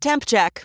Temp check.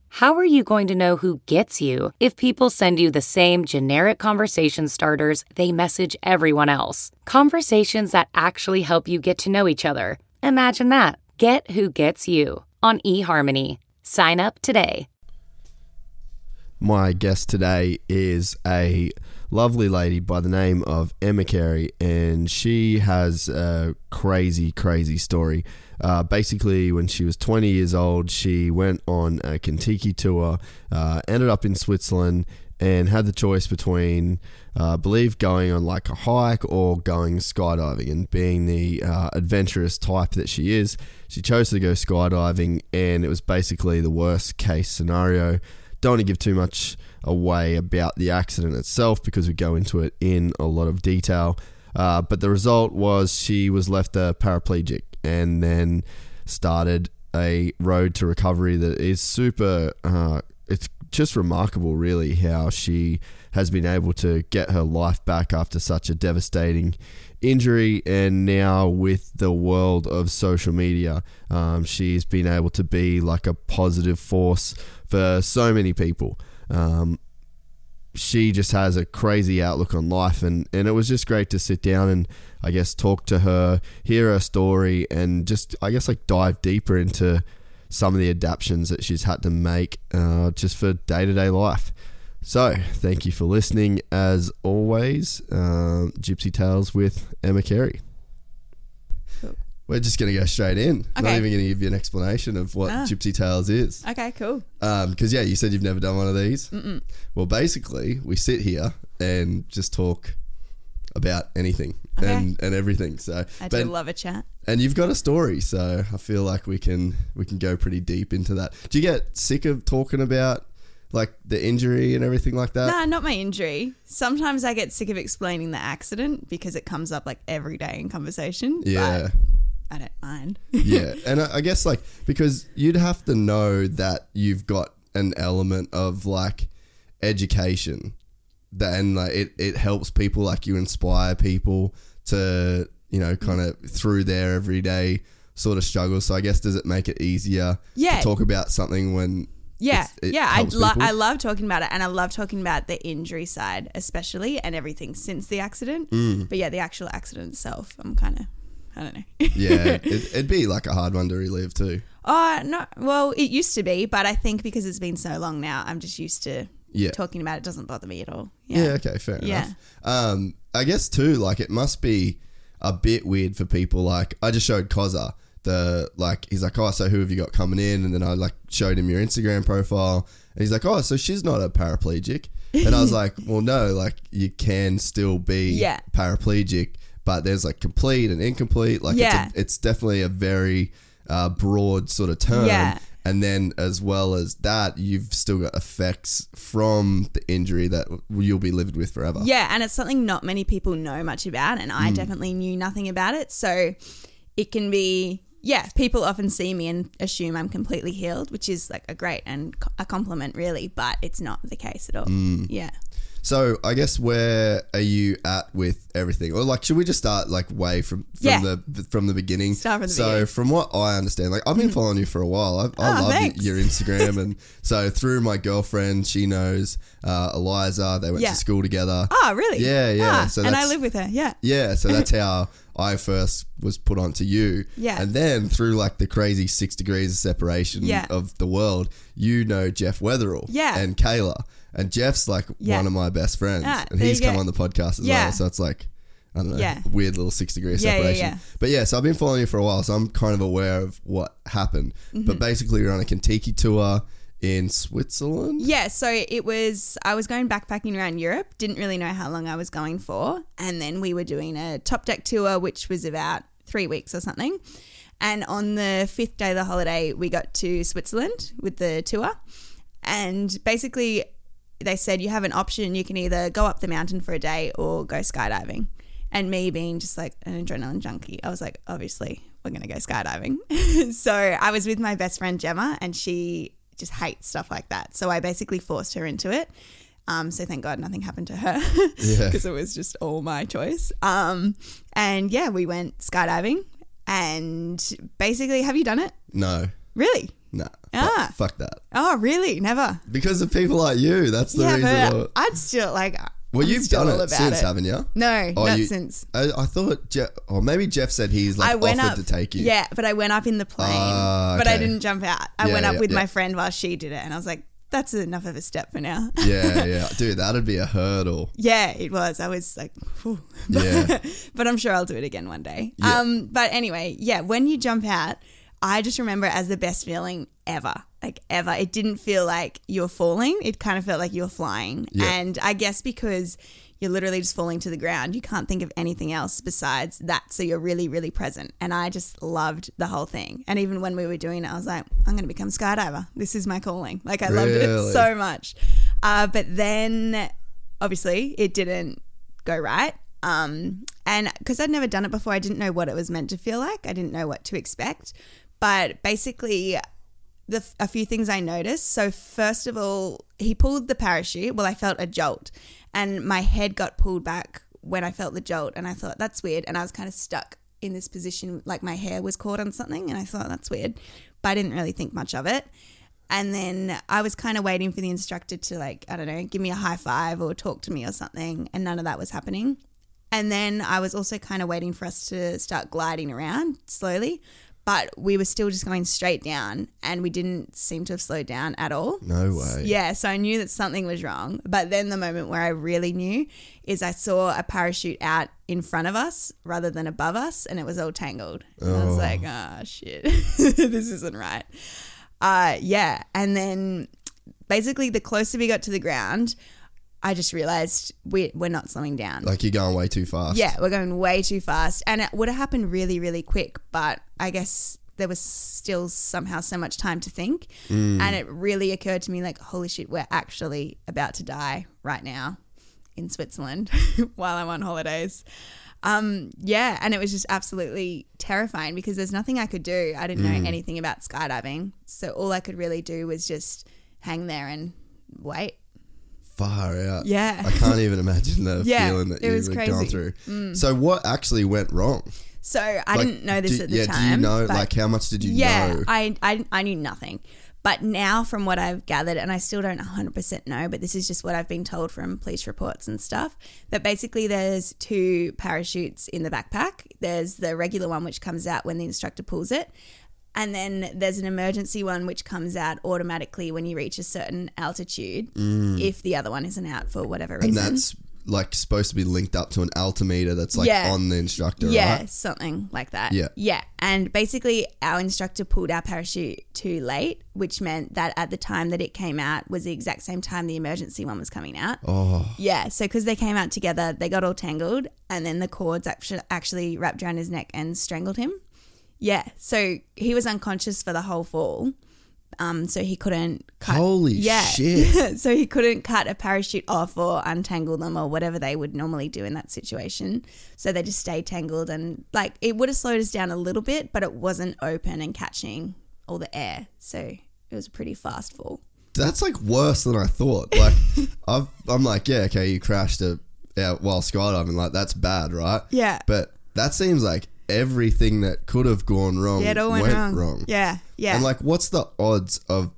How are you going to know who gets you if people send you the same generic conversation starters they message everyone else? Conversations that actually help you get to know each other. Imagine that. Get who gets you on eHarmony. Sign up today. My guest today is a lovely lady by the name of Emma Carey, and she has a crazy, crazy story. Uh, basically, when she was 20 years old, she went on a Contiki tour, uh, ended up in Switzerland, and had the choice between, uh, I believe, going on like a hike or going skydiving. And being the uh, adventurous type that she is, she chose to go skydiving, and it was basically the worst case scenario. Don't want to give too much away about the accident itself because we go into it in a lot of detail. Uh, but the result was she was left a paraplegic and then started a road to recovery that is super. Uh, it's just remarkable, really, how she has been able to get her life back after such a devastating injury. And now, with the world of social media, um, she's been able to be like a positive force for so many people. Um, she just has a crazy outlook on life, and, and it was just great to sit down and I guess talk to her, hear her story, and just I guess like dive deeper into some of the adaptations that she's had to make uh, just for day to day life. So, thank you for listening. As always, uh, Gypsy Tales with Emma Carey. We're just going to go straight in. Not even going to give you an explanation of what Ah. Gypsy Tales is. Okay, cool. Because, yeah, you said you've never done one of these. Mm-mm. Well, basically, we sit here and just talk about anything Okay. and, and everything. So, I but- do love a chat. and you've got a story, so I feel like we can we can go pretty deep into that. Do you get sick of talking about like the injury and everything like that? Nah, not my injury. Sometimes I get sick of explaining the accident because it comes up like every day in conversation. Yeah. I don't mind. yeah, and I, I guess like because you'd have to know that you've got an element of like education, that and like it it helps people like you inspire people to you know kind of through their everyday sort of struggle. So I guess does it make it easier Yeah. to talk about something when Yeah, it yeah. I lo- I love talking about it, and I love talking about the injury side, especially, and everything since the accident. Mm. But yeah, the actual accident itself, I'm kind of, I don't know. yeah, it, it'd be like a hard one to relive too. Oh no! Well, it used to be, but I think because it's been so long now, I'm just used to Yeah. talking about it. Doesn't bother me at all. Yeah. Yeah. okay, fair Yeah. enough. Um, I guess too, like it must be a bit weird for people. Like I just showed Koza the like he's like, oh, so who have you got coming in? And then I like showed him your Instagram profile, and he's like, oh, so she's not a paraplegic. And I was like, well, no, like you can still be Yeah. paraplegic, but there's like complete and incomplete. Like Yeah. it's, a, it's definitely a very uh, broad sort of term. Yeah. And then, as well as that, you've still got effects from the injury that you'll be living with forever. Yeah, and it's something not many people know much about, and Mm. I definitely knew nothing about it. So it can be, yeah, people often see me and assume I'm completely healed, which is like a great and a compliment, really, but it's not the case at all. Mm. Yeah. So, I guess where are you at with everything, or like, should we just start like way from from Yeah. the from the beginning? Start from the so, beginning. from what I understand, like I've been following you for a while. I, I Oh, love thanks. your Instagram, and so through my girlfriend, she knows uh, Eliza. They went Yeah. to school together. Oh, really? Yeah, yeah. Ah, So and I live with her. Yeah. Yeah, so that's how I first was put onto you. Yeah. And then through like the crazy six degrees of separation Yeah. of the world, you know Jeff Weatherall. Yeah. And Kayla. And Jeff's like Yeah. one of my best friends. Ah, and he's come on the podcast as well. So it's like I don't know, Yeah. weird little six degree separation. But yeah, so I've been following you for a while, so I'm kind of aware of what happened. Mm-hmm. But basically you're on a Contiki tour in Switzerland. Yeah, so it was I was going backpacking around Europe, didn't really know how long I was going for, and then we were doing a top deck tour which was about 3 weeks or something. And on the 5th day of the holiday, we got to Switzerland with the tour. And basically they said you have an option, you can either go up the mountain for a day or go skydiving. And me being just like an adrenaline junkie, I was like, obviously, we're going to go skydiving. so I was with my best friend Gemma, and she just hates stuff like that. So I basically forced her into it. Um, so thank God nothing happened to her Yeah. because it was just all my choice. Um, and yeah, we went skydiving. And basically, have you done it? No. Really? Nah. Ah. Fuck, fuck that. Oh, really? Never. Because of people like you. That's the yeah, reason. but I'd still like. Well, I'm you've done it since, it. haven't you? No, Oh, not you- since. I, I thought, Jeff, or maybe Jeff said he's like I went offered up to take you. Yeah, but I went up in the plane, Ah, but I didn't jump out. I Yeah, went up yeah, with yeah. my friend while she did it, and I was like, "That's enough of a step for now." yeah, yeah, dude, that'd be a hurdle. yeah, it was. I was like. Yeah. but I'm sure I'll do it again one day. Um, but anyway, yeah, when you jump out, I just remember it as the best feeling ever. Like ever. It didn't feel like you were falling. It kind of felt like you were flying. Yeah. And I guess because you're literally just falling to the ground, you can't think of anything else besides that. So you're really, really present. And I just loved the whole thing. And even when we were doing it, I was like, I'm going to become skydiver. This is my calling. Like I loved it so much. Uh, but then obviously it didn't go right. Um, and because I'd never done it before, I didn't know what it was meant to feel like. I didn't know what to expect. But basically, the a few things I noticed. So first of all, he pulled the parachute. Well, I felt a jolt, and my head got pulled back when I felt the jolt, and I thought that's weird. And I was kind of stuck in this position, like my hair was caught on something, and I thought that's weird, but I didn't really think much of it. And then I was kind of waiting for the instructor to like, I don't know, give me a high five or talk to me or something, and none of that was happening. And then I was also kind of waiting for us to start gliding around slowly, but we were still just going straight down and we didn't seem to have slowed down at all. No way. Yeah, so I knew that something was wrong. But then the moment where I really knew is I saw a parachute out in front of us rather than above us and it was all tangled. And I was like, oh shit, this isn't right. Uh, yeah. And then basically, the closer we got to the ground, I just realized we, we're not slowing down. Like you're going way too fast. Yeah, we're going way too fast. And it would have happened really, really quick, but I guess there was still somehow so much time to think. And it really occurred to me like, holy shit, we're actually about to die right now in Switzerland while I'm on holidays. Um, yeah, and it was just absolutely terrifying because there's nothing I could do. I didn't know anything about skydiving. So all I could really do was just hang there and wait. Far out. Yeah. I can't even imagine the Yeah, feeling that it you was were crazy. Mm. through. So what actually went wrong? So I Like, didn't know this do- at the yeah, time. do you know like how much did you yeah, know? I, I I knew nothing. But now, from what I've gathered, and I still don't 100% know, but this is just what I've been told from police reports and stuff, that basically there's two parachutes in the backpack. There's the regular one, which comes out when the instructor pulls it. And then there's an emergency one, which comes out automatically when you reach a certain altitude, if the other one isn't out for whatever Mm. and reason. that's like supposed to be linked up to an altimeter that's like Yeah. on the instructor, Yeah, right? something like that. Yeah. Yeah. And basically, our instructor pulled our parachute too late, which meant that at the time that it came out was the exact same time the emergency one was coming out. Oh, Yeah. So, because they came out together, they got all tangled, and then the cords actu- actually wrapped around his neck and strangled him. Yeah. So, he was unconscious for the whole fall. Um, so he couldn't cut. Holy yeah. shit. so he couldn't cut a parachute off or untangle them or whatever they would normally do in that situation. So they just stayed tangled and like it would have slowed us down a little bit, but it wasn't open and catching all the air. So it was a pretty fast fall. that's like worse than I thought. Like I've, I'm like, yeah, okay, you crashed a, yeah, while skydiving, like that's bad, right? Yeah. But that seems like everything that could have gone wrong Yeah, it all went, wrong. Yeah. Yeah. And like, what's the odds of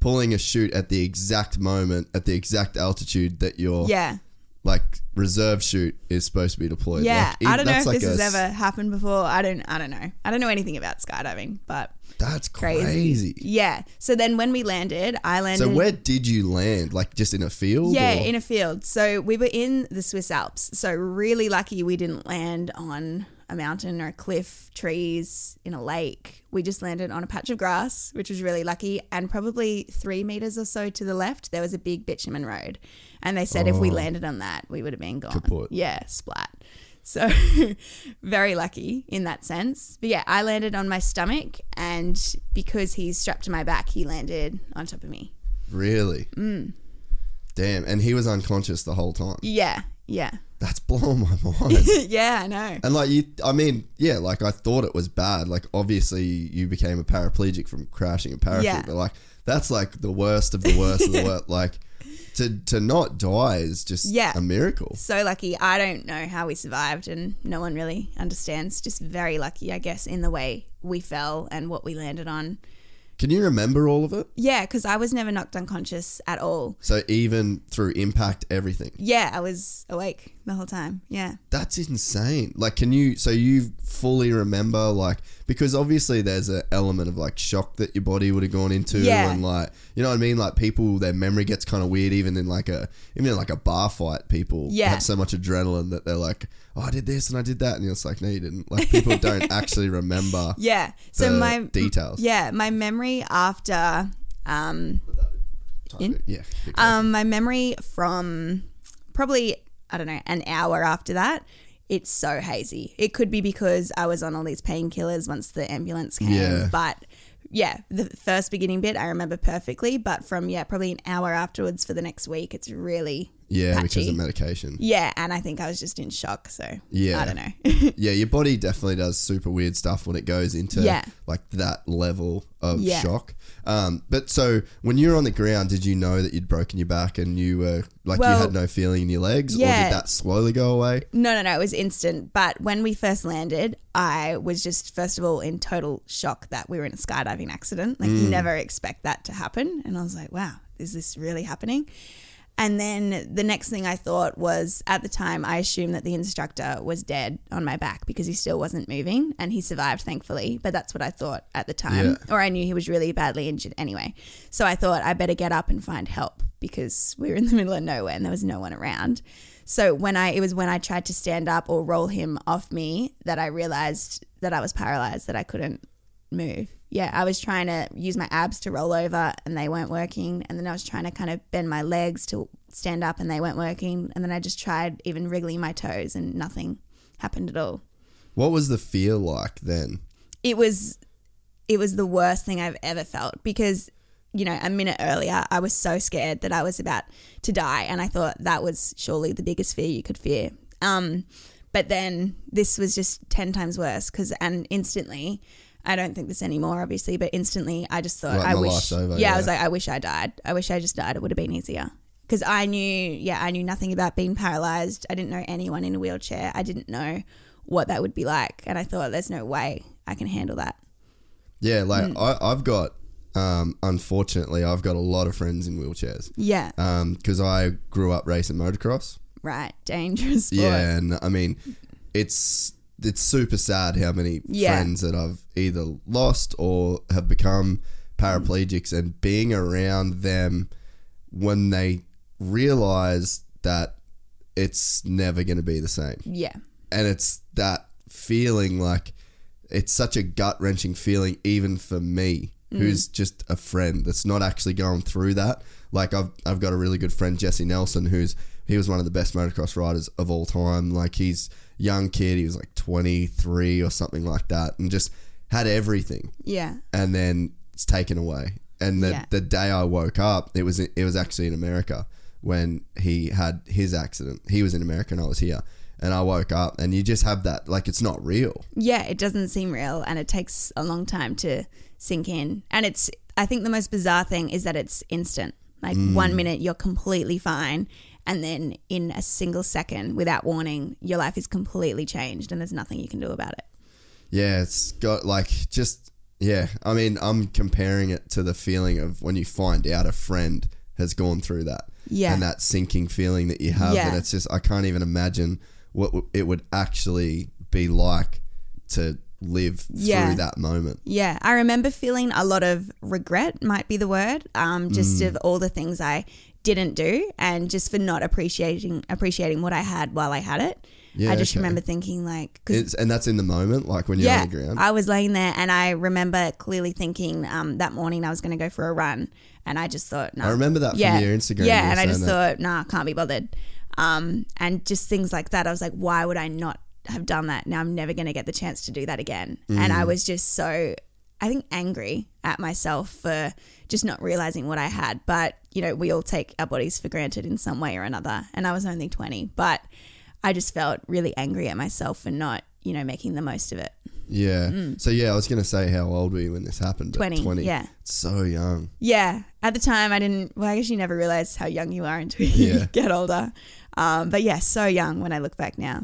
pulling a chute at the exact moment, at the exact altitude that your Yeah. like reserve chute is supposed to be deployed. Yeah. Like, I don't know if like this has s- ever happened before. I don't I don't know. I don't know anything about skydiving, but That's crazy. crazy. Yeah. So then when we landed, I landed So where did you land? Like just in a field? Yeah, or- in a field. So we were in the Swiss Alps. So really lucky we didn't land on a mountain or a cliff, trees, in a lake. We just landed on a patch of grass, which was really lucky. And probably three meters or so to the left, there was a big bitumen road. And they said if we landed on that, we would have been gone. Kaput. Yeah, splat. So very lucky in that sense. But yeah, I landed on my stomach, and because he's strapped to my back, he landed on top of me. Really? Mm. Damn. And he was unconscious the whole time. Yeah, yeah. That's blowing my mind. yeah, I know. and like you, I mean, yeah, like I thought it was bad. Like obviously you became a paraplegic from crashing a parachute, Yeah. but like that's like the worst of the worst of the worst. Like to to not die is just Yeah. a miracle. So lucky. I don't know how we survived, and no one really understands. Just very lucky, I guess, in the way we fell and what we landed on. Can you remember all of it? Yeah, because I was never knocked unconscious at all. So even through impact, everything. Yeah, I was awake the whole time. Yeah. That's insane. Like, can you? So you fully remember, like, because obviously there's an element of like shock that your body would have gone into, Yeah. and like, you know what I mean? Like, people, their memory gets kind of weird, even in like a, even in like a bar fight. People Yeah. have so much adrenaline that they're like, oh, I did this and I did that, and it's like, no, you didn't. Like, people don't actually remember. Yeah. So The my details. Yeah, my memory after um in? Yeah. um my memory from probably I don't know an hour after that. It's so hazy. It could be because I was on all these painkillers once the ambulance came. Yeah. But yeah, the first beginning bit I remember perfectly. But from yeah, probably an hour afterwards for the next week, it's really yeah, because patchy. of medication. yeah. And I think I was just in shock. So Yeah. I don't know. yeah, your body definitely does super weird stuff when it goes into Yeah. like that level of Yeah. shock. Um, but so when you were on the ground, did you know that you'd broken your back and you were like you had no feeling in your legs, or did that slowly go away? No, no, no. It was instant. But when we first landed, I was just, first of all, in total shock that we were in a skydiving accident. Like, you never expect that to happen. And I was like, wow, is this really happening? And then the next thing I thought was at the time, I assumed that the instructor was dead on my back because he still wasn't moving and he survived, thankfully. But that's what I thought at the time. Yeah. Or I knew he was really badly injured anyway. So I thought I better get up and find help because we were in the middle of nowhere and there was no one around. So when I it was when I tried to stand up or roll him off me that I realized that I was paralyzed that I couldn't move. Yeah, I was trying to use my abs to roll over and they weren't working and then I was trying to kind of bend my legs to stand up and they weren't working and then I just tried even wriggling my toes and nothing happened at all. What was the fear like then? it was it was the worst thing I've ever felt because you know a minute earlier I was so scared that I was about to die and I thought that was surely the biggest fear you could fear um but then this was just 10 times worse cuz and instantly I don't think this anymore obviously but instantly I just thought Like, I my wish life's over, yeah, I was like I wish I died I wish I just died it would have been easier because I knew yeah I knew nothing about being paralyzed I didn't know anyone in a wheelchair I didn't know what that would be like and I thought there's no way I can handle that Yeah, like Mm. I, I've got, um, unfortunately, I've got a lot of friends in wheelchairs. Yeah. because I grew up racing motocross. right. Dangerous sport. Yeah, and I mean, it's it's super sad how many Yeah. friends that I've either lost or have become paraplegics, and being around them when they realize that it's never going to be the same, Yeah. and it's that feeling like it's such a gut wrenching feeling, even for me. Mm. Who's just a friend that's not actually going through that. Like I've I've got a really good friend Jesse Nelson who's he was one of the best motocross riders of all time. Like he's young kid, he was like 23 or something like that and just had everything Yeah. and then it's taken away. And the, Yeah. the day I woke up, it was it was actually in America when he had his accident. He was in America and I was here. And I woke up and you just have that like it's not real. Yeah. It doesn't seem real and it takes a long time to sink in. And it's, I think the most bizarre thing is that it's instant. Like Mm. one minute you're completely fine. And then in a single second, without warning, your life is completely changed and there's nothing you can do about it. Yeah, it's got like just Yeah, I mean, I'm comparing it to the feeling of when you find out a friend has gone through that. Yeah. And that sinking feeling that you have. Yeah. And it's just, I can't even imagine what it would actually be like to live Yeah. through that moment. Yeah, I remember feeling a lot of regret, might be the word, um, just Mm. of all the things I didn't do and just for not appreciating appreciating what I had while I had it. Yeah, I just okay. remember thinking like, and that's in the moment, like when you're yeah, on the ground. I was laying there and I remember clearly thinking um, that morning I was going to go for a run and I just thought, no. I remember that from your Instagram, Yeah, you and I just that. thought, nah, can't be bothered. Um, and just things like that. I was like, why would I not have done that? Now I'm never going to get the chance to do that again. And Mm. I was just so, I think, angry at myself for just not realizing what I had. But, you know, we all take our bodies for granted in some way or another. And I was only 20, but I just felt really angry at myself for not, you know, making the most of it. yeah. So, yeah, I was going to say, how old were you when this happened? 20, 20. yeah. So young. Yeah. At the time, I didn't, well, I guess you never realize how young you are until you Yeah. get older. Um, but yeah, so young when I look back now.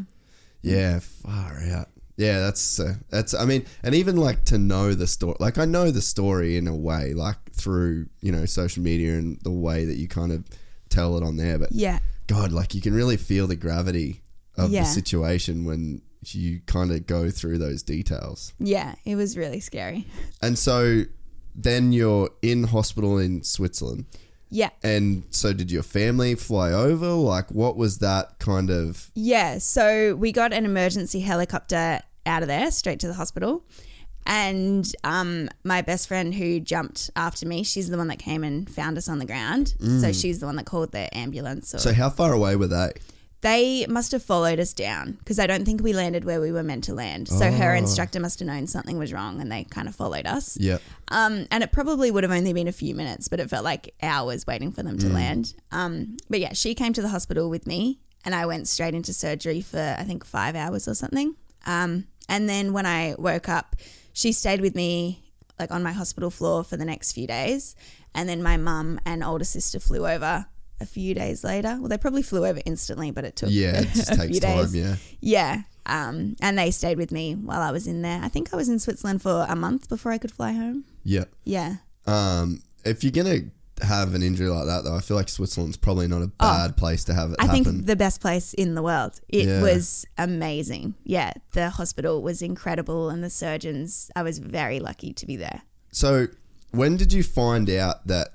Yeah, far out. Yeah, that's uh, that's. I mean, and even like to know the story. Like I know the story in a way, like through you know social media and the way that you kind of tell it on there. But Yeah. God, like you can really feel the gravity of Yeah. the situation when you kind of go through those details. Yeah. It was really scary. And so then you're in hospital in Switzerland. Yeah. And so did your family fly over? Like what was that kind of Yeah. So we got an emergency helicopter out of there straight to the hospital. And um, my best friend who jumped after me, she's the one that came and found us on the ground. So she's the one that called the ambulance. Or So how far away were they? they must have followed us down because I don't think we landed where we were meant to land. So her instructor must have known something was wrong and they kind of followed us. Yeah. Um, and it probably would have only been a few minutes, but it felt like hours waiting for them to land. Um, but yeah, she came to the hospital with me, and I went straight into surgery for I think five hours or something. Um, and then when I woke up, she stayed with me like on my hospital floor for the next few days, and then my mum and older sister flew over a few days later. Well, they probably flew over instantly, but it took Yeah, it just takes time, days. yeah. Yeah. Um, and they stayed with me while I was in there. I think I was in Switzerland for a month before I could fly home. Yeah. Yeah. Um, if you're gonna have an injury like that, though, I feel like Switzerland's probably not a bad place to have it Oh, I happen. think the best place in the world. It Yeah. was amazing. Yeah. The hospital was incredible and the surgeons, I was very lucky to be there. so, when did you find out that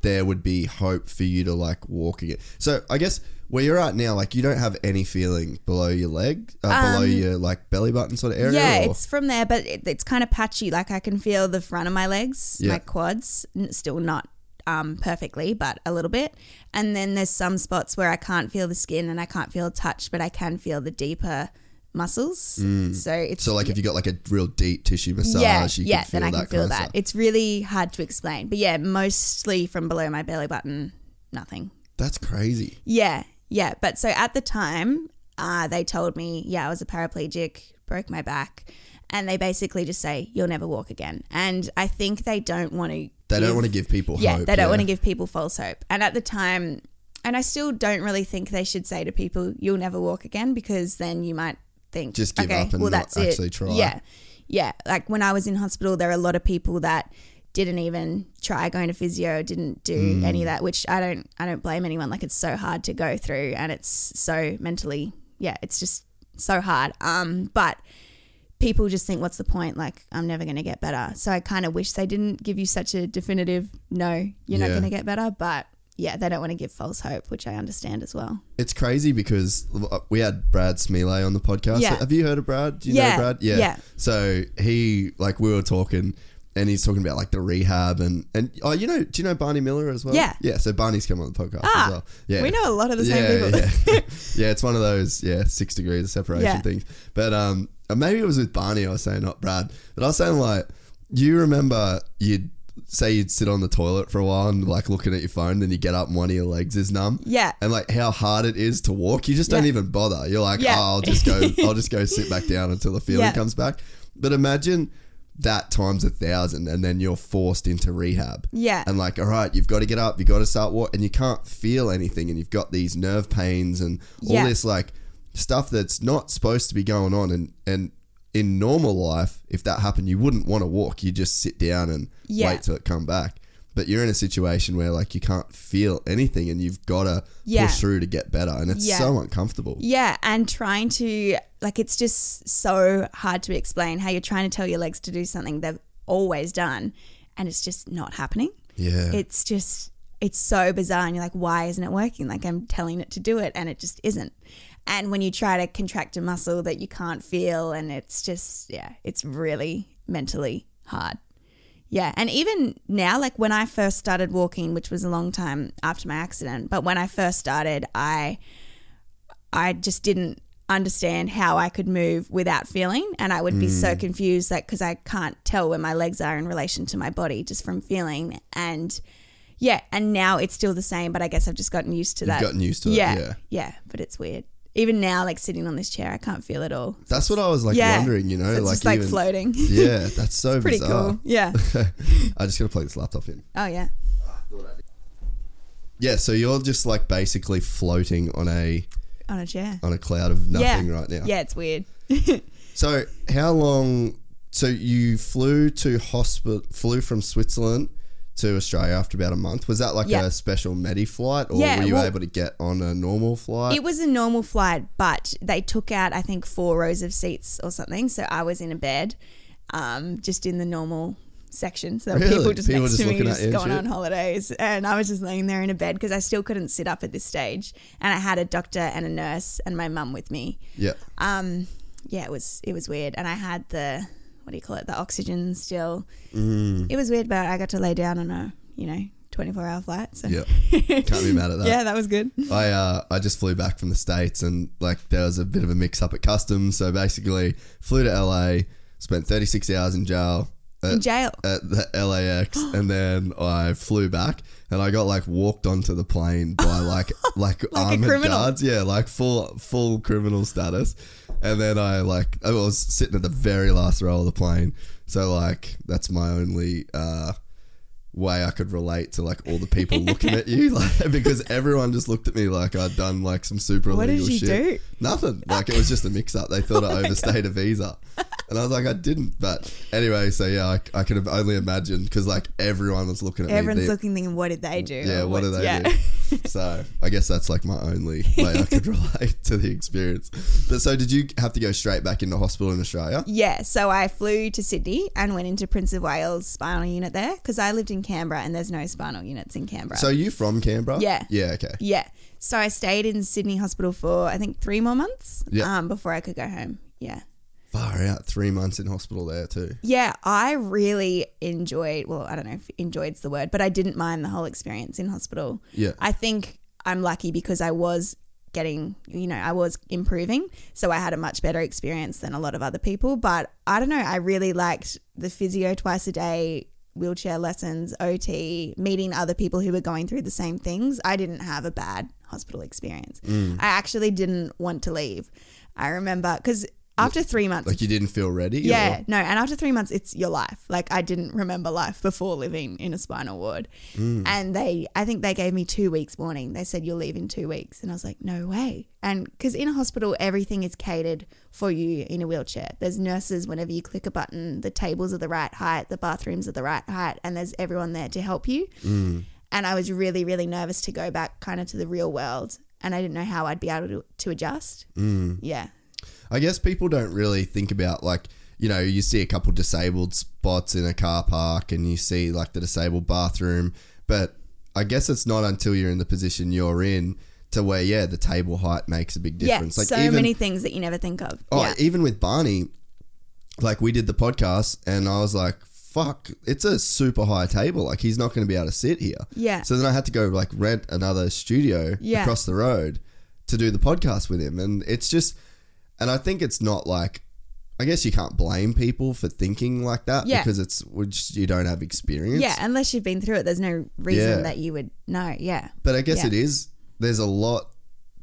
there would be hope for you to like walk again? So, I guess where you're at now, like you don't have any feeling below your leg, uh, below your like belly button sort of area. Um, yeah, or- it's from there, but it, it's kind of patchy. Like I can feel the front of my legs, Yeah. my quads, still not um, perfectly, but a little bit. And then there's some spots where I can't feel the skin and I can't feel touch, but I can feel the deeper muscles. So it's Mm. so like if you got like a real deep tissue massage, yeah, you yeah, can feel then I can feel of that. It's really hard to explain, but yeah, mostly from below my belly button, nothing. That's crazy. Yeah, yeah. But so at the time, uh, they told me, yeah, I was a paraplegic, broke my back, and they basically just say you'll never walk again. And I think they don't want to. They don't want to give people Yeah, hope. they don't yeah. want to give people false hope. And at the time, and I still don't really think they should say to people you'll never walk again because then you might think Just give okay, up and well not that's actually it. try. Yeah, yeah. Like when I was in hospital, there are a lot of people that didn't even try going to physio, didn't do Mm. any of that, which I don't I don't blame anyone. Like it's so hard to go through and it's so mentally yeah, it's just so hard. Um but people just think what's the point? Like I'm never gonna get better. So I kinda wish they didn't give you such a definitive no, you're not gonna get better. But yeah, they don't want to give false hope, which I understand as well. It's crazy because uh, we had Brad Smiley on the podcast. Yeah. Have you heard of Brad? Do you Yeah, know Brad? Yeah. yeah. So he, like, we were talking and he's talking about like the rehab and, and oh, you know, do you know Barney Miller as well? Yeah. Yeah. So Barney's come on the podcast Ah, as well. Yeah. we know a lot of the same yeah, people. Yeah. yeah. It's one of those, yeah, six degrees of separation Yeah. things. But, um, maybe it was with Barney I was saying, not Brad. But I was saying, like, you remember you'd say you'd sit on the toilet for a while and like looking at your phone, then you get up and one of your legs is numb Yeah. and like how hard it is to walk. You just don't even bother. You're like, Yeah. oh, I'll just go, I'll just go sit back down until the feeling Yeah. comes back. But imagine that times a thousand, and then you're forced into rehab. Yeah. and like, all right, you've got to get up, you've got to start walk, and you can't feel anything, and you've got these nerve pains and all Yeah. this like stuff that's not supposed to be going on, and and in normal life, if that happened, you wouldn't want to walk. You just sit down and Yeah. wait till it come back. But you're in a situation where like you can't feel anything, and you've got to Yeah. push through to get better, and it's so uncomfortable. Yeah, and trying to like it's just so hard to explain how you're trying to tell your legs to do something they've always done and it's just not happening. Yeah. It's just it's so bizarre and you're like why isn't it working? Like I'm telling it to do it and it just isn't. And when you try to contract a muscle that you can't feel and it's just yeah, it's really mentally hard. Yeah, and even now, like when I first started walking, which was a long time after my accident, but when I first started, I I just didn't understand how I could move without feeling, and I would be so mm. confused, like because I can't tell where my legs are in relation to my body just from feeling, and yeah, and now it's still the same, but I guess I've just gotten used to You've that. gotten used to it, yeah, yeah. yeah, but it's weird. Even now, like sitting on this chair, I can't feel it all. That's what I was like yeah, wondering. You know, So it's like just like even- floating. Yeah, that's so Pretty bizarre. cool. Yeah. I just gotta plug this laptop in. Oh yeah. Yeah, so you're just like basically floating on a On a chair. on a cloud of nothing yeah. right now. Yeah, it's weird. So how long? So you flew to hospital, flew from Switzerland to Australia after about a month. Was that like Yeah. a special medi flight, or Yeah, were you well- able to get on a normal flight? It was a normal flight, but they took out I think four rows of seats or something. So I was in a bed, um, just in the normal section. So there were Really? people just People next just to me, just going shit? on holidays, and I was just laying there in a bed because I still couldn't sit up at this stage, and I had a doctor and a nurse and my mum with me. yeah. Um, yeah, it was it was weird, and I had the what do you call it, the oxygen still. Mm. It was weird, but I got to lay down on a you know twenty four hour flight. So Yeah. Can't be mad at that. yeah, that was good. I uh, I just flew back from the states and like there was a bit of a mix up at customs. So basically, flew to LA, spent 36 hours in jail. At, In jail. at the LAX, and then I flew back, and I got like walked onto the plane by like like, Like armored guards, yeah, like full full criminal status. And then I like I was sitting at the very last row of the plane, so like that's my only uh, way I could relate to like all the people looking at you, like because everyone just looked at me like I'd done like some super What did illegal you shit. do? Oh Nothing. Like it was just a mix up. They thought I overstayed a visa, and I was like I didn't. But anyway, so yeah, I, I could have only imagined because like everyone was looking at Everyone's me. They- looking thinking, what did they do? yeah, Or what do they yeah. do? So I guess that's like my only way I could relate to the experience. But so did you have to go straight back into hospital in Australia? Yeah, so I flew to Sydney and went into Prince of Wales spinal unit there because I lived in Canberra and there's no spinal units in Canberra. So are you from Canberra? Yeah. Yeah. Okay. yeah, so I stayed in Sydney Hospital for I think three more months Yeah. um, before I could go home. Yeah. Far out. Three months in hospital there too. Yeah, I really enjoyed, well, I don't know if enjoyed's the word, but I didn't mind the whole experience in hospital. Yeah. I think I'm lucky because I was getting, you know, I was improving. So I had a much better experience than a lot of other people. But I don't know, I really liked the physio twice a day, wheelchair lessons, OT, meeting other people who were going through the same things. I didn't have a bad hospital experience. Mm. I actually didn't want to leave. I remember because after three months, Like you didn't feel ready? yeah, or- no, and after three months, it's your life. Like I didn't remember life before living in a spinal ward, Mm. and they, I think they gave me two weeks warning. They said you'll leave in two weeks, and I was like, no way. And because in a hospital, everything is catered for you in a wheelchair. There's nurses whenever you click a button. The tables are the right height, the bathrooms are the right height, and there's everyone there to help you. Mm. And I was really, really nervous to go back kind of to the real world, and I didn't know how I'd be able to, to adjust. Mm. Yeah. I guess people don't really think about like you know you see a couple disabled spots in a car park and you see like the disabled bathroom, but I guess it's not until you're in the position you're in to where yeah the table height makes a big difference. Yeah, like so even many things that you never think of. oh yeah. even with Barney, like we did the podcast and I was like fuck it's a super high table like he's not going to be able to sit here. Yeah. So then I had to go like rent another studio Yeah. across the road to do the podcast with him. And it's just, and I think it's not like, I guess you can't blame people for thinking like that Yeah. because it's which you don't have experience. Yeah, unless you've been through it, there's no reason Yeah. that you would know. Yeah. But I guess Yeah. it is. There's a lot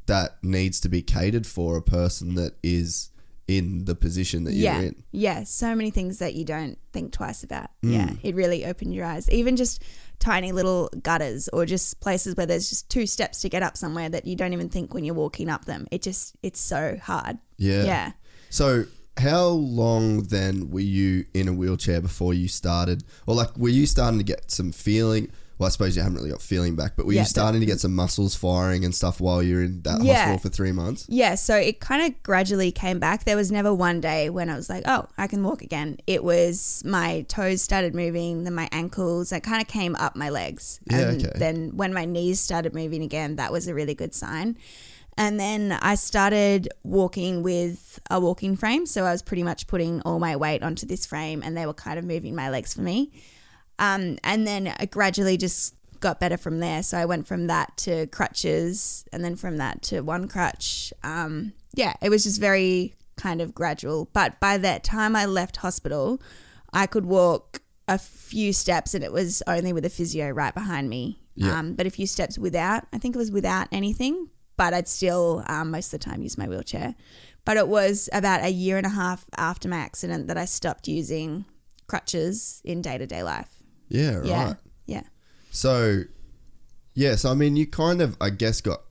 that needs to be catered for a person that is in the position that you're in. Yeah. So many things that you don't think twice about. Mm. Yeah. It really opened your eyes. Even just tiny little gutters or just places where there's just two steps to get up somewhere that you don't even think when you're walking up them. It just, it's so hard. Yeah. Yeah. So how long then were you in a wheelchair before you started, or like were you starting to get some feeling? Well, I suppose you haven't really got feeling back, but were Yeah, you starting to get some muscles firing and stuff while you were in that Yeah. hospital for three months? Yeah, so it kind of gradually came back. There was never one day when I was like, oh, I can walk again. It was my toes started moving, then my ankles, I kind of came up my legs. Yeah, and okay. then when my knees started moving again, that was a really good sign. And then I started walking with a walking frame. So I was pretty much putting all my weight onto this frame and they were kind of moving my legs for me. Um, and then I gradually just got better from there. So I went from that to crutches and then from that to one crutch. Um, yeah, it was just very kind of gradual. But by that time I left hospital, I could walk a few steps and it was only with a physio right behind me. Yeah. Um, but a few steps without, I think it was without anything, but I'd still um, most of the time use my wheelchair. But it was about a year and a half after my accident that I stopped using crutches in day to day life. Yeah, right. Yeah. Yeah. So, yeah, so I mean, you kind of, I guess, got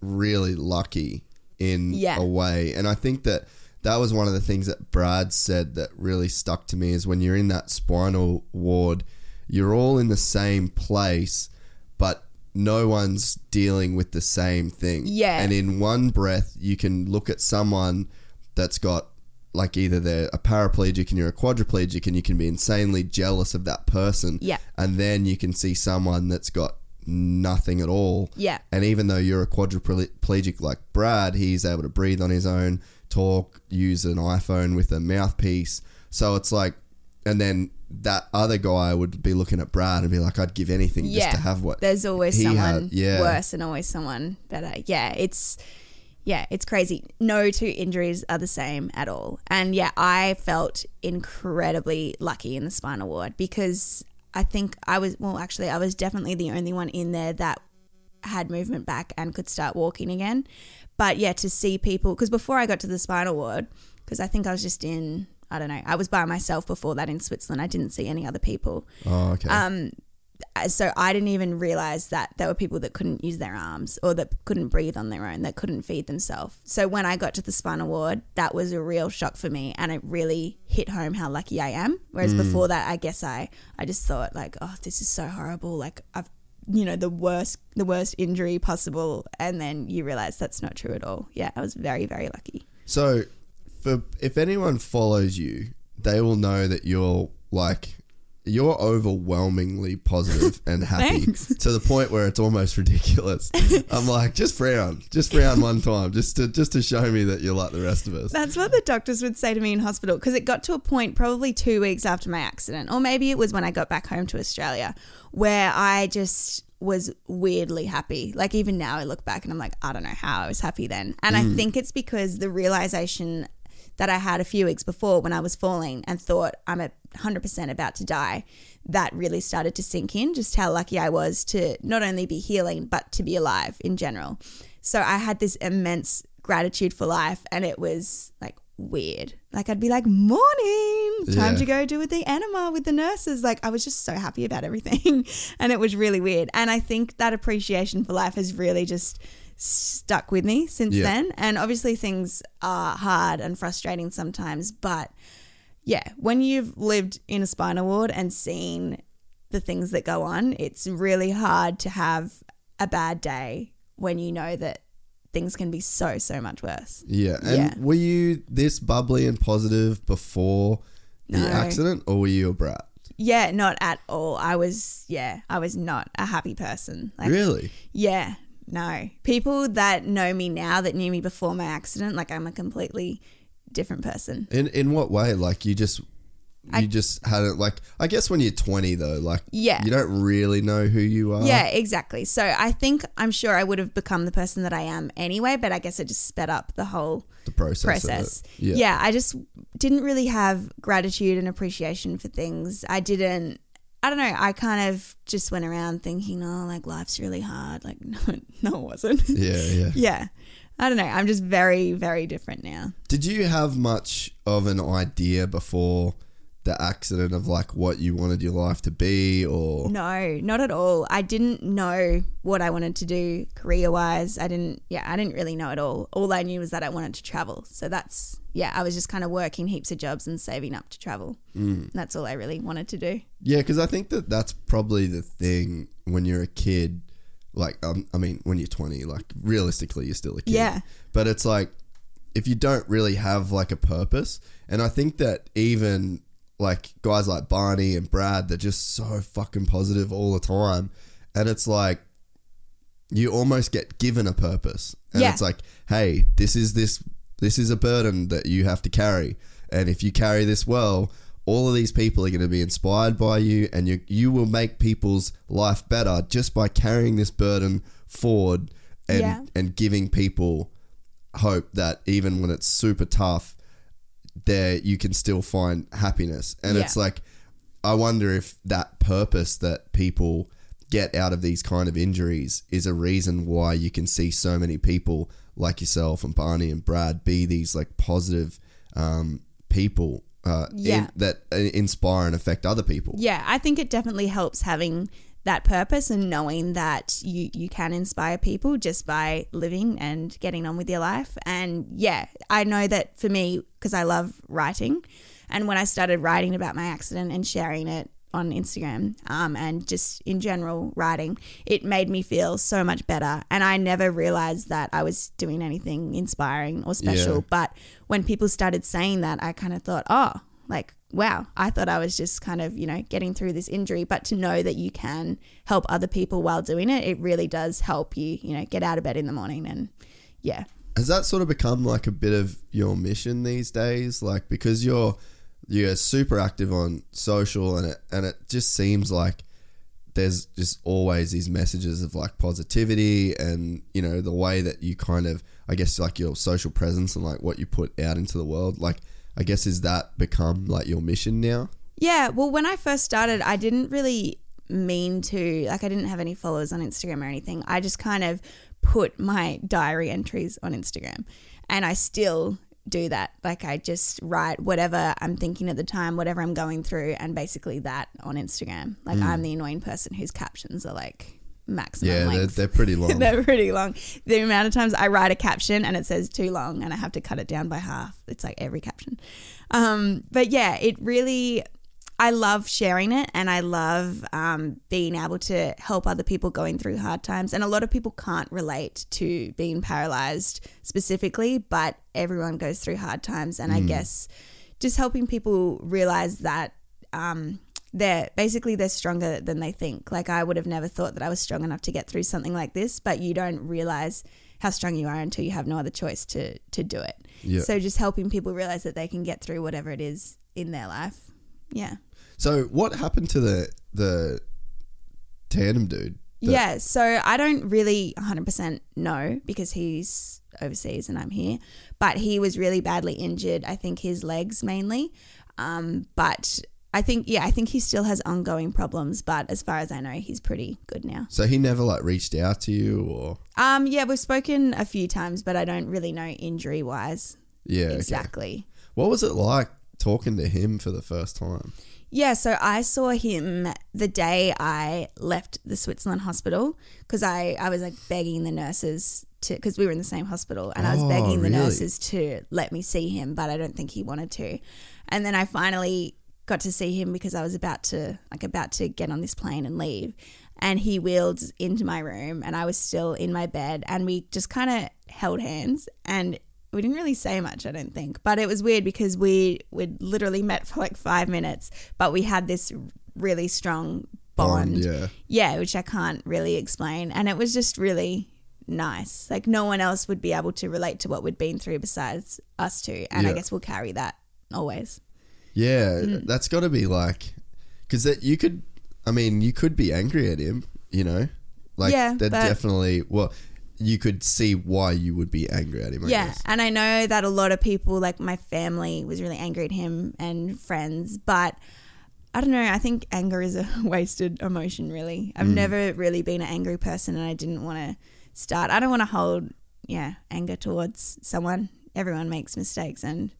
really lucky in Yeah. a way. And I think that that was one of the things that Brad said that really stuck to me is when you're in that spinal ward, you're all in the same place, but no one's dealing with the same thing. Yeah. And in one breath, you can look at someone that's got like either they're a paraplegic and you're a quadriplegic and you can be insanely jealous of that person. Yeah. And then you can see someone that's got nothing at all. Yeah. And even though you're a quadriplegic like Brad, he's able to breathe on his own, talk, use an iPhone with a mouthpiece. So it's like, and then that other guy would be looking at Brad and be like, I'd give anything yeah. just to have what There's always someone had. Yeah. worse and always someone better. Yeah, it's yeah, it's crazy. No two injuries are the same at all. And yeah, I felt incredibly lucky in the spinal ward because I think I was well actually I was definitely the only one in there that had movement back and could start walking again. But yeah, to see people because before I got to the spinal ward, because I think I was just in I don't know, I was by myself before that in Switzerland. I didn't see any other people. Oh, okay. Um, so I didn't even realize that there were people that couldn't use their arms or that couldn't breathe on their own, that couldn't feed themselves. So when I got to the spinal ward, that was a real shock for me, and it really hit home how lucky I am. Whereas before that, I guess I I just thought like, oh, this is so horrible. Like I've you know the worst the worst injury possible, and then you realize that's not true at all. Yeah, I was very very lucky. So, for if anyone follows you, they will know that you're like you're overwhelmingly positive and happy to the point where it's almost ridiculous. I'm like, just frown, just frown one time, just to just to show me that you're like the rest of us. That's what the doctors would say to me in hospital because it got to a point probably two weeks after my accident, or maybe it was when I got back home to Australia, where I just was weirdly happy. Like even now, I look back and I'm like, I don't know how I was happy then. And I mm. think it's because the realization that I had a few weeks before when I was falling and thought I'm at 100% about to die, that really started to sink in just how lucky I was to not only be healing, but to be alive in general. So I had this immense gratitude for life and it was like weird. Like I'd be like, morning, time Yeah. to go do with the enema with the nurses. Like I was just so happy about everything and it was really weird. And I think that appreciation for life has really just stuck with me since Yeah. then. And obviously things are hard and frustrating sometimes, but yeah, when you've lived in a spinal ward and seen the things that go on, it's really hard to have a bad day when you know that things can be so so much worse. Yeah. And Yeah. were you this bubbly and positive before the No. accident, or were you a brat? Yeah, not at all. I was yeah, I was not a happy person. Like Really? yeah, no. People that know me now that knew me before my accident, like I'm a completely different person. In in what way? Like you just you I- just had it like I guess when you're 20 though, like Yeah. you don't really know who you are. Yeah, exactly. So I think I'm sure I would have become the person that I am anyway, but I guess it just sped up the whole The process. process. Yeah. yeah, I just didn't really have gratitude and appreciation for things. I didn't. I don't know. I kind of just went around thinking, oh, like life's really hard. Like, no, no, it wasn't. Yeah, yeah. yeah. I don't know. I'm just very, very different now. Did you have much of an idea before the accident of like what you wanted your life to be or No, not at all. I didn't know what I wanted to do career wise. I didn't, yeah, I didn't really know at all. All I knew was that I wanted to travel. So that's, yeah, I was just kind of working heaps of jobs and saving up to travel. Mm. That's all I really wanted to do. Yeah, because I think that that's probably the thing when you're a kid. Like, um, I mean, when you're 20, like realistically, you're still a kid. Yeah. But it's like, if you don't really have like a purpose, and I think that even like guys like Barney and Brad, they're just so fucking positive all the time. And it's like you almost get given a purpose. And Yeah. it's like, hey, this is this this is a burden that you have to carry. And if you carry this well, all of these people are going to be inspired by you and you you will make people's life better just by carrying this burden forward and Yeah. and giving people hope that even when it's super tough there you can still find happiness. And Yeah. it's like i wonder if that purpose that people get out of these kind of injuries is a reason why you can see so many people like yourself and barney and brad be these like positive um, people uh, in- that uh, inspire and affect other people. Yeah, I think it definitely helps having that purpose and knowing that you you can inspire people just by living and getting on with your life. And yeah, I know that for me because I love writing, and when I started writing about my accident and sharing it on Instagram um, and just in general writing, it made me feel so much better. And I never realized that I was doing anything inspiring or special. Yeah. But when people started saying that, I kind of thought, oh, like, wow, I thought I was just kind of, you know, getting through this injury. But to know that you can help other people while doing it, it really does help you, you know, get out of bed in the morning. And yeah. Has that sort of become like a bit of your mission these days? Like because you're you're super active on social and it and it just seems like there's just always these messages of like positivity and you know the way that you kind of I guess like your social presence and like what you put out into the world like I guess is that become like your mission now? Yeah, well, when I first started, I didn't really mean to, like, I didn't have any followers on Instagram or anything. I just kind of put my diary entries on Instagram, and I still do that. Like, I just write whatever I'm thinking at the time, whatever I'm going through, and basically that on Instagram. Like, mm. I'm the annoying person whose captions are like maximum Yeah, they're, they're pretty long. They're pretty long. The amount of times I write a caption and it says too long and I have to cut it down by half. It's like every caption. Um, but yeah, it really, I love sharing it and I love um, being able to help other people going through hard times. And a lot of people can't relate to being paralyzed specifically, but everyone goes through hard times. And I guess just helping people realize that um, they're basically they're stronger than they think. Like I would have never thought that I was strong enough to get through something like this, but you don't realize how strong you are until you have no other choice to to do it. Yeah. So just helping people realize that they can get through whatever it is in their life. Yeah. So what happened to the the tandem dude? Yeah, so I don't really 100% know because he's overseas and I'm here, but he was really badly injured. I think his legs mainly. Um, but I think, yeah, I think he still has ongoing problems, but as far as I know, he's pretty good now. So he never like reached out to you or Um, yeah, we've spoken a few times, but I don't really know injury wise yeah, okay. exactly. What was it like talking to him for the first time? Yeah, so I saw him the day I left the Switzerland hospital because I, I was like begging the nurses to, because we were in the same hospital, and I was Oh, begging the really? nurses to let me see him, but I don't think he wanted to. And then I finally got to see him because I was about to, like, about to get on this plane and leave. And he wheeled into my room, and I was still in my bed, and we just kind of held hands and we didn't really say much, I don't think. But it was weird because we we'd literally met for like five minutes, but we had this really strong bond. Bond, yeah. Yeah, which I can't really explain. And it was just really nice. Like no one else would be able to relate to what we'd been through besides us two. And I guess we'll carry that always. Yeah, Mm. that's got to be like, because that you could, I mean, you could be angry at him, you know, like Yeah, that definitely. Well, you could see why you would be angry at him. I yeah, guess. and I know that a lot of people, like my family, was really angry at him and friends, but I don't know. I think anger is a wasted emotion. Really, I've Mm. never really been an angry person, and I didn't want to start. I don't want to hold, yeah, anger towards someone. Everyone makes mistakes, and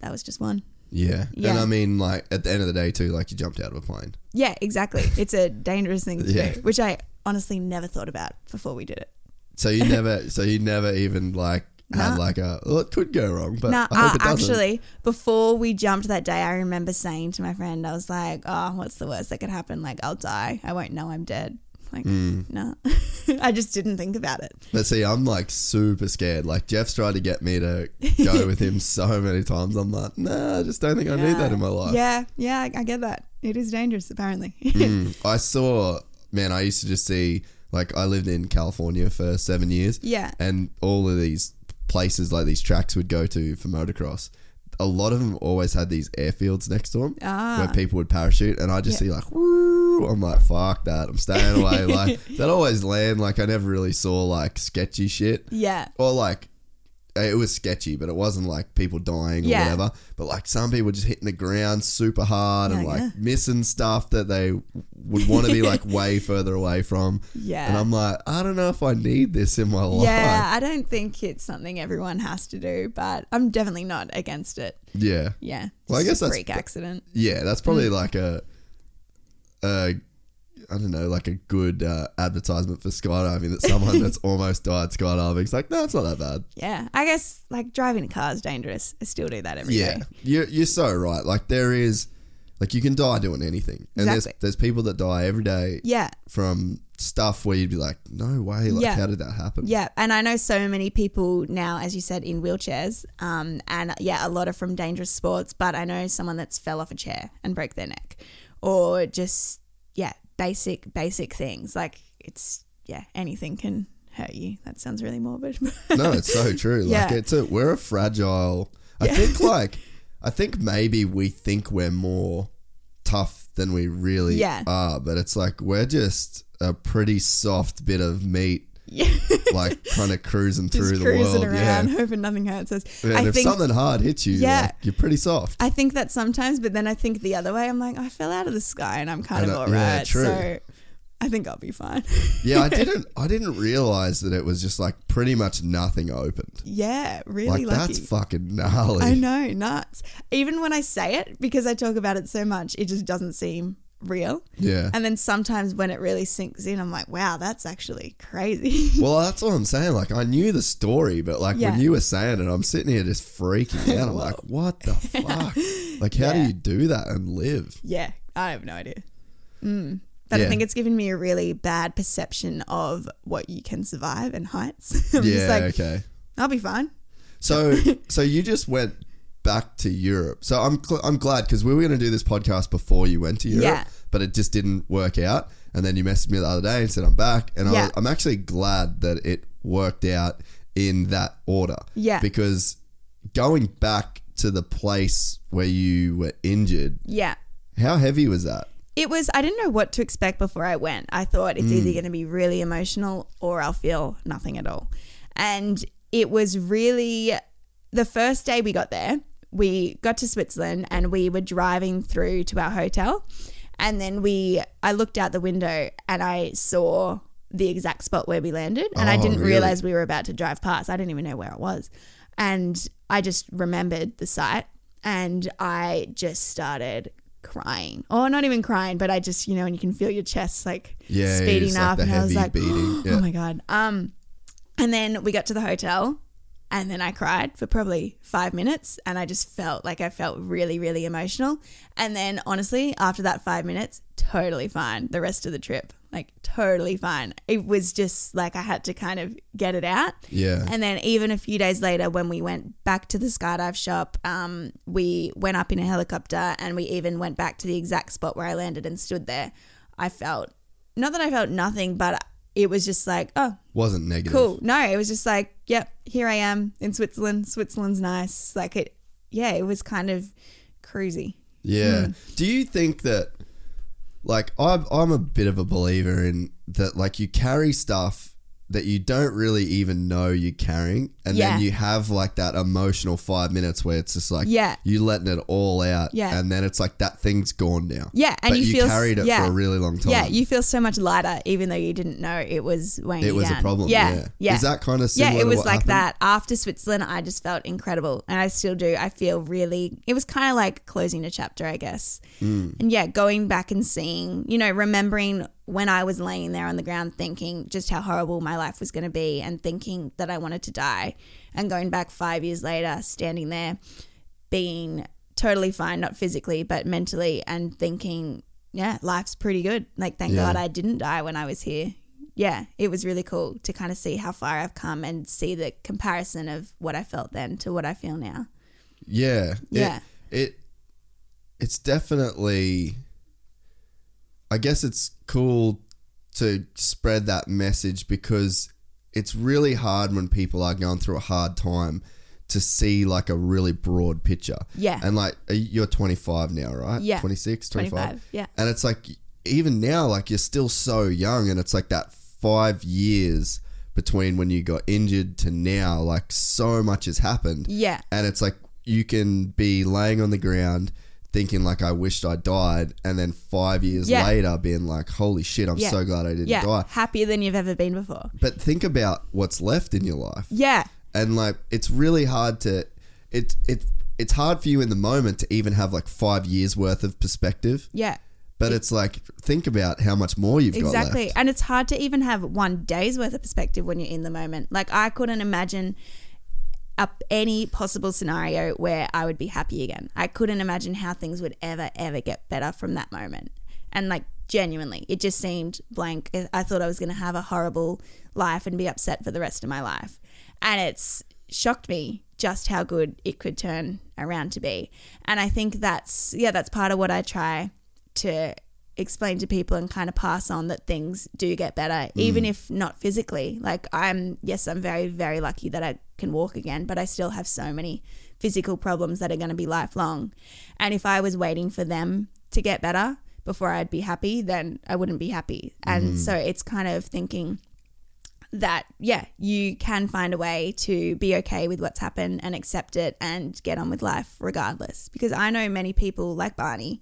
that was just one. Yeah. Yeah. And I mean, like, at the end of the day, too, like, you jumped out of a plane. Yeah, exactly. It's a dangerous thing to Yeah. do, which I honestly never thought about before we did it. So you never, so you never even, like, had, Nah. like, a, well, it could go wrong, but hope uh, actually, before we jumped that day, I remember saying to my friend, I was like, "Oh, what's the worst that could happen? Like, I'll die. I won't know I'm dead." Like, Mm. no, I just didn't think about it. But see, I'm, like, super scared. Like, Jeff's tried to get me to go with him so many times. I'm like, nah, I just don't think I need that in my life. Yeah, yeah, I, I get that. It is dangerous, apparently. Mm. I saw, man, I used to just see, like, I lived in California for seven years. Yeah. And all of these places, like these tracks, would go to for motocross. A lot of them always had these airfields next to them Ah. where people would parachute, and I just Yeah. see like, woo, I'm like, fuck that, I'm staying away. like that always land. Like I never really saw like sketchy shit, yeah, or like it was sketchy, but it wasn't like people dying or Yeah. whatever. But like some people just hitting the ground super hard and Yeah, like yeah. missing stuff that they would want to be like way further away from. Yeah. And I'm like, I don't know if I need this in my life. yeah. I don't think it's something everyone has to do, but I'm definitely not against it. Yeah. Yeah, Well, I guess a that's- freak accident. Yeah, that's probably Mm. like a, a, I don't know, like a good uh, advertisement for skydiving that someone that's almost died skydiving is like, no, it's not that bad. Yeah, I guess like driving a car is dangerous. I still do that every day. Yeah, you're you're so right. Like there is, like you can die doing anything, and Exactly. there's there's people that die every day Yeah, from stuff where you'd be like, no way, like Yeah. how did that happen? Yeah, and I know so many people now, as you said, in wheelchairs. Um, and yeah, a lot are from dangerous sports. But I know someone that's fell off a chair and broke their neck, or just basic basic things like it's yeah, anything can hurt you. That sounds really morbid. no, it's so true. Like Yeah. it's a we're a fragile. I think like I think maybe we think we're more tough than we really Yeah. are, but it's like we're just a pretty soft bit of meat, yeah, like kind of cruising through just the cruising world. around, Yeah. hoping nothing hurts us. And I if think something hard hits you, Yeah. like, you're pretty soft. I think that sometimes, but then I think the other way. I'm like, I fell out of the sky and I'm kind I of know- all yeah, right. true. So I think I'll be fine. yeah, I didn't. I didn't realize that it was just like pretty much nothing opened. yeah, really Like lucky. that's fucking gnarly. I know, nuts. Even when I say it, because I talk about it so much, it just doesn't seem real. Yeah. And then sometimes when it really sinks in, I'm like, wow, that's actually crazy. Well, that's what I'm saying. Like, I knew the story, but like Yeah. when you were saying it, I'm sitting here just freaking out. I'm like, what the fuck? Like, how do you do that and live? yeah, I have no idea. Mm. But Yeah. I think it's given me a really bad perception of what you can survive and heights. I'm yeah. just like, okay. I'll be fine. So, so you just went back to Europe. So I'm cl- I'm glad because we were going to do this podcast before you went to Europe, Yeah. but it just didn't work out. And then you messaged me the other day and said I'm back, and I Yeah. was, I'm actually glad that it worked out in that order. Yeah. Because going back to the place where you were injured, Yeah. how heavy was that? It was, I didn't know what to expect before I went. I thought it's either mm. going to be really emotional or I'll feel nothing at all. And it was really the first day we got there, we got to Switzerland and we were driving through to our hotel. And then we, I looked out the window and I saw the exact spot where we landed. And I Oh, didn't really? realize we were about to drive past. I didn't even know where it was. And I just remembered the site and I just started crying. Or not even crying, but I just, you know, and you can feel your chest like Yeah, speeding just, like, up. and I was like, beating. Yeah. oh my God. Um, and then we got to the hotel and then I cried for probably five minutes and I just felt like I felt really, really emotional. And then honestly, after that five minutes, totally fine the rest of the trip. Like totally fine. It was just like I had to kind of get it out. Yeah. And then even a few days later, when we went back to the skydive shop, um, we went up in a helicopter and we even went back to the exact spot where I landed and stood there. I felt not that I felt nothing, but it was just like, oh, Wasn't negative. cool. No, it was just like, yep, here I am in Switzerland. Switzerland's nice. Like it, yeah, it was kind of cruisy. Yeah. Mm. Do you think that, like, I'm, I'm a bit of a believer in that, like, you carry stuff that you don't really even know you're carrying, and Yeah. then you have like that emotional five minutes where it's just like Yeah. you letting it all out, Yeah. and then it's like that thing's gone now, Yeah, and you you, feel carried it yeah. for a really long time. Yeah, you feel so much lighter, even though you didn't know it was weighing it was down. a problem. Yeah, Yeah, yeah. Is that kind of yeah, it was like happened? that. After Switzerland, I just felt incredible, and I still do. I feel really. It was kind of like closing a chapter, I guess. Mm. And yeah, going back and seeing, you know, remembering when I was laying there on the ground, thinking just how horrible my life was going to be, and thinking that I wanted to die, and going back five years later, standing there, being totally fine, not physically but mentally, and thinking, yeah, life's pretty good. Like, thank Yeah. God I didn't die when I was here yeah, it was really cool to kind of see how far I've come and see the comparison of what I felt then to what I feel now. Yeah. It- Yeah. It, it's definitely I guess it's cool to spread that message because it's really hard when people are going through a hard time to see like a really broad picture. Yeah. And like you're 25 now, right? Yeah. 26, 25. 25, yeah. And it's like even now like you're still so young and it's like that 5 years between when you got injured to now like so much has happened Yeah. and it's like you can be laying on the ground thinking like I wished I died and then 5 years Yeah. later being like holy shit I'm Yeah. so glad I didn't Yeah. die Happier than you've ever been before. but think about what's left in your life Yeah. and like it's really hard to it it it's hard for you in the moment to even have like 5 years worth of perspective Yeah. but it's like think about how much more you've got Exactly. left And it's hard to even have one day's worth of perspective when you're in the moment. Like, I couldn't imagine up any possible scenario where I would be happy again. I couldn't imagine how things would ever, ever get better from that moment. And like, genuinely, it just seemed blank. I thought I was going to have a horrible life and be upset for the rest of my life. And it's shocked me just how good it could turn around to be. And I think that's, yeah, that's part of what I try to explain to people and kind of pass on that things do get better, mm. even if not physically. Like, I'm, yes, I'm very, very lucky that I can walk again, but I still have so many physical problems that are going to be lifelong. And if I was waiting for them to get better before I'd be happy, then I wouldn't be happy. And mm-hmm. so it's kind of thinking, that yeah you can find a way to be okay with what's happened and accept it and get on with life regardless because i know many people like barney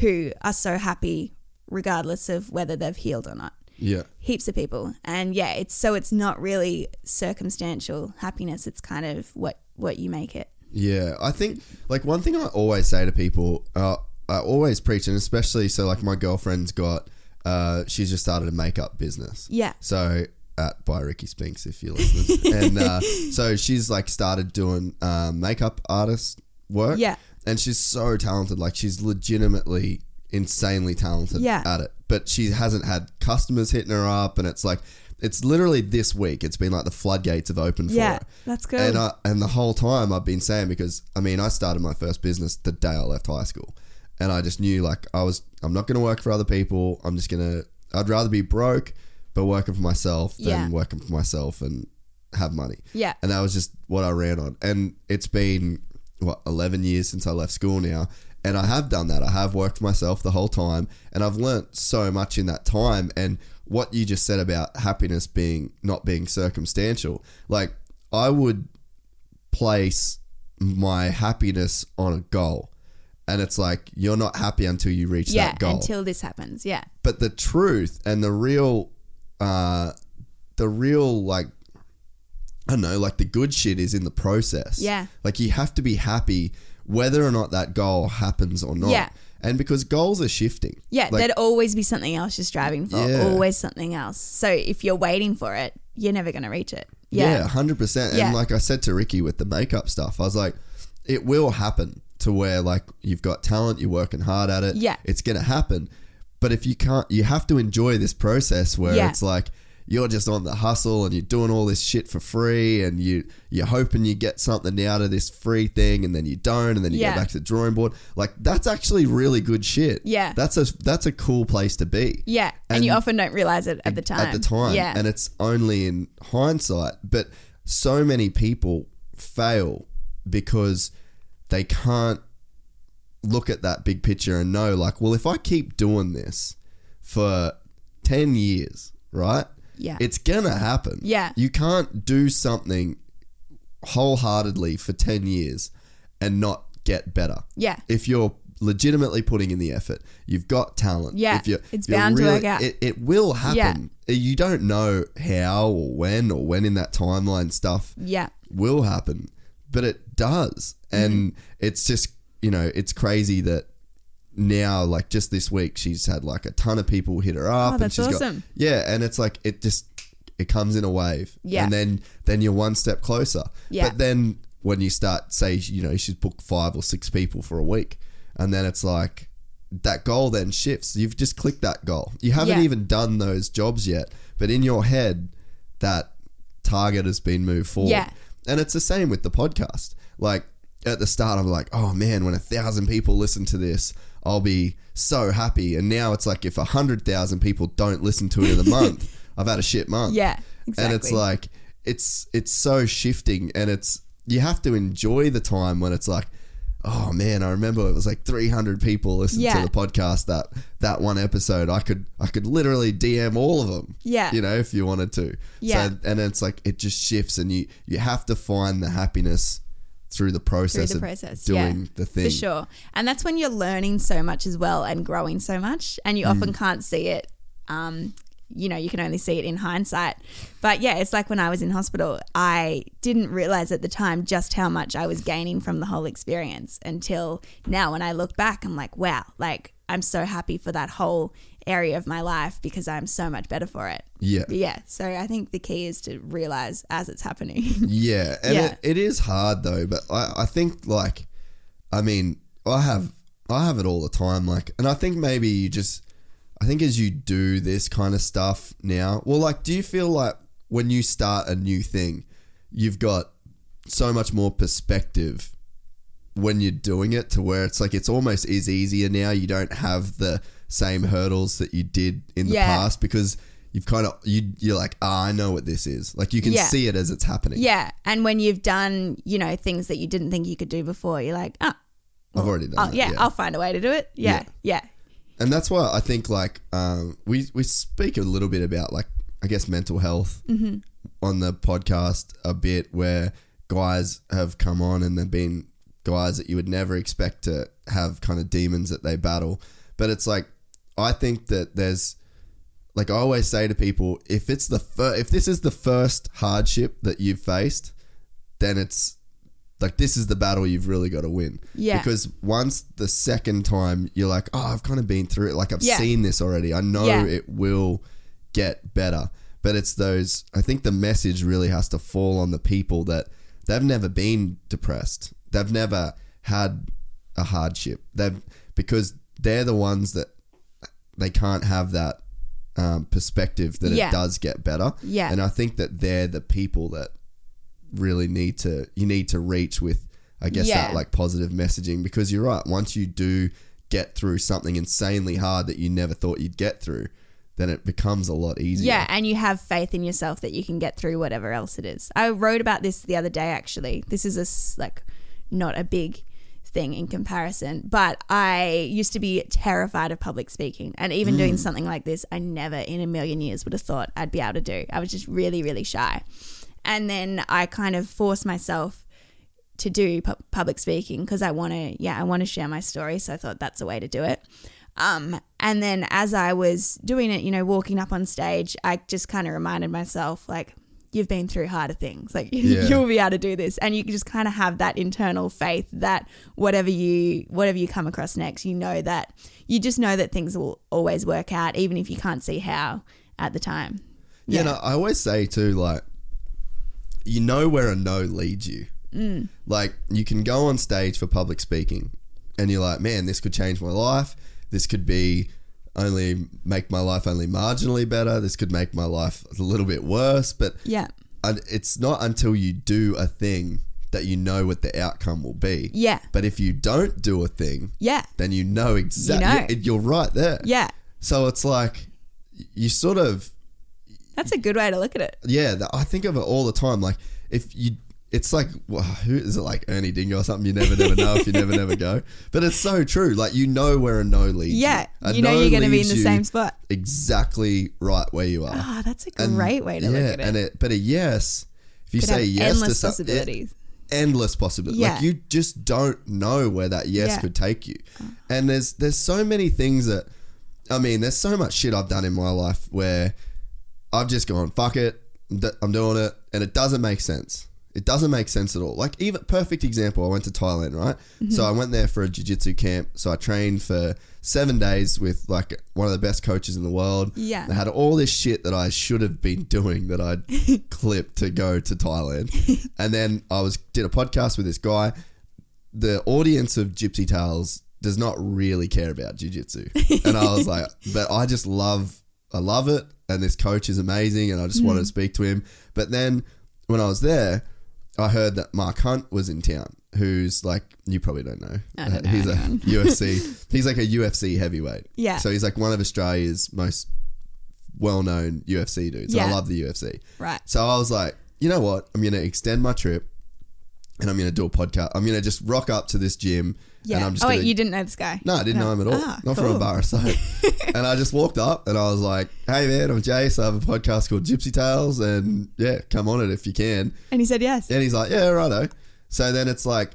who are so happy regardless of whether they've healed or not yeah heaps of people and yeah it's so it's not really circumstantial happiness it's kind of what what you make it Yeah, I think like one thing I always say to people, uh, I always preach, and especially so like my girlfriend's got, uh, she's just started a makeup business. Yeah. So at by Ricky Spinks if you're listening, and uh, so she's like started doing um, makeup artist work. Yeah. And she's so talented. Like she's legitimately insanely talented Yeah. at it, but she hasn't had customers hitting her up, and it's like. It's literally this week. It's been like the floodgates have opened Yeah, for her. that's good. And I, and the whole time I've been saying because I mean I started my first business the day I left high school, and I just knew like I was I'm not going to work for other people. I'm just gonna I'd rather be broke but working for myself than Yeah. working for myself and have money. Yeah. and that was just what I ran on. And it's been what 11 years since I left school now. And I have done that. I have worked myself the whole time, and I've learnt so much in that time. And what you just said about happiness being not being circumstantial, like I would place my happiness on a goal. And it's like you're not happy until you reach yeah that goal. until this happens yeah but the truth and the real uh the real like I don't know, like the good shit is in the process. Yeah. Like you have to be happy whether or not that goal happens or not. Yeah. And because goals are shifting. Yeah, Like, there'd always be something else you're striving for. Yeah. Always something else. So if you're waiting for it, you're never going to reach it. Yeah, Yeah. hundred percent. Yeah. And like I said to Ricky with the makeup stuff, I was like, it will happen to where like you've got talent, you're working hard at it. Yeah. It's gonna happen. But if you can't you have to enjoy this process where Yeah. it's like you're just on the hustle and you're doing all this shit for free and you you're hoping you get something out of this free thing and then you don't and then you Yeah. go back to the drawing board. Like that's actually really good shit. Yeah. That's a that's a cool place to be Yeah. And, you often don't realize it at the time. at the time. Yeah. And it's only in hindsight. But so many people fail because they can't look at that big picture and know, like, well, if I keep doing this for 10 years, right? Yeah. it's gonna happen. Yeah. you can't do something wholeheartedly for ten years and not get better. Yeah. if you're legitimately putting in the effort, you've got talent. Yeah, if you're, it's you're bound to work out. It, it will happen. Yeah. You don't know how or when or when in that timeline stuff Yeah. will happen, but it does. And mm-hmm. it's just, you know, it's crazy that now, like just this week, she's had like a ton of people hit her up. Oh, and that's she's awesome. Got, yeah. And it's like, it just, it comes in a wave. Yeah. And then, then you're one step closer. Yeah. But then when you start, say, you know, she's booked five or six people for a week. And then it's like, that goal then shifts. You've just clicked that goal. You haven't Yeah. even done those jobs yet, but in your head, that target has been moved forward. Yeah. And it's the same with the podcast. Like at the start, I'm like, oh man, when a thousand people listen to this, I'll be so happy. And now it's like if a hundred thousand people don't listen to it in a month, I've had a shit month. Yeah, exactly. And it's like it's it's so shifting, and it's you have to enjoy the time when it's like. Oh man, I remember it was like 300 people listened Yeah. to the podcast that that one episode. I could I could literally DM all of them. Yeah. You know, if you wanted to. Yeah. So and it's like it just shifts and you you have to find the happiness through the process through process the of process. doing yeah, the thing. For sure. And that's when you're learning so much as well and growing so much. And you Mm. often can't see it. Um, you know, you can only see it in hindsight. But yeah, it's like when I was in hospital, I didn't realize at the time just how much I was gaining from the whole experience until now when I look back, I'm like, wow, like I'm so happy for that whole area of my life because I'm so much better for it. Yeah. Yeah. So I think the key is to realize as it's happening. Yeah, and Yeah. It, it is hard though. But I, I think like, I mean, I have I have it all the time. Like, and I think maybe you just, I think as you do this kind of stuff now, well, like, do you feel like when you start a new thing, you've got so much more perspective when you're doing it to where it's like it's almost is easier now. You don't have the same hurdles that you did in the Yeah. past because you've kind of you you're like, ah, I know what this is. Like you can Yeah. see it as it's happening. Yeah, and when you've done, you know, things that you didn't think you could do before, you're like, ah, I've already done oh, that. yeah, I'll find a way to do it. Yeah, yeah, and that's why I think like um, we we speak a little bit about like I guess mental health Mm-hmm. on the podcast a bit where guys have come on and they've been guys that you would never expect to have kind of demons that they battle, but it's like I think that there's like I always say to people if it's the fir- if this is the first hardship that you've faced, then it's like this is the battle you've really got to win. Yeah. Because once the second time you're like, oh, I've kind of been through it. Like I've Yeah. seen this already. I know Yeah. it will get better. But it's those. I think the message really has to fall on the people that they've never been depressed. They've never had a hardship. They've because they're the ones that they can't have that um, perspective that Yeah. it does get better. Yeah. And I think that they're the people that really need to you need to reach with I guess Yeah. that like positive messaging because you're right. Once you do get through something insanely hard that you never thought you'd get through, then it becomes a lot easier. yeah, and you have faith in yourself that you can get through whatever else it is. I wrote about this the other day. Actually, this is a like not a big thing in comparison, but I used to be terrified of public speaking, and even doing something like this, I never in a million years would have thought I'd be able to do. I was just really, really shy, and then I kind of forced myself to do pu- public speaking because I want to, yeah, I want to share my story. So I thought that's a way to do it. Um, and then as I was doing it, you know, walking up on stage, I just kind of reminded myself, like, you've been through harder things. Like, Yeah. you'll be able to do this. And you can just kind of have that internal faith that whatever you, whatever you come across next, you know that you just know that things will always work out, even if you can't see how at the time. Yeah, and I I always say too, like, you know where a no leads you. Mm. Like, you can go on stage for public speaking, and you're like, man, this could change my life. This could be only make my life only marginally better. This could make my life a little bit worse. But Yeah. and it's not until you do a thing that you know what the outcome will be. Yeah. But if you don't do a thing, Yeah. then you know exactly. You know. You're right there. Yeah. So it's like you sort of That's a good way to look at it. yeah, I think of it all the time. Like if you it's like wow, who is it like Ernie Dingo or something? You never never know if you never never go. But it's so true. Like you know where a no leads. Yeah, A you know no you're going to be in the same spot. exactly right where you are. Ah, that's a And- great way to yeah, look at it. And it, but a yes, if you Could say yes to endless something, possibilities. endless possibilities. Yeah. Like you just don't know where that yes Yeah. could take you. And there's there's so many things that I mean, there's so much shit I've done in my life where I've just gone, fuck it, I'm doing it, and it doesn't make sense. It doesn't make sense at all. Like even perfect example, I went to Thailand, right? Mm-hmm. So I went there for a jiu-jitsu camp. So I trained for seven days with like one of the best coaches in the world. Yeah. I had all this shit that I should have been doing that I'd clipped to go to Thailand. and then I was did a podcast with this guy. The audience of Gypsy Tales does not really care about jiu-jitsu. And I was like, but I just love I love it and this coach is amazing and I just Mm. wanted to speak to him. But then when I was there, I heard that Mark Hunt was in town, who's like you probably don't know. I don't know he's anyone. a UFC. He's like a UFC heavyweight. Yeah. So he's like one of Australia's most well-known UFC dudes. I love the UFC. Right. So I was like, you know what? I'm going to extend my trip and I'm going to do a podcast. I'm going to just rock up to this gym Yeah. and I'm just oh, gonna, wait, you didn't know this guy? no, I didn't know him at all. Ah, Not from cool. a bar side. and I just walked up and I was like, hey man, I'm Jace. I have a podcast called Gypsy Tales and yeah, come on it if you can. And he said yes. And he's like, yeah, righto. So then it's like,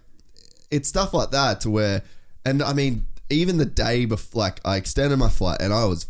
it's stuff like that to where, and I mean, even the day before, like I extended my flight and I was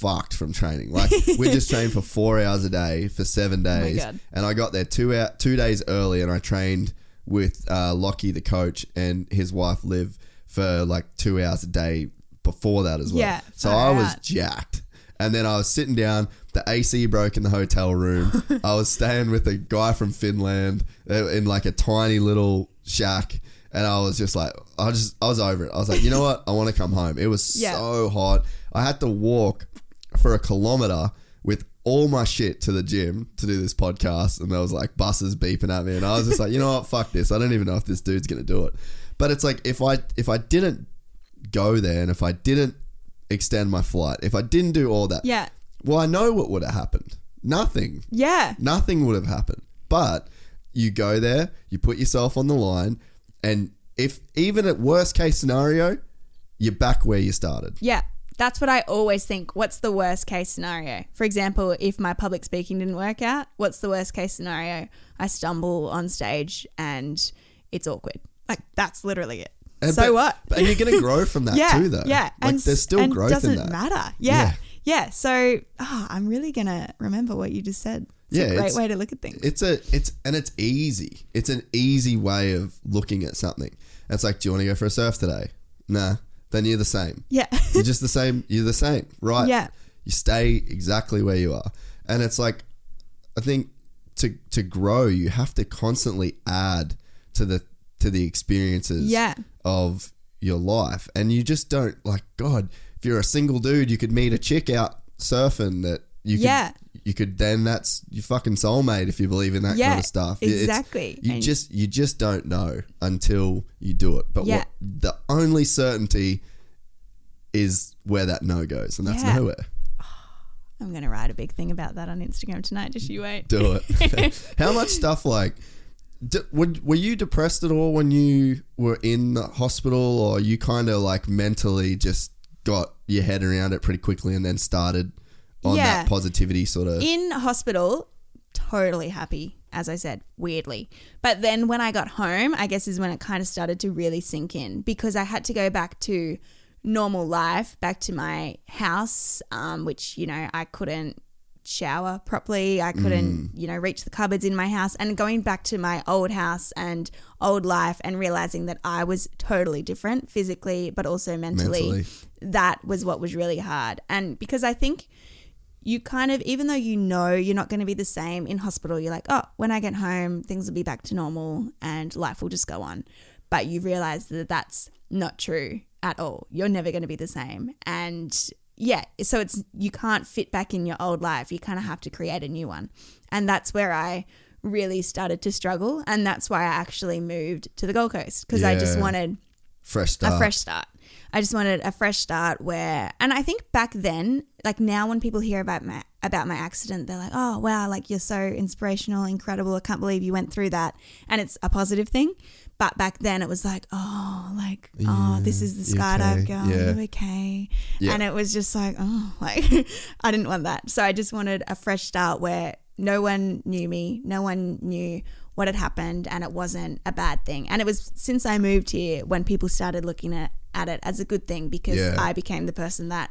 fucked from training. Like we just trained for four hours a day for seven days, God. and I got there two out two days early, and I trained with uh, Lockie, the coach, and his wife Liv for like two hours a day before that as well. Yeah, so I was out. jacked. And then I was sitting down. The AC broke in the hotel room. I was staying with a guy from Finland uh, in like a tiny little shack, and I was just like, I just, I was over it. I was like, you know what? I want to come home. It was Yeah. so hot. I had to walk for a kilometer with all my shit to the gym to do this podcast, and there was like buses beeping at me, and I was just like, you know what? Fuck this. I don't even know if this dude's gonna do it. But it's like if I if I didn't go there, and if I didn't extend my flight, if I didn't do all that, Yeah. well, I know what would have happened. Nothing. Yeah. Nothing would have happened. But you go there, you put yourself on the line, and if even at worst case scenario, you're back where you started. Yeah. That's what I always think. What's the worst case scenario? For example, if my public speaking didn't work out, what's the worst case scenario? I stumble on stage and it's awkward. Like that's literally it. And- so but- what? And you're going to grow from that yeah, too, though. Yeah, like there's still and growth doesn't in that. matter. Yeah, Yeah. yeah. So, ah, I'm really gonna remember what you just said. It's Yeah, a great way to look at things. It's a it's and it's easy. It's an easy way of looking at something. It's like, do you want to go for a surf today? Nah. Then you're the same. yeah, You're just the same. You're the same, right? Yeah. You stay exactly where you are, and it's like, I think to to grow, you have to constantly add to the to the experiences Yeah. of your life, and you just don't like God. If you're a single dude, you could meet a chick out surfing that you could, Yeah. you could then that's your fucking soulmate if you believe in that Yeah, kind of stuff. It's- exactly. you And- just you just don't know until you do it. But Yeah. what the only certainty is where that no goes, and that's Yeah. nowhere. I'm gonna write a big thing about that on Instagram tonight. Just you wait. Do it. How much stuff like? D- were, were you depressed at all when you were in the hospital, or you kind of like mentally just got your head around it pretty quickly and then started on Yeah. that positivity sort of? in hospital, totally happy, as I said, weirdly. But then when I got home, I guess is when it kind of started to really sink in because I had to go back to normal life, back to my house, um, which, you know, I couldn't shower properly. I couldn't, you know, reach the cupboards in my house and going back to my old house and old life and realizing that I was totally different physically, but also mentally. Mentally. That was what was really hard. And because I think you kind of, even though you know you're not going to be the same in hospital, you're like, oh, when I get home, things will be back to normal and life will just go on. But you realize that that's not true at all. You're never going to be the same. And yeah, so it's, you can't fit back in your old life. You kind of have to create a new one. And that's where I really started to struggle. And that's why I actually moved to the Gold Coast because I just wanted fresh start. a fresh start. I just wanted a fresh start where, and I think back then, like now when people hear about my, about my accident, they're like, "Oh wow, like you're so inspirational, incredible. I can't believe you went through that." And it's a positive thing. But back then it was like, "Oh, like oh, this is the skydive okay? girl. Yeah. You okay?" Yeah. And it was just like, "Oh, like I didn't want that." So I just wanted a fresh start where no one knew me, no one knew what had happened, and it wasn't a bad thing. And it was since I moved here when people started looking at, at it as a good thing because Yeah. I became the person that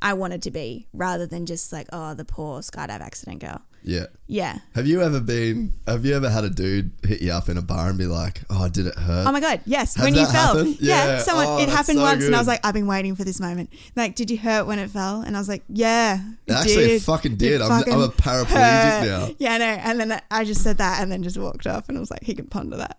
I wanted to be rather than just like, oh, the poor skydive accident girl. Yeah. Yeah. Have you ever been? Have you ever had a dude hit you up in a bar and be like, "Oh, did it hurt?" Oh my god, yes. Has when you fell. Yeah. Yeah. Someone Oh, it happened so once and I was like, I've been waiting for this moment. Like, did you hurt when it fell? And I was like, Yeah. It actually did. fucking did. I'm- I'm a paraplegic hurt." now. Yeah, I know. And then I just said that and then just walked off and I was like, he can ponder that.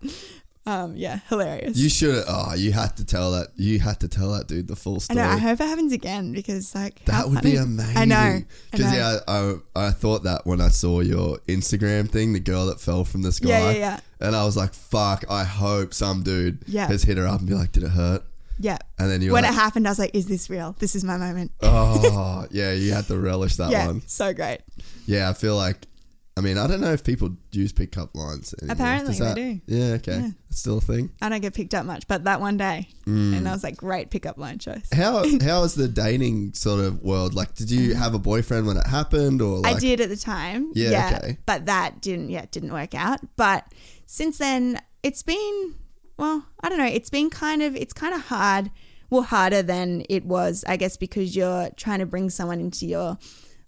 Um, yeah, hilarious. You should. Oh, you had to tell that. You had to tell that dude the full story. I know. I hope it happens again because like That would be amazing. I know. Because yeah, I, I thought that when I saw your Instagram thing, the girl that fell from the sky. Yeah, yeah, yeah. And I was like, fuck, I hope some dude Yeah. has hit her up and be like, did it hurt? Yeah. And then you when like, it happened, I was like, "Is this real? This is my moment." oh, yeah, you had to relish that yeah, one. so great. Yeah, I feel like, I mean, I don't know if people use pickup lines anymore. Apparently Does they do. Yeah, okay. Yeah. It's still a thing. I don't get picked up much, but that one day, Mm. and I was like, "Great pickup line choice." How how is the dating sort of world? Like, did you have a boyfriend when it happened, or like? I did at the time. Yeah, okay. But that didn't yeah, didn't work out. But since then it's been well, I don't know, it's been kind of it's kind of hard. Well, harder than it was, I guess, because you're trying to bring someone into your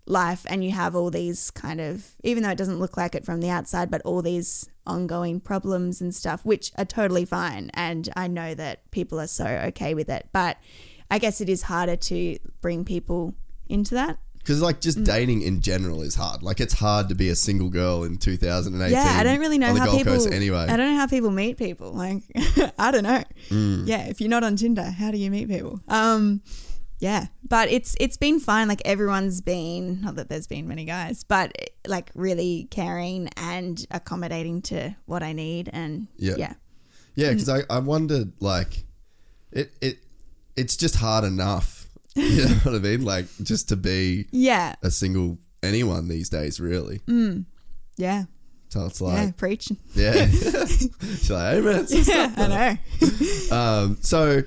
life and you have all these kind of even though it doesn't look like it from the outside, but all these ongoing problems and stuff, which are totally fine. And I know that people are so okay with it. But I guess it is harder to bring people into that. Because like just Mm. dating in general is hard. Like it's hard to be a single girl in 2018. Yeah, I don't really know how Gold people. Coast anyway. I don't know how people meet people. Like, I don't know. Mm. Yeah, if you're not on Tinder, how do you meet people? Um, yeah, but it's it's been fine. Like everyone's been, not that there's been many guys, but like really caring and accommodating to what I need, and Yeah. yeah, Yeah, Mm. because I, I wondered like it it it's just hard enough. You know what I mean? Like just to be yeah, a single anyone these days, really. yeah, So it's Mm. yeah, like preach. yeah. She's like, hey man. yeah, I know. Um, so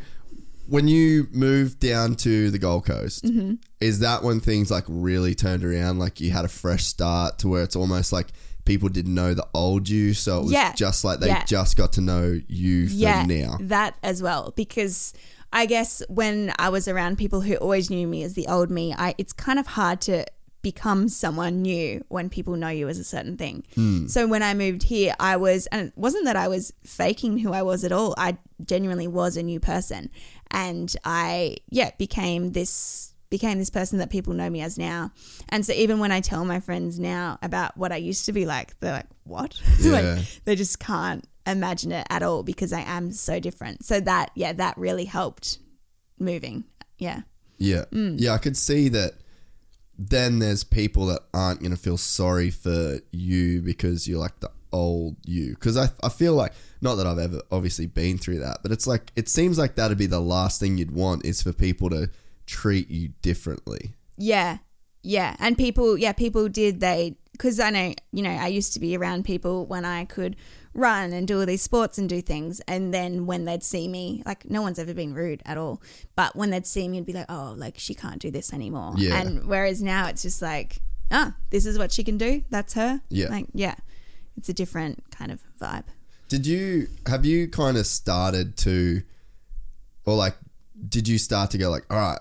when you moved down to the Gold Coast, Mm-hmm. is that when things like really turned around? Like you had a fresh start to where it's almost like people didn't know the old you, so it was Yeah. just like they Yeah. just got to know you yeah, now. that as well. Because I guess when I was around people who always knew me as the old me, I it's kind of hard to become someone new when people know you as a certain thing. So when I moved here, I was, and it wasn't that I was faking who I was at all. I genuinely was a new person, and I yeah became this became this person that people know me as now. And so even when I tell my friends now about what I used to be like, they're like, "What?" Yeah. like they just can't imagine it at all because I am so different. So that yeah, that really helped moving. Yeah. Yeah. Mm. Yeah, I could see that then there's people that aren't going to feel sorry for you because you're like the old you. Because I, I feel like, not that I've ever obviously been through that, but it's like, it seems like that'd be the last thing you'd want is for people to treat you differently. Yeah. Yeah. And people, yeah, people did they because I know, you know, I used to be around people when I could run and do all these sports and do things. And then when they'd see me, like no one's ever been rude at all. But when they'd see me, it'd be like, oh, like she can't do this anymore. Yeah. And whereas now it's just like, ah, this is what she can do. That's her. Yeah. Like, yeah. It's a different kind of vibe. Did you, have you kind of started to, or like, did you start to go like, all right,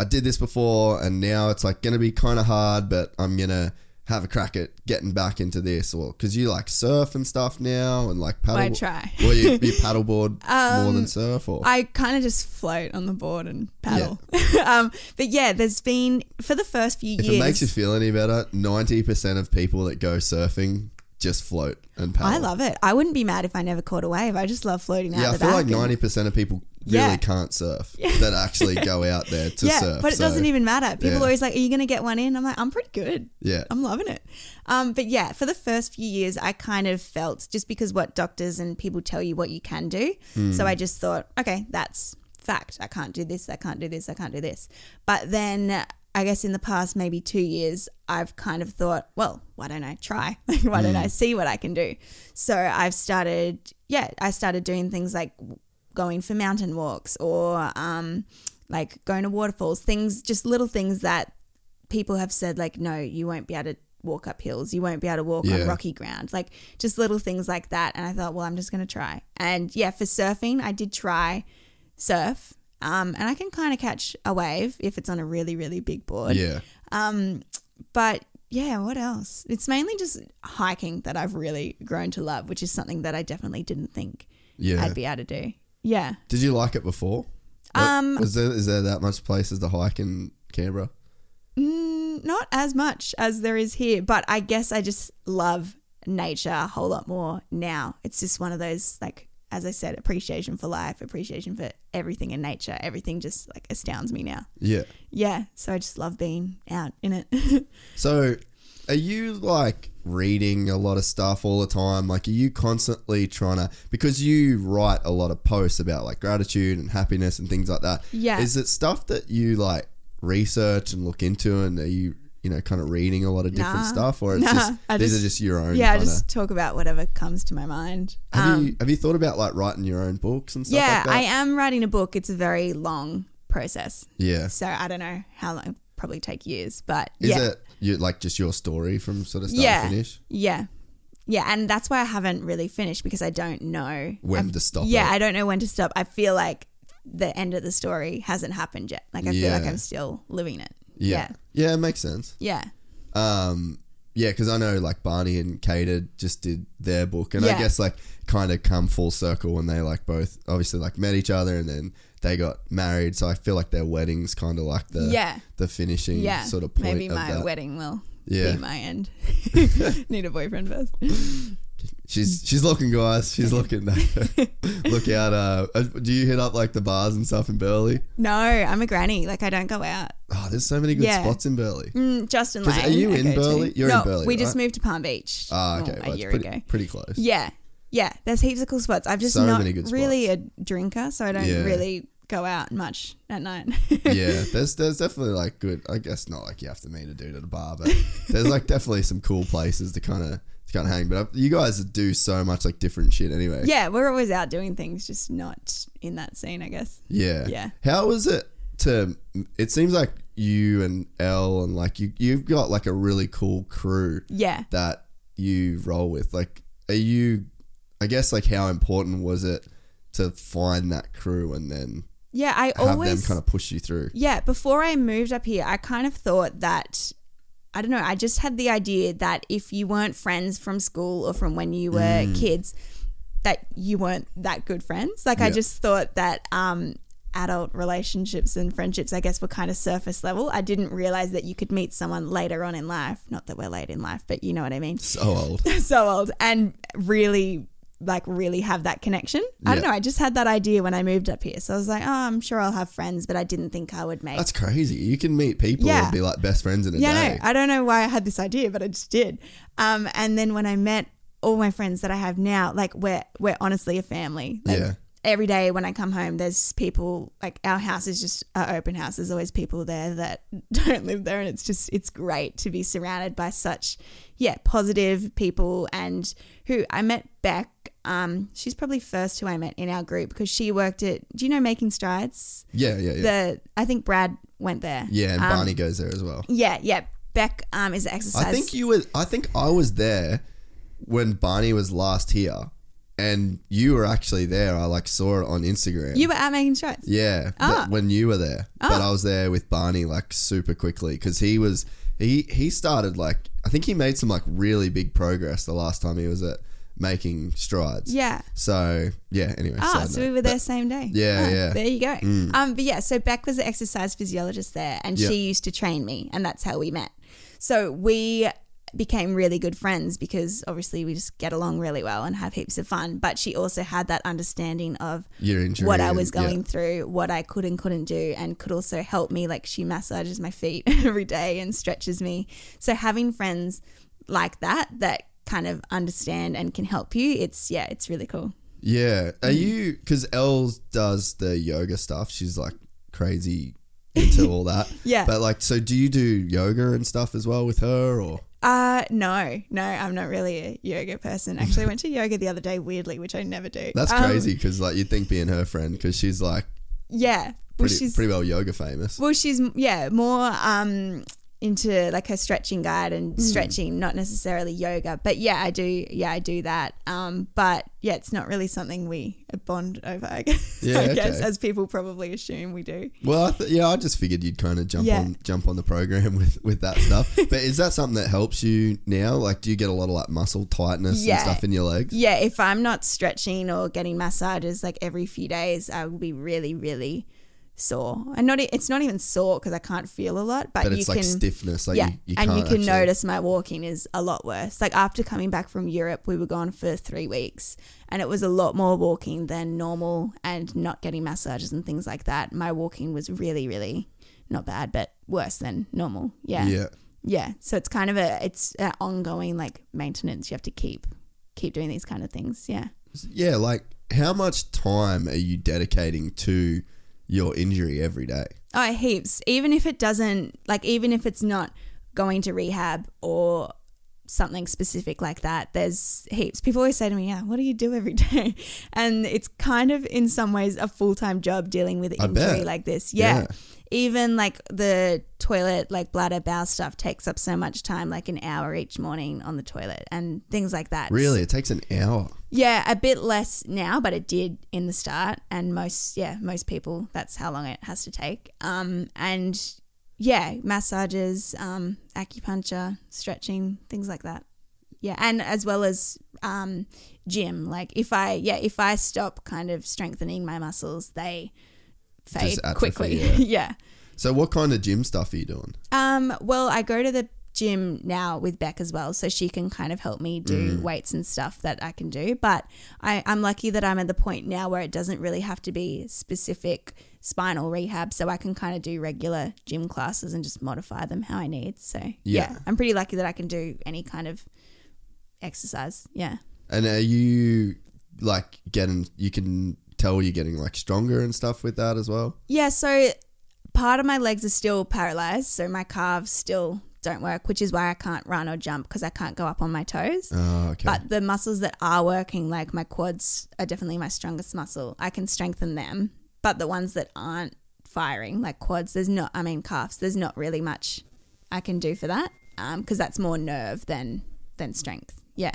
I did this before and now it's like going to be kind of hard, but I'm going to have a crack at getting back into this or because you like surf and stuff now and like paddle. I try. Well, you, you paddleboard more than surf or? I kind of just float on the board and paddle. um, but yeah, there's been for the first few if years. it makes you feel any better, 90% of people that go surfing just float and paddle. I love it. I wouldn't be mad if I never caught a wave. I just love floating out Yeah, I feel like ninety percent of people really Yeah. can't surf that actually go out there to yeah, surf. but it so, doesn't even matter. People yeah. are always like, "Are you going to get one in?" I'm like, "I'm pretty good. Yeah, I'm loving it." Um, but yeah, for the first few years, I kind of felt just because what doctors and people tell you what you can do. Hmm. So I just thought, okay, that's fact. I can't do this. I can't do this. I can't do this. But then I guess in the past maybe two years, I've kind of thought, well, why don't I try? Like, why don't I see what I can do? So I've started, yeah, I started doing things like going for mountain walks or um, like going to waterfalls, things, just little things that people have said, like, no, you won't be able to walk up hills. You won't be able to walk Yeah. on rocky ground. Like, just little things like that. And I thought, well, I'm just going to try. And yeah, for surfing, I did try surf. Um, and I can kind of catch a wave if it's on a really, really big board. Yeah. Um, but yeah, what else? It's mainly just hiking that I've really grown to love, which is something that I definitely didn't think Yeah. I'd be able to do. Yeah. Did you like it before? Um, is there is there that much places to hike in Canberra? Mm, not as much as there is here, but I guess I just love nature a whole lot more now. It's just one of those like as I said, appreciation for life, appreciation for everything in nature. Everything just like astounds me now. Yeah. Yeah, so I just love being out in it. So, are you like reading a lot of stuff all the time? Like, are you constantly trying to, because you write a lot of posts about like gratitude and happiness and things like that. Yeah. Is it stuff that you like research and look into and are you, you know, kind of reading a lot of different Nah. stuff or it's Nah, just, I these just- are just your own yeah, kinda, just talk about whatever comes to my mind. have Um, you, have you thought about like writing your own books and stuff yeah, like that? I am writing a book. It's a very long process. yeah. So I don't know how long. Probably take years, but Is yeah. it you, like just your story from sort of start yeah, to finish? Yeah. Yeah, and that's why I haven't really finished because I don't know When I've- to stop Yeah, it. I don't know when to stop. I feel like the end of the story hasn't happened yet. Like I feel like I'm still living it. Yeah. Yeah, it makes sense. Yeah. Um, yeah, because I know like Barney and Kata just did their book, and I Yeah. guess like kind of come full circle when they like both obviously like met each other and then they got married. So I feel like their weddings kind of like the Yeah. the finishing Yeah. sort of point Maybe of my that. wedding will Yeah. be my end. Need a boyfriend first. She's she's looking, guys. She's looking. Look out! Uh, uh, do you hit up like the bars and stuff in Burleigh? No, I'm a granny. Like I don't go out. Oh, there's so many good Yeah. spots in Burleigh. Mm, Justin Lane. are you I in go to. Burleigh? You're in Burleigh, We just right? moved to Palm Beach. Ah, okay, a well, it's year pretty, ago. pretty close. Yeah, yeah. There's heaps of cool spots. I'm just So not many good really a drinker, so I don't Yeah. really go out much at night. yeah, there's there's definitely like good. I guess not like you have to meet a dude at a bar, but there's like definitely some cool places to kind of of hang. But you guys do so much like different shit anyway. yeah, we're always out doing things, just not in that scene, I guess. yeah, Yeah. How was it to? It seems like you and Elle and like you you've got like a really cool crew Yeah. that you roll with. Like, are you? I guess like how important was it to find that crew and then Yeah, I have always them kind of push you through? Yeah, before I moved up here, I kind of thought that I don't know, I just had the idea that if you weren't friends from school or from when you were Mm. kids, that you weren't that good friends. Like I just thought that um adult relationships and friendships I guess were kind of surface level. I didn't realize that you could meet someone later on in life, not that we're late in life, but you know what I mean. So old. so old and really like really have that connection. I don't Yeah. know, I just had that idea when I moved up here. So I was like, "Oh, I'm sure I'll have friends," but I didn't think I would make That's crazy. You can meet people Yeah. and be like best friends in a yeah, day. no, I don't know why I had this idea, but I just did. Um, and then when I met all my friends that I have now, like we're we're honestly a family. Like, Yeah. Every day when I come home, there's people like our house is just an open house. There's always people there that don't live there, and it's just it's great to be surrounded by such yeah positive people. And who I met Beck. Um, she's probably first who I met in our group because she worked at. Do you know Making Strides? yeah, yeah, yeah. The I think Brad went there. yeah, and Um, Barney goes there as well. yeah, yeah. Beck um, is an exercise. I think you were. I think I was there when Barney was last here, and you were actually there. I like saw it on Instagram. You were at making strides. yeah, Ah. but when you were there, but I was there with Barney like super quickly because he was he he started like I think he made some like really big progress the last time he was at making strides. Yeah. So yeah. Anyway. Ah, so note. we were there same day. Yeah, Ah, yeah. Mm. There you go. Um, but yeah, so Beck was an exercise physiologist there, and Yeah. she used to train me, and that's how we met. So we became really good friends because obviously we just get along really well and have heaps of fun. But she also had that understanding of what I was going yeah. through, what I could and couldn't do, and could also help me. Like she massages my feet every day and stretches me. So having friends like that that kind of understand and can help you, it's yeah, it's really cool. Yeah. Are Mm. you because Els does the yoga stuff? She's like crazy into all that. Yeah. But like, so do you do yoga and stuff as well with her, or Uh no, no, I'm not really a yoga person. Actually, I went to yoga the other day, weirdly, which I never do. that's Um, crazy because like you'd think being her friend because she's like Yeah, well, pretty she's pretty well yoga famous. well, she's yeah more um into like her stretching guide and Hmm. stretching, not necessarily yoga. But yeah, I do. Yeah, I do that. Um, but yeah, it's not really something we bond over. I guess. Yeah, I guess as people probably assume we do. Well, I th- yeah, I just figured you'd kind of jump Yeah. on jump on the program with with that stuff. but is that something that helps you now? Like, do you get a lot of like muscle tightness Yeah. and stuff in your legs? Yeah, if I'm not stretching or getting massages like every few days, I will be really, really sore. And not it's not even sore because I can't feel a lot, but, But you it's can like stiffness. Like yeah, you, you and you can actually- notice my walking is a lot worse. Like after coming back from Europe, we were gone for three weeks, and it was a lot more walking than normal, and not getting massages and things like that. My walking was really, really not bad, but worse than normal. Yeah, Yeah. yeah. So it's kind of a it's an ongoing like maintenance. You have to keep keep doing these kind of things. Yeah. Yeah, like how much time are you dedicating to your injury every day? Oh, heaps. Even if it doesn't, like, even if it's not going to rehab or something specific like that, there's heaps. People always say to me, Yeah, what do you do every day? And it's kind of, in some ways, a full time job dealing with injury like this. Yeah. Yeah. Even like the toilet, like bladder, bowel stuff takes up so much time, like an hour each morning on the toilet and things like that. Really, it takes an hour. Yeah, a bit less now, but it did in the start, and most yeah most people that's how long it has to take. Um, and yeah, massages, um, acupuncture, stretching, things like that. Yeah, and as well as um, gym. Like if I yeah if I stop kind of strengthening my muscles, they fade atrophy, quickly. yeah. yeah. So, what kind of gym stuff are you doing? Um, well, I go to the gym now with Beck as well, so she can kind of help me do mm. weights and stuff that I can do. But I, I'm lucky that I'm at the point now where it doesn't really have to be specific spinal rehab, so I can kind of do regular gym classes and just modify them how I need. So yeah, Yeah. I'm pretty lucky that I can do any kind of exercise. Yeah. And are you like getting? You can tell you're getting like stronger and stuff with that as well. Yeah, so part of my legs are still paralyzed, so my calves still don't work, which is why I can't run or jump because I can't go up on my toes. Oh, okay. But the muscles that are working, like my quads, are definitely my strongest muscle. I can strengthen them. But the ones that aren't firing, like quads, there's not, I mean, calves, there's not really much I can do for that because that's more nerve than, than strength. Yeah.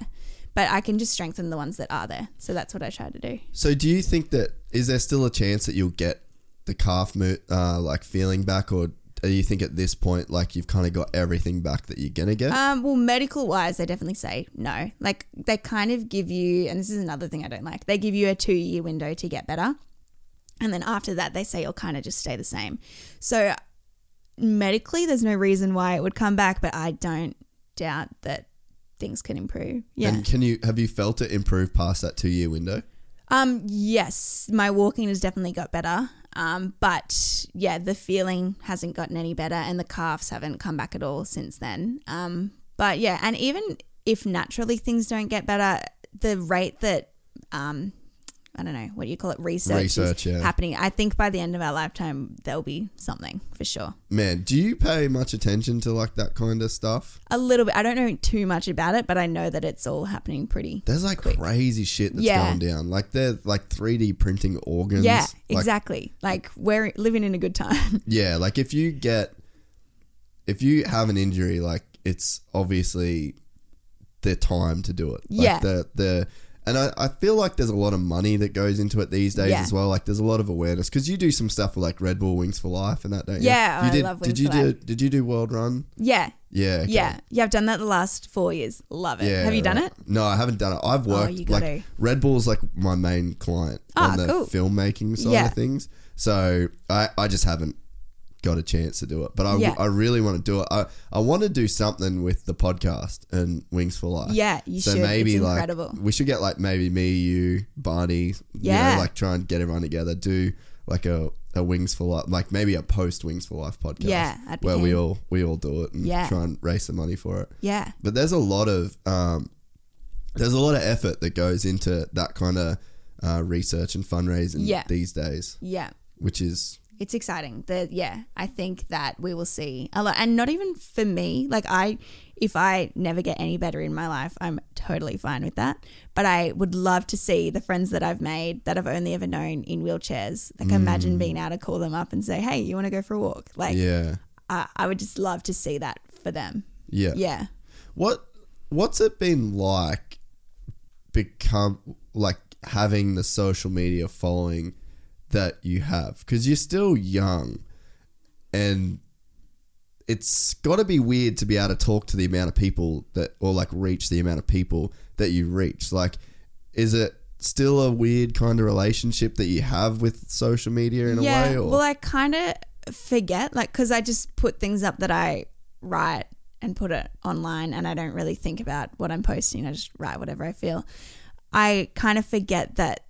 But I can just strengthen the ones that are there. So that's what I try to do. So, do you think that is there still a chance that you'll get the calf mo- uh, like feeling back, or you think at this point like you've kind of got everything back that you're gonna get? Um, well, medical wise, they definitely say no. Like they kind of give you, and this is another thing I don't like. They give you a two year window to get better, and then after that, they say you'll kind of just stay the same. So medically, there's no reason why it would come back, but I don't doubt that things can improve. Yeah. And can you have you felt it improve past that two year window? Um, yes, my walking has definitely got better. Um, but yeah, the feeling hasn't gotten any better, and the calves haven't come back at all since then. Um, but yeah, and even if naturally things don't get better, the rate that um, I don't know what do you call it research, Research, yeah. happening. I think by the end of our lifetime, there'll be something for sure. Man, do you pay much attention to like that kind of stuff? A little bit. I don't know too much about it, but I know that it's all happening pretty. There's like quick. crazy shit that's Yeah. going down. Like they're like 3D printing organs. Yeah, Like, exactly. Like we're living in a good time. Yeah, like if you get if you have an injury, like it's obviously the time to do it. Like Yeah. The the and I, I feel like there's a lot of money that goes into it these days Yeah. as well. Like there's a lot of awareness because you do some stuff with like Red Bull Wings for Life and that, don't you? Yeah, you I did, love Did you for do Life. Did you do World Run? yeah, Yeah. okay. Yeah, yeah, I've done that the last four years. Love it. Yeah, Have you done it? Oh, No, I haven't done it. I've worked you like gotta. Red Bull's like my main client Ah, on the cool. filmmaking side Yeah. of things. So I, I just haven't got a chance to do it. But I, Yeah. I really want to do it. I, I want to do something with the podcast and Wings for Life. Yeah, you so should. maybe It's like incredible. we should get like maybe me, you, Barney, you Yeah. know, like try and get everyone together, do like a, a Wings for Life, like maybe a post Wings for Life podcast. Yeah, I'd be where we all we all do it and Yeah. try and raise some money for it. Yeah, But there's a lot of um, there's a lot of effort that goes into that kind of uh, research and fundraising Yeah. these days, yeah, which is it's exciting. The yeah, I think that we will see a lot, and not even for me. Like I, if I never get any better in my life, I'm totally fine with that. But I would love to see the friends that I've made that I've only ever known in wheelchairs. Like imagine mm. being able to call them up and say, "Hey, you want to go for a walk?" Like Yeah. I, I would just love to see that for them. Yeah. Yeah. What what's it been like become like having the social media following that you have cuz you're still young and it's got to be weird to be able to talk to the amount of people that or like reach the amount of people that you reach like is it still a weird kind of relationship that you have with social media in a way or Well, I kind of forget, like, because I just put things up that I write and put it online, and I don't really think about what I'm posting. I just write whatever I feel. I kind of forget that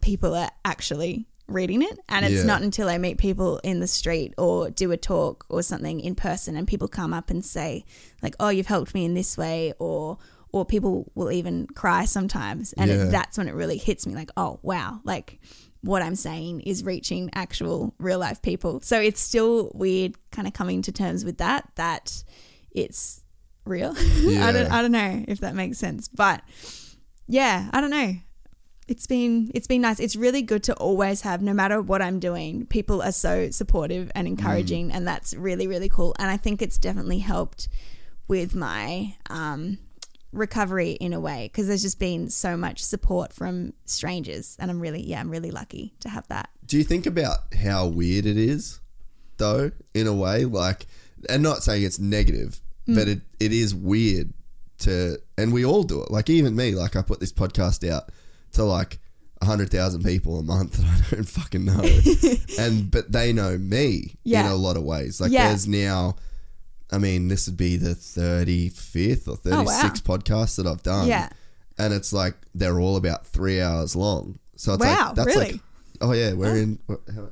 people are actually reading it, and it's Yeah. not until I meet people in the street or do a talk or something in person, and people come up and say, like, "Oh, you've helped me in this way," or or people will even cry sometimes, and Yeah. it, that's when it really hits me, like, "Oh, wow!" Like what I'm saying is reaching actual real life people. So it's still weird kind of coming to terms with that, that it's real. I don't I don't know if that makes sense. But yeah, I don't know. It's been it's been nice. It's really good to always have no matter what I'm doing, people are so supportive and encouraging and that's really, really cool. And I think it's definitely helped with my um recovery in a way because there's just been so much support from strangers and I'm really yeah I'm really lucky to have that Do you think about how weird it is, though, in a way? Like, and not saying it's negative, Mm. but it, it is weird to, and we all do it. Like, even me, like, I put this podcast out to like 100,000 people a month that I don't fucking know. and, but they know me in a lot of ways. Like, Yeah. there's now, I mean, this would be the 35th or 36th Oh, wow. podcast that I've done. Yeah. And it's like, they're all about three hours long. So it's Wow, like, that's really? like, oh yeah, we're oh. in, what- how-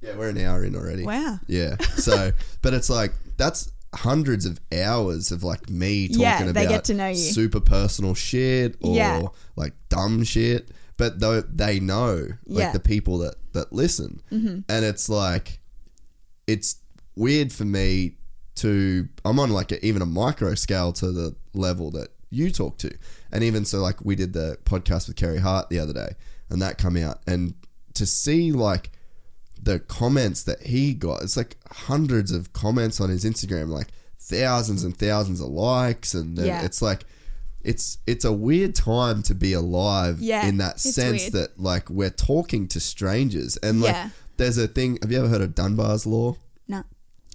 yeah, we're an hour in already. wow Yeah. So, but it's like that's hundreds of hours of like me talking Yeah, about they get to know you. super personal shit or Yeah. like dumb shit. But though they know like Yeah. Mm-hmm. the people that that listen, and it's like it's weird for me to I'm on like a, even a micro scale to the level that you talk to, and even so like we did the podcast with Carey Hart the other day, and that come out, and to see like the comments that he got. It's like hundreds of comments on his Instagram, like thousands and thousands of likes, and Yeah. it's like it's it's a weird time to be alive Yeah, in that sense weird. that like we're talking to strangers and like Yeah. there's a thing. Have you ever heard of Dunbar's law? no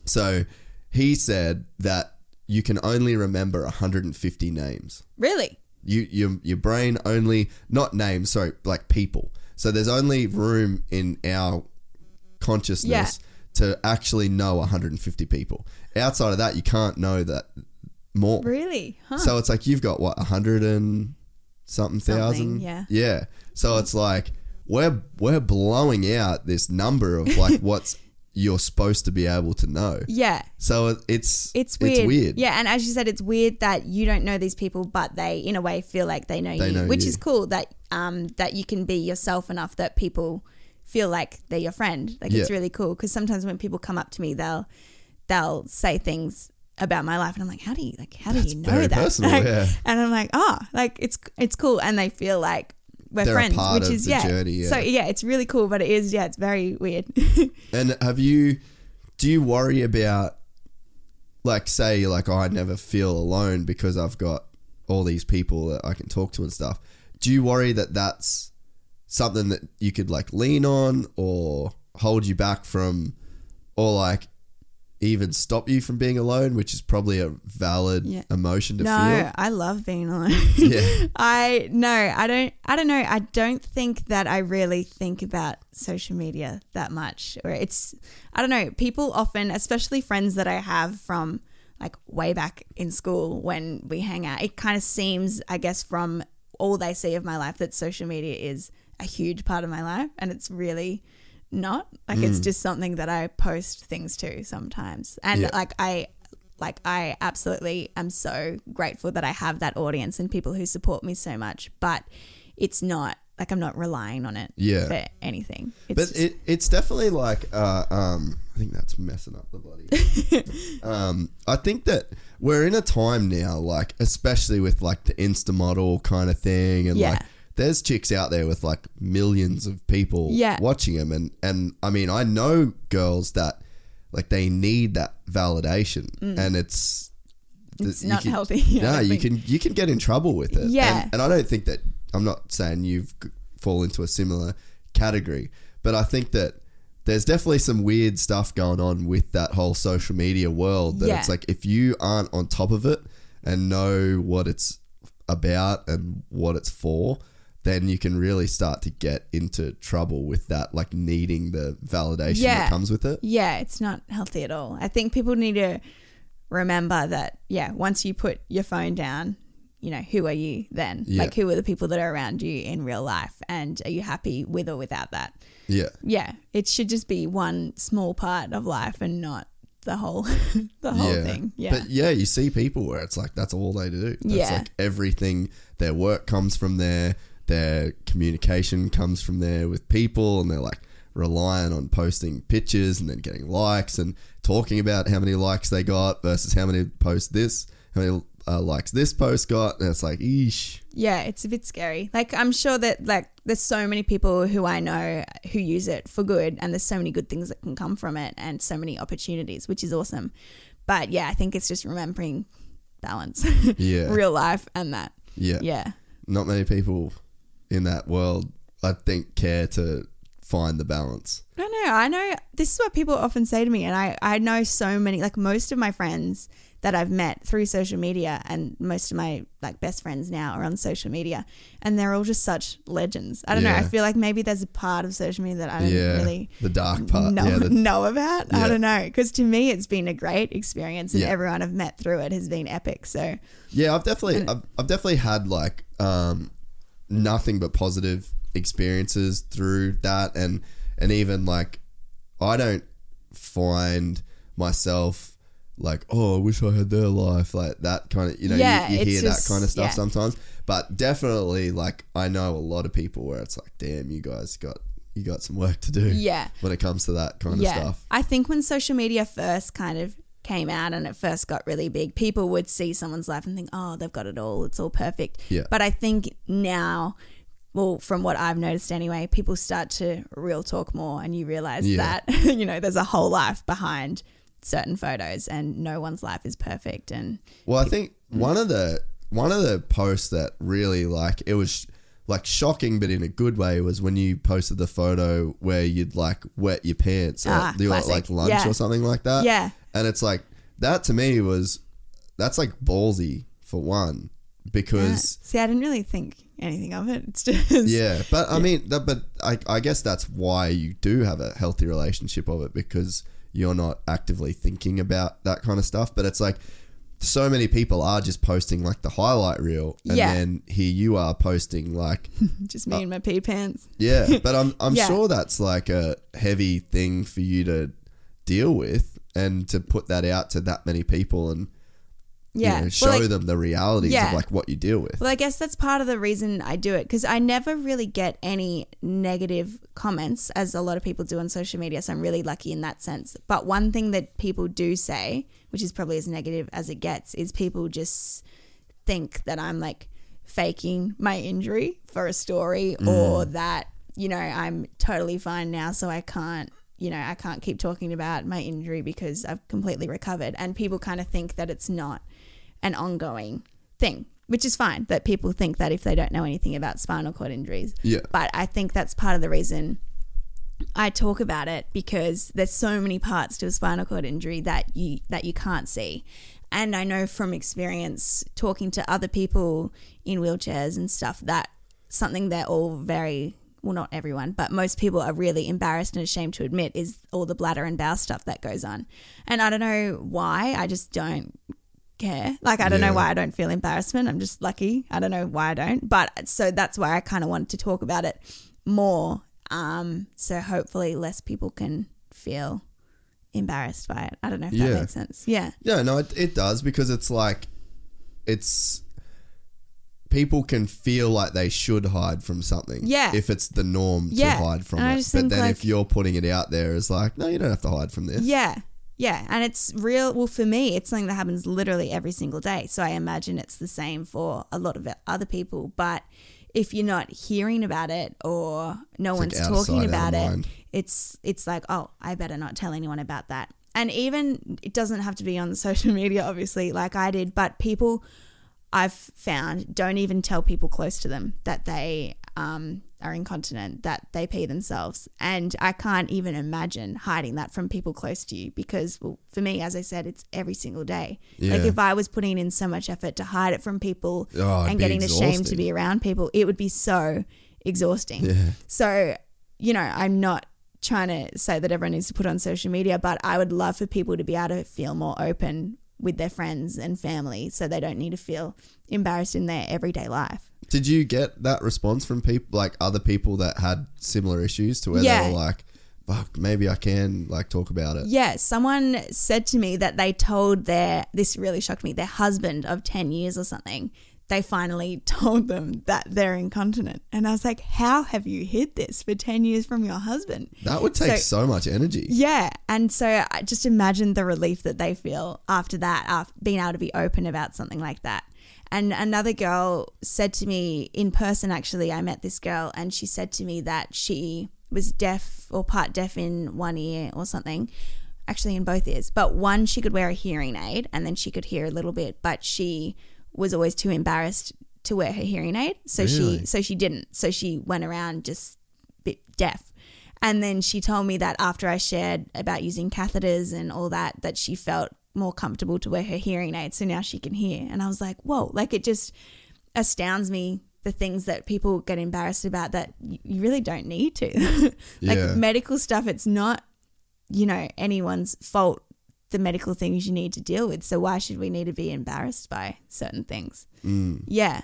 So he said that you can only remember 150 names really you your your brain only not names sorry like people so there's only room in our consciousness to actually know 150 people. Outside of that you can't know that more. Really? Huh. So it's like you've got what 100 and something thousand? yeah. yeah. So it's like we're we're blowing out this number of like what's you're supposed to be able to know. Yeah. So it's it's weird. it's weird. Yeah, and as you said, it's weird that you don't know these people, but they, in a way, feel like they know They you, know which you. is cool. That um that you can be yourself enough that people feel like they're your friend. Like it's really cool because sometimes when people come up to me, they'll they'll say things about my life, and I'm like, how do you like how do you know very that? personal, Like, yeah. And I'm like, oh, like it's it's cool, and they feel like. We're They're friends, part which of is the yeah. journey, yeah. So yeah, it's really cool, but it is yeah, it's very weird. And have you, do you worry about, like, say, like, oh, I never feel alone because I've got all these people that I can talk to and stuff. Do you worry that that's something that you could, like, lean on or hold you back from, or, like, even stop you from being alone, which is probably a valid Yeah. emotion to no, feel? I love being alone. Yeah. I no, I don't. I don't know. I don't think that I really think about social media that much. Or it's, I don't know. People often, especially friends that I have from like way back in school when we hang out, it kind of seems, I guess, from all they see of my life, that social media is a huge part of my life, and it's really not. Like it's Mm. just something that I post things to sometimes, and Yeah. like I like I absolutely am so grateful that I have that audience and people who support me so much, but it's not like I'm not relying on it Yeah. for anything. It's but it, it's definitely like uh, um I think that's messing up the body. um, I think that we're in a time now, like especially with like the Insta model kind of thing, and Yeah. like there's chicks out there with like millions of people Yeah. watching them, and and I mean I know girls that like they need that validation, and it's Mm. It's you not can- healthy, No, you think. can you can get in trouble with it. Yeah. and, and I don't think that I'm not saying you've fall into a similar category, but I think that there's definitely some weird stuff going on with that whole social media world. That Yeah. it's like if you aren't on top of it and know what it's about and what it's for, then you can really start to get into trouble with that, like needing the validation Yeah. that comes with it. yeah, it's not healthy at all. I think people need to remember that, yeah, once you put your phone down, you know, who are you then? Yeah. Like, who are the people that are around you in real life? And are you happy with or without that? Yeah. Yeah, it should just be one small part of life and not the whole the whole thing. Yeah. But yeah, you see people where it's like that's all they do. That's Yeah. like everything their work comes from there, their communication comes from there with people and they're like relying on posting pictures and then getting likes and talking about how many likes they got versus how many posts this, how many uh, likes this post got and it's like eesh. Yeah, it's a bit scary. Like I'm sure that like there's so many people who I know who use it for good and there's so many good things that can come from it and so many opportunities, which is awesome. But yeah, I think it's just remembering balance. Yeah. Real life and that. Yeah. Yeah. Not many people in that world I think care to find the balance. I don't know. I know this is what people often say to me, and I, I know so many, like most of my friends that I've met through social media, and most of my like best friends now are on social media, and they're all just such legends. I don't know. I feel like maybe there's a part of social media that I don't yeah. really the dark part. know, yeah, the, know about. Yeah. I don't know. Because to me, it's been a great experience, and Yeah. everyone I've met through it has been epic. So, Yeah, I've definitely, I've, I've definitely had like um, nothing but positive experiences through that, and and even like I don't find myself like, oh, I wish I had their life, like that kind of, you know, Yeah, you, you hear just- that kind of stuff yeah. sometimes, but definitely like I know a lot of people where it's like, damn, you guys got you got some work to do, Yeah. when it comes to that kind yeah. of stuff. I think when social media first kind of came out and it first got really big, people would see someone's life and think, oh, they've got it all. It's all perfect. Yeah. But I think now, well, from what I've noticed anyway, people start to real talk more and you realize Yeah. that, you know, there's a whole life behind certain photos and no one's life is perfect. And Well, I think one of the one of the posts that really like it was like shocking, but in a good way, was when you posted the photo where you'd like wet your pants or Ah, at classic. like lunch Yeah. or something like that. Yeah. and it's like that to me was that's like ballsy for one because see, I didn't really think anything of it. It's just, yeah, but I mean, that, but I, I guess that's why you do have a healthy relationship of it because you're not actively thinking about that kind of stuff. But it's like so many people are just posting like the highlight reel, and Yeah. then here you are posting like, just me uh, in my pee pants. yeah. But I'm I'm Yeah. sure that's like a heavy thing for you to deal with and to put that out to that many people and Yeah. you know, Well, show like- them the realities Yeah. of like what you deal with. Well, I guess that's part of the reason I do it because I never really get any negative comments as a lot of people do on social media. So I'm really lucky in that sense. But one thing that people do say, which is probably as negative as it gets, is people just think that I'm like faking my injury for a story mm. or that, you know, I'm totally fine now. So I can't. You know, I can't keep talking about my injury because I've completely recovered. And people kind of think that it's not an ongoing thing, which is fine that people think that if they don't know anything about spinal cord injuries. Yeah. But I think that's part of the reason I talk about it because there's so many parts to a spinal cord injury that you that you can't see. And I know from experience talking to other people in wheelchairs and stuff that something they're all very well not everyone, but most people are really embarrassed and ashamed to admit is all the bladder and bowel stuff that goes on. And I don't know why, I just don't care. Like I don't Yeah. know why I don't feel embarrassment. I'm just lucky. I don't know why I don't. But so that's why I kind of wanted to talk about it more. Um, so hopefully less people can feel embarrassed by it. I don't know if Yeah. that makes sense. Yeah. Yeah, no, it, it does because it's like it's people can feel like they should hide from something. Yeah. If it's the norm Yeah. to hide from And it. But then like- if you're putting it out there as like, no, you don't have to hide from this. Yeah. Yeah. And it's real. Well, for me, it's something that happens literally every single day. So I imagine it's the same for a lot of other people. But if you're not hearing about it or no one's like talking about it, it's it's like, oh, I better not tell anyone about that. And even it doesn't have to be on social media, obviously, like I did, but people I've found don't even tell people close to them that they um, are incontinent, that they pee themselves. And I can't even imagine hiding that from people close to you because, well, for me, as I said, it's every single day. Like if I was putting in so much effort to hide it from people Oh, and getting ashamed to be around people, it would be so exhausting. Yeah. So, you know, I'm not trying to say that everyone needs to put on social media, but I would love for people to be able to feel more open with their friends and family so they don't need to feel embarrassed in their everyday life. Did you get that response from people, like other people that had similar issues to where Yeah. they were like, fuck, maybe I can like talk about it? Yeah, someone said to me that they told their, this really shocked me, their husband of 10 years or something, they finally told them that they're incontinent. And I was like, how have you hid this for 10 years from your husband? That would take so, much energy. Yeah, and so I just imagine the relief that they feel after that, after being able to be open about something like that. And another girl said to me in person, actually, I met this girl, and she said to me that she was deaf or part deaf in one ear or something, actually in both ears. But one, she could wear a hearing aid, and then she could hear a little bit, but she was always too embarrassed to wear her hearing aid, so Really? she so she didn't. So she went around just bit deaf. And then she told me that after I shared about using catheters and all that, that she felt more comfortable to wear her hearing aid. So now she can hear. And I was like, whoa, like it just astounds me the things that people get embarrassed about that you really don't need to. like Yeah. medical stuff, it's not, you know, anyone's fault, the medical things you need to deal with. So why should we need to be embarrassed by certain things? Mm. Yeah.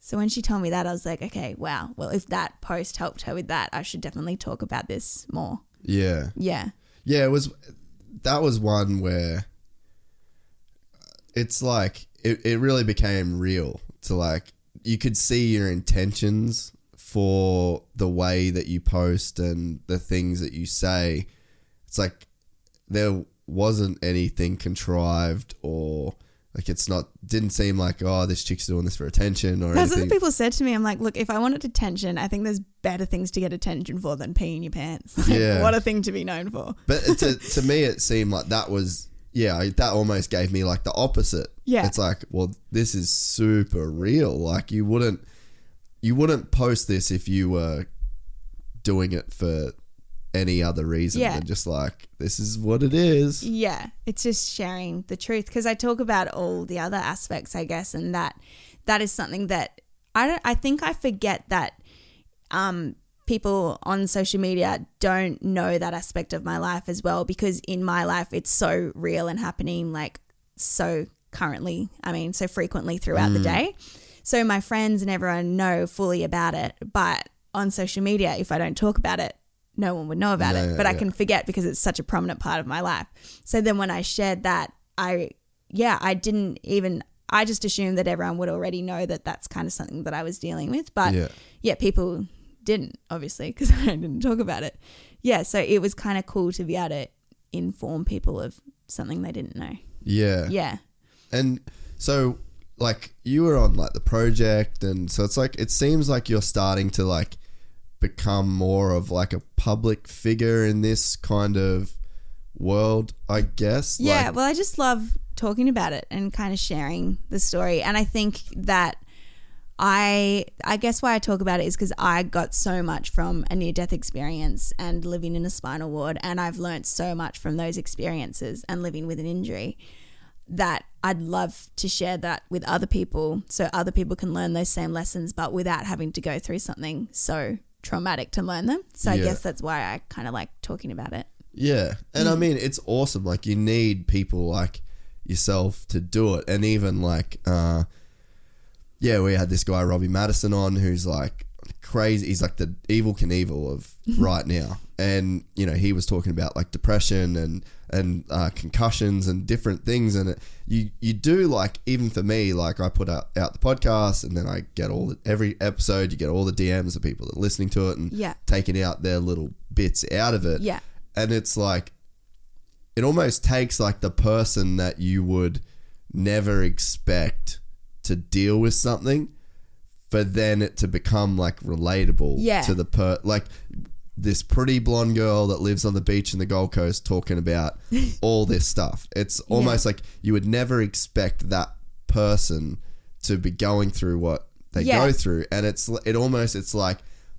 So when she told me that, I was like, okay, wow. Well, if that post helped her with that, I should definitely talk about this more. Yeah. Yeah. Yeah, it was that was one where it's like it, it really became real to like you could see your intentions for the way that you post and the things that you say. It's like there wasn't anything contrived or like it's not didn't seem like oh this chick's doing this for attention or That's what people said to me. I'm like, look, if I wanted attention, I think there's better things to get attention for than peeing your pants. Like, Yeah. What a thing to be known for. But to, to me, it seemed like that was, yeah, I- that almost gave me like the opposite. Yeah. It's like, well, this is super real. Like you wouldn't, you wouldn't post this if you were doing it for any other reason Yeah. than just like, this is what it is. Yeah, it's just sharing the truth because I talk about all the other aspects, I guess, and that that is something that I don't. I think I forget that um, people on social media don't know that aspect of my life as well because in my life it's so real and happening like so currently. I mean, so frequently throughout the mm. day. So my friends and everyone know fully about it, but on social media, if I don't talk about it, no one would know about Yeah, it. yeah, But I can forget because it's such a prominent part of my life. So then when I shared that, I, yeah, I didn't even, I just assumed that everyone would already know that that's kind of something that I was dealing with. But Yeah. yeah, people didn't, obviously, because I didn't talk about it. Yeah, so it was kind of cool to be able to inform people of something they didn't know. Yeah. Yeah. And so, like, you were on like the project, and so it's like, it seems like you're starting to like become more of like a public figure in this kind of world, I guess. Yeah, Like, well, I just love talking about it and kind of sharing the story. And I think that I I guess why I talk about it is because I got so much from a near death experience and living in a spinal ward, and I've learned so much from those experiences and living with an injury that I'd love to share that with other people so other people can learn those same lessons, but without having to go through something so traumatic to learn them. So I Yeah. guess that's why I kind of like talking about it. Yeah. And Mm. I mean, it's awesome. Like, you need people like yourself to do it. And even like, uh, yeah, we had this guy, Robbie Madison, on who's like crazy. He's like the Evel Knievel of right now, and you know he was talking about like depression and and uh, concussions and different things, and it, you you do like even for me, like I put out, out the podcast, and then I get all the, every episode, you get all the DMs of people that are listening to it and Yeah. taking out their little bits out of it, Yeah. and it's like it almost takes like the person that you would never expect to deal with something for then it to become like relatable Yeah. to the per like this pretty blonde girl that lives on the beach in the Gold Coast talking about all this stuff. It's almost like you would never expect that person to be going through what they Yeah. go through and it's it almost it's like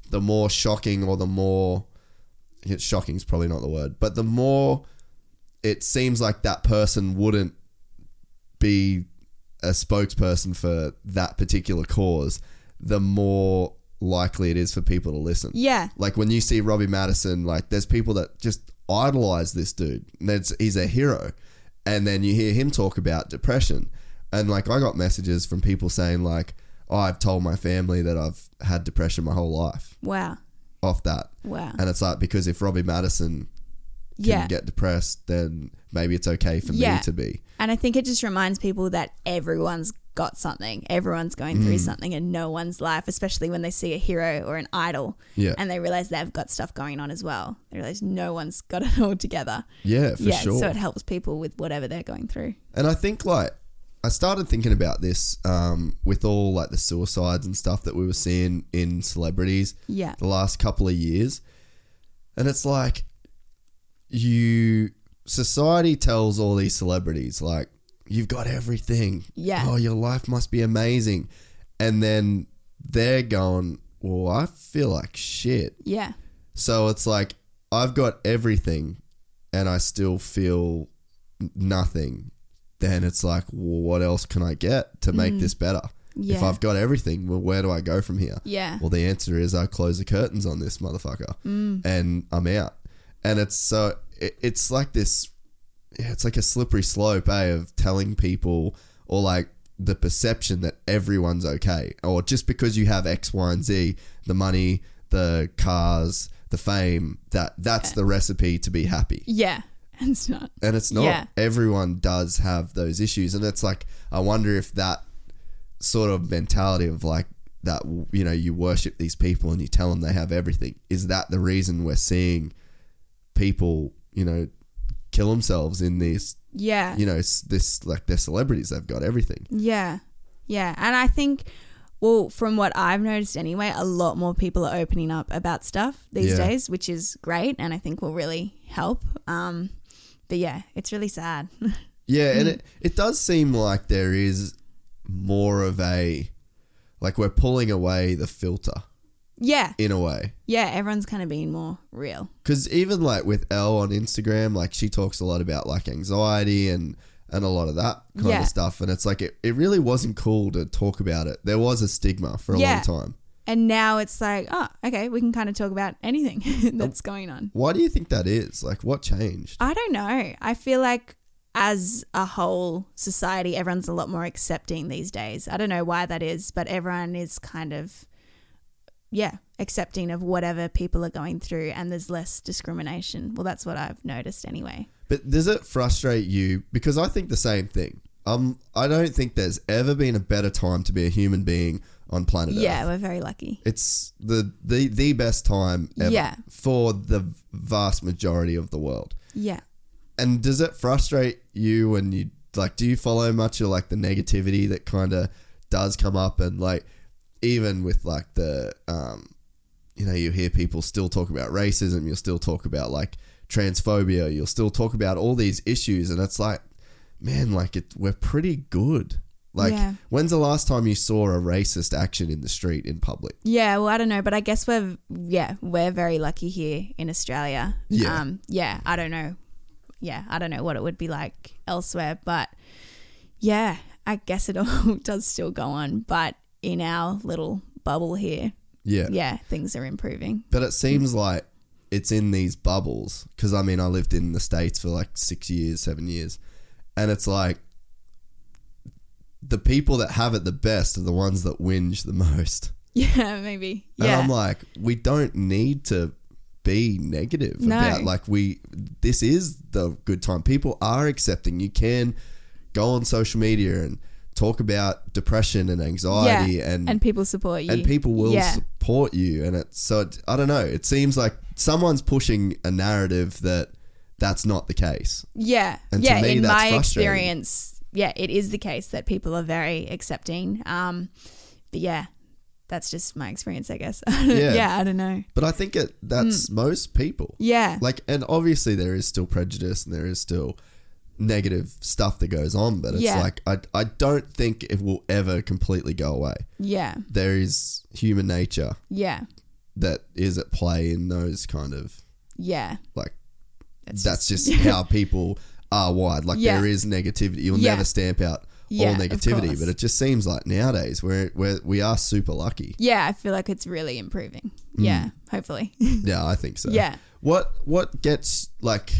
the more shocking or the more it's shocking is probably not the word, but the more it seems like that person wouldn't be a spokesperson for that particular cause, the more likely it is for people to listen. Yeah. Like when you see Robbie Madison, like there's people that just idolize this dude. That's he's a hero. And then you hear him talk about depression. And like I got messages from people saying like, oh, I've told my family that I've had depression my whole life Wow. off that. Wow. And it's like because if Robbie Madison can Yeah. get depressed, then maybe it's okay for Yeah. me to be. And I think it just reminds people that everyone's got something. Everyone's going Mm. through something in no one's life, especially when they see a hero or an idol Yeah. and they realize they've got stuff going on as well. They realize no one's got it all together. Yeah, for yeah, sure. so it helps people with whatever they're going through. And I think like I started thinking about this um, with all like the suicides and stuff that we were seeing in celebrities Yeah. the last couple of years. And it's like you society tells all these celebrities like you've got everything. Yeah. Oh, your life must be amazing. And then they're going, "Well, I feel like shit." Yeah. So it's like I've got everything and I still feel nothing. Then it's like, well, what else can I get to make mm. this better? Yeah. If I've got everything, well, where do I go from here? Yeah. Well, the answer is I close the curtains on this motherfucker mm. and I'm out. And it's so, it, it's like this, yeah, it's like a slippery slope, eh, of telling people or like the perception that everyone's okay. Or just because you have X, Y, and Z, the money, the cars, the fame, that that's the recipe to be happy. Yeah. And it's not. And it's not. Yeah. Everyone does have those issues. And it's like, I wonder if that sort of mentality of like, that, you know, you worship these people and you tell them they have everything. Is that the reason we're seeing people, you know, kill themselves in these, Yeah. you know, this, like they're celebrities, they've got everything. Yeah. Yeah. And I think, well, from what I've noticed anyway, a lot more people are opening up about stuff these Yeah. days, which is great and I think will really help. Um, but yeah, it's really sad. Yeah, and it, it does seem like there is more of a, like we're pulling away the filter yeah. in a way. Yeah. Everyone's kind of being more real. Because even like with Elle on Instagram, like she talks a lot about like anxiety and and a lot of that kind Yeah. of stuff. And it's like it, it really wasn't cool to talk about it. There was a stigma for a Yeah. long time. And now it's like, oh, okay, we can kind of talk about anything that's going on. Why do you think that is? Like what changed? I don't know. I feel like as a whole society, everyone's a lot more accepting these days. I don't know why that is, but everyone is kind of, yeah, accepting of whatever people are going through and there's less discrimination. Well, that's what I've noticed anyway. But does it frustrate you? Because I think the same thing. Um, I don't think there's ever been a better time to be a human being on planet Earth. Yeah, Earth. we're very lucky. It's the, the the best time ever Yeah. for the vast majority of the world. Yeah. And does it frustrate you when you like? Do you follow much of like the negativity that kind of does come up and like even with like the um, you know, you hear people still talk about racism. You'll still talk about like transphobia. You'll still talk about all these issues, and it's like, man, like it, we're pretty good. Like, Yeah. when's the last time you saw a racist action in the street in public? Yeah, well, I don't know, but I guess we're yeah we're very lucky here in Australia. Yeah. um, yeah. I don't know, yeah, I don't know what it would be like elsewhere, but yeah, I guess it all does still go on, but in our little bubble here, Yeah. yeah, things are improving. But it seems like it's in these bubbles because I mean I lived in the states for like six years, seven years, and it's like the people that have it the best are the ones that whinge the most. Yeah, maybe. And Yeah. I'm like, we don't need to be negative No. about like we this is the good time. People are accepting. You can go on social media and talk about depression and anxiety yeah. and and people support you. and people will Yeah. support you and it's so it, I don't know. It seems like someone's pushing a narrative that that's not the case. Yeah. And to yeah. me, in my experience, yeah, it is the case that people are very accepting. Um, but yeah, that's just my experience, I guess. Yeah. yeah, I don't know. But I think it that's most people. Mm. Yeah. Like, and obviously there is still prejudice and there is still negative stuff that goes on, but it's Yeah. like I I don't think it will ever completely go away. yeah. There is human nature Yeah. that is at play in those kind of Yeah. like That's that's, just- just, how people are wired. Like Yeah. there is negativity. You'll Yeah. never stamp out Yeah, all of negativity, course. but it just seems like nowadays we're, we're we are super lucky. Yeah, I feel like it's really improving. Mm. Yeah, hopefully. Yeah, I think so. Yeah. What what gets like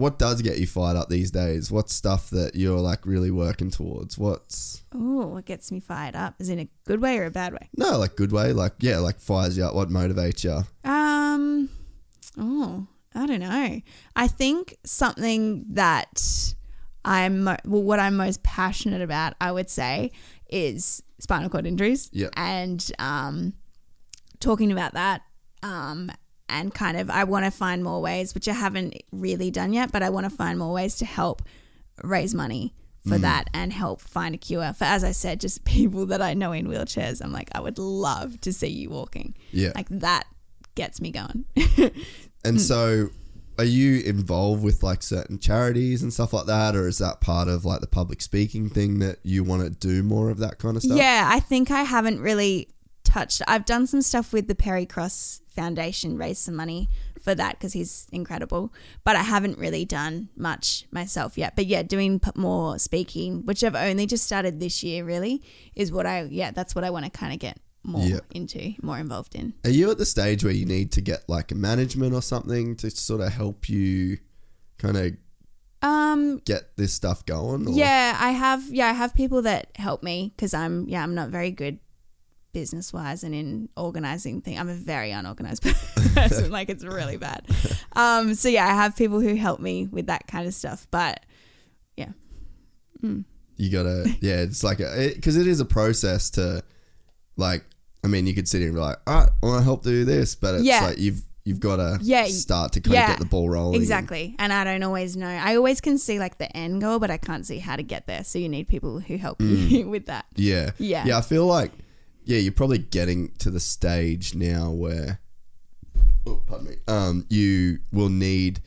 what does get you fired up these days? What's stuff that you're like really working towards? What's oh, what gets me fired up? Is it in a good way or a bad way? no like good way? Like yeah, like fires you up. What motivates you? Um, oh, I don't know. I think something that I'm well, what I'm most passionate about, I would say, is spinal cord injuries. Yep. and um, talking about that. Um, and kind of, I want to find more ways, which I haven't really done yet, but I want to find more ways to help raise money for Mm. that and help find a cure for, as I said, just people that I know in wheelchairs. I'm like, I would love to see you walking. Yeah. Like that gets me going. And Mm. so are you involved with like certain charities and stuff like that or is that part of like the public speaking thing that you want to do more of that kind of stuff? Yeah, I think I haven't really touched. I've done some stuff with the Perry Cross Foundation, raised some money for that because he's incredible. But I haven't really done much myself yet. But yeah, doing more speaking, which I've only just started this year, really, is what I, yeah, that's what I want to kind of get more Yeah. into, more involved in. Are you at the stage where you need to get like a management or something to sort of help you kind of Um, get this stuff going? Or? Yeah, I have. Yeah, I have people that help me because I'm. Yeah, I'm not very good business wise and in organizing things. I'm a very unorganized person. like it's really bad. Um. So yeah, I have people who help me with that kind of stuff. But yeah, you gotta yeah it's like because it, is a process to like i mean you could sit here and be like all right i want to help do this but it's Yeah. like you've you've got to Yeah, start to kind yeah, of get the ball rolling exactly. And I don't always know. I always can see like the end goal, but I can't see how to get there. So you need people who help you with that. yeah Yeah. yeah i feel like yeah you're probably getting to the stage now where oh pardon me um you will need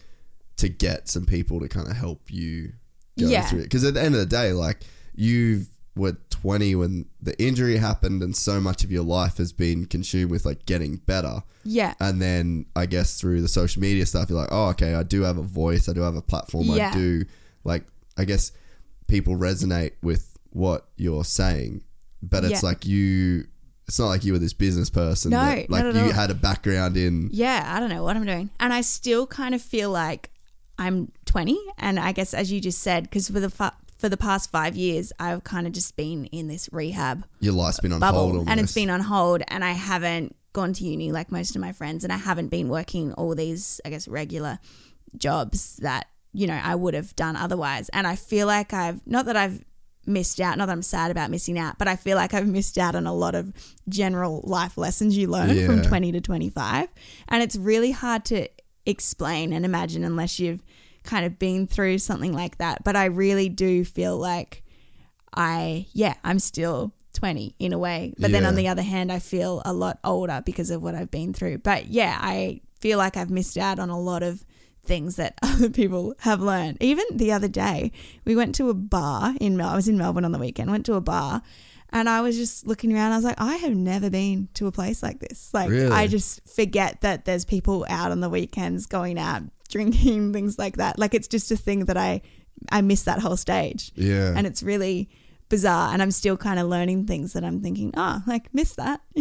to get some people to kind of help you go Yeah. through it because at the end of the day like you were 20 when the injury happened and so much of your life has been consumed with like getting better Yeah. and then I guess through the social media stuff, you're like, oh, okay, I do have a voice, I do have a platform, Yeah. I do like, I guess people resonate with what you're saying, but it's Yeah. like you, it's not like you were this business person, No, that, like you all. had a background in, yeah, I don't know what I'm doing. And I still kind of feel like I'm 20. And I guess, as you just said, because for the fa- for the past five years, I've kind of just been in this rehab your life's been on bubble, hold almost. and it's been on hold. And I haven't gone to uni like most of my friends, and I haven't been working all these, I guess, regular jobs that you know I would have done otherwise. And I feel like I've not that I've missed out, not that I'm sad about missing out, but I feel like I've missed out on a lot of general life lessons you learn from 20 to 25. And it's really hard to explain and imagine unless you've kind of been through something like that. But I really do feel like I, yeah, I'm still 20 in a way. But then on the other hand, I feel a lot older because of what I've been through. But yeah, I feel like I've missed out on a lot of things that other people have learned. Even the other day, we went to a bar in Mel. I was in Melbourne on the weekend. Went to a bar, and I was just looking around. I was like, I have never been to a place like this. Like, Really? I just forget that there's people out on the weekends going out drinking things like that. Like, it's just a thing that I I miss that whole stage. Yeah. and it's really bizarre. And I'm still kind of learning things that I'm thinking, oh, like miss that.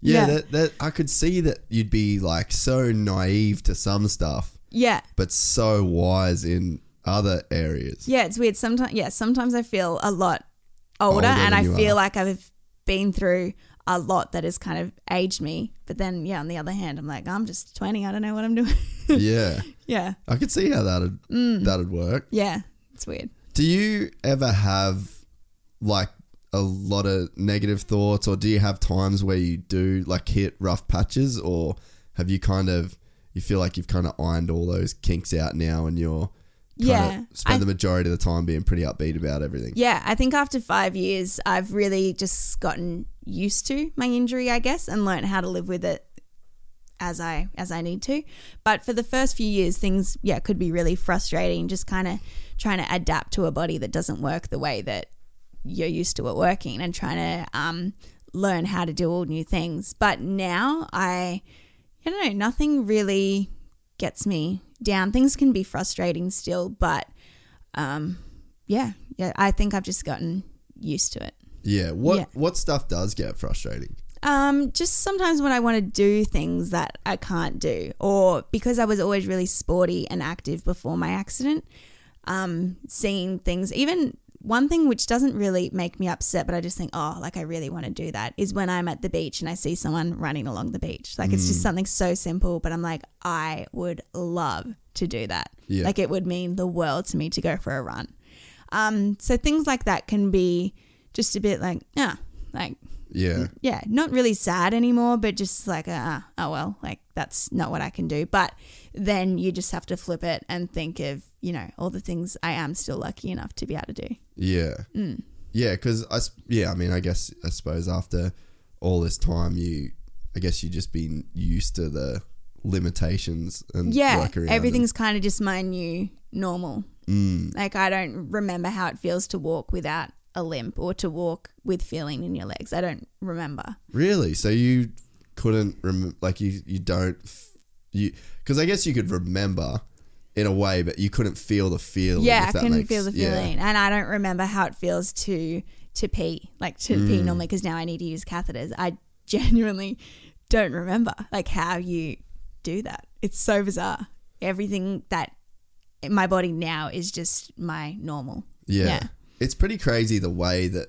yeah, That, that I could see that you'd be like so naive to some stuff, yeah. but so wise in other areas. Yeah, it's weird. Sometimes, yeah, sometimes I feel a lot older, Older and I feel are. like I've been through a lot that has kind of aged me. But then, yeah, on the other hand, I'm like, I'm just 20. I don't know what I'm doing. yeah. yeah. I could see how that'd Mm. that'd work. Yeah. It's weird. Do you ever have like a lot of negative thoughts, or do you have times where you do like hit rough patches, or have you kind of you feel like you've kind of ironed all those kinks out now, and you're kind Yeah, of spend I- the majority of the time being pretty upbeat about everything? Yeah, I think after five years, I've really just gotten used to my injury, I guess, and learned how to live with it as I as I need to. But for the first few years, things yeah could be really frustrating. Just kind of trying to adapt to a body that doesn't work the way that you're used to it working, and trying to um, learn how to do all new things. But now I, I don't know, nothing really gets me down. Things can be frustrating still, but um, yeah, yeah, I think I've just gotten used to it. Yeah. What Yeah. what stuff does get frustrating? Um, just sometimes when I want to do things that I can't do, or because I was always really sporty and active before my accident, um, seeing things, even one thing which doesn't really make me upset, but I just think, oh, like I really want to do that, is when I'm at the beach and I see someone running along the beach. Like it's just something so simple, but I'm like, I would love to do that. Yeah. Like it would mean the world to me to go for a run. Um, so things like that can be just a bit like, yeah, like Yeah. yeah, not really sad anymore, but just like, uh, oh well, like that's not what I can do. But then you just have to flip it and think of, you know, all the things I am still lucky enough to be able to do. Yeah. Mm. Yeah, because I, yeah, I mean, I guess I suppose after all this time, you, I guess you just been used to the limitations and Yeah, everything's kind of just my new normal. Mm. Like I don't remember how it feels to walk without a limp or to walk with feeling in your legs. I don't remember. Really? So you couldn't rem- like you you don't you because I guess you could remember in a way, but you couldn't feel the feeling. yeah, I couldn't makes- feel the yeah. feeling, and I don't remember how it feels to to pee, like to Mm. pee normally, because now I need to use catheters. I genuinely don't remember like how you do that. It's so bizarre. Everything that my body now is just my normal. Yeah. Yeah. It's pretty crazy the way that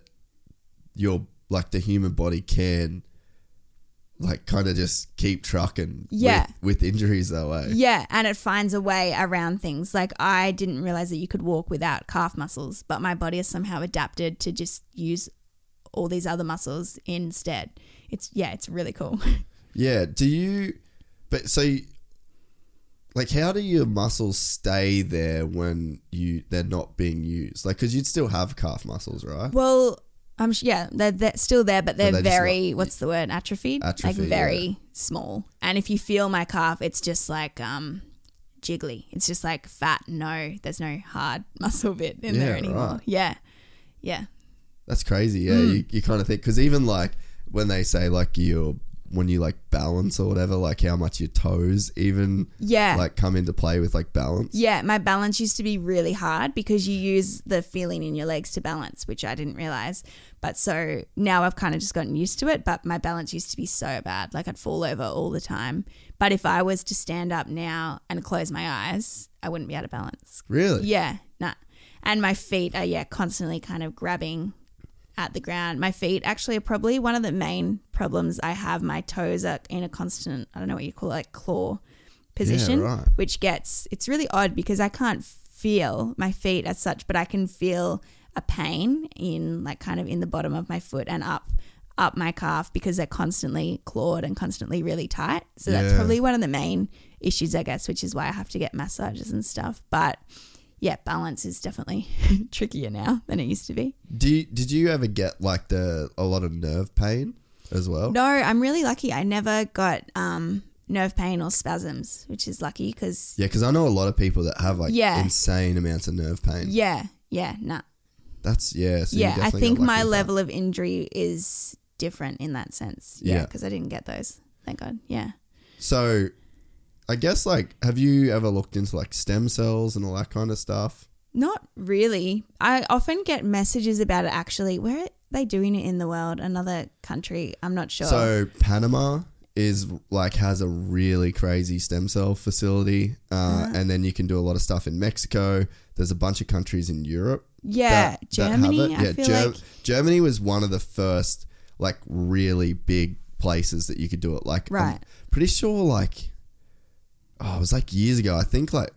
your like the human body can like kind of just keep trucking Yeah. with, with injuries that way. Yeah, and it finds a way around things. Like I didn't realize that you could walk without calf muscles, but my body has somehow adapted to just use all these other muscles instead. It's yeah, it's really cool. Yeah. Do you? But so, you- like, how do your muscles stay there when you they're not being used? Like, because you'd still have calf muscles, right? Well, I'm sh- yeah, they're, they're still there, but they're, they're very not- what's the word atrophied, Atrophied, like very yeah. small. And if you feel my calf, it's just like um jiggly. It's just like fat. No, there's no hard muscle bit in there anymore. right. Yeah, yeah, That's crazy. Yeah, Mm. you, you kind of think because even like when they say like you when you like balance or whatever, like how much your toes even yeah. like come into play with like balance. Yeah, my balance used to be really hard because you use the feeling in your legs to balance, which I didn't realize. But so now I've kind of just gotten used to it. But my balance used to be so bad. Like I'd fall over all the time. But if I was to stand up now and close my eyes, I wouldn't be able to balance. Really? Yeah, nah. And my feet are, yeah, constantly kind of grabbing at the ground. My feet actually are probably one of the main problems I have. My toes are in a constant, I don't know what you call it, like claw position, right. which gets, it's really odd because I can't feel my feet as such, but I can feel a pain in like kind of in the bottom of my foot and up up my calf because they're constantly clawed and constantly really tight. So that's Yeah. probably one of the main issues, I guess, which is why I have to get massages and stuff. But yeah, balance is definitely trickier now than it used to be. Do you, did you ever get like the a lot of nerve pain as well? No, I'm really lucky. I never got um, nerve pain or spasms, which is lucky because Yeah, because I know a lot of people that have like Yeah. insane amounts of nerve pain. yeah, yeah, nah. That's yeah. So yeah, I think my level of injury is different in that sense. Yeah, Yeah. because I didn't get those. Thank God. Yeah. So, I guess like, have you ever looked into like stem cells and all that kind of stuff? Not really. I often get messages about it actually. Where are they doing it in the world? Another country? I'm not sure. So Panama is like has a really crazy stem cell facility, uh, Uh-huh. and then you can do a lot of stuff in Mexico. There's a bunch of countries in Europe. yeah, that- that Germany. I yeah, feel Ger- like. Germany was one of the first like really big places that you could do it. Like, I'm Right. pretty sure, like, oh, it was like years ago. I think like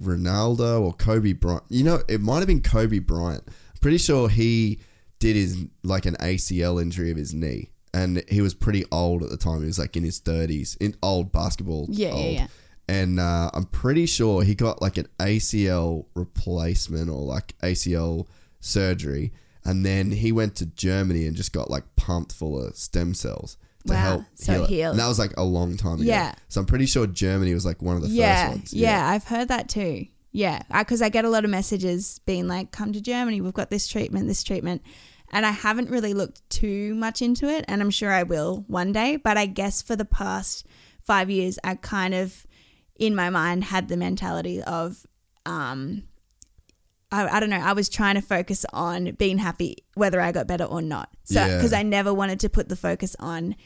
Ronaldo or Kobe Bryant. You know, it might have been Kobe Bryant. I'm pretty sure he did his like an ACL injury of his knee, and he was pretty old at the time. He was like in his thirties, in old basketball. Yeah, yeah, old. yeah. And uh, I'm pretty sure he got like an ACL replacement or like ACL surgery, and then he went to Germany and just got like pumped full of stem cells to Wow. help So heal it. healed. And that was like a long time ago. Yeah. So I'm pretty sure Germany was like one of the yeah, first ones. Yeah, I've heard that too. Yeah, because I get a lot of messages being like, "Come to Germany. We've got this treatment, this treatment," and I haven't really looked too much into it, and I'm sure I will one day. But I guess for the past five years, I kind of, in my mind, had the mentality of, um, I, I don't know. I was trying to focus on being happy, whether I got better or not. So, Yeah. because I never wanted to put the focus on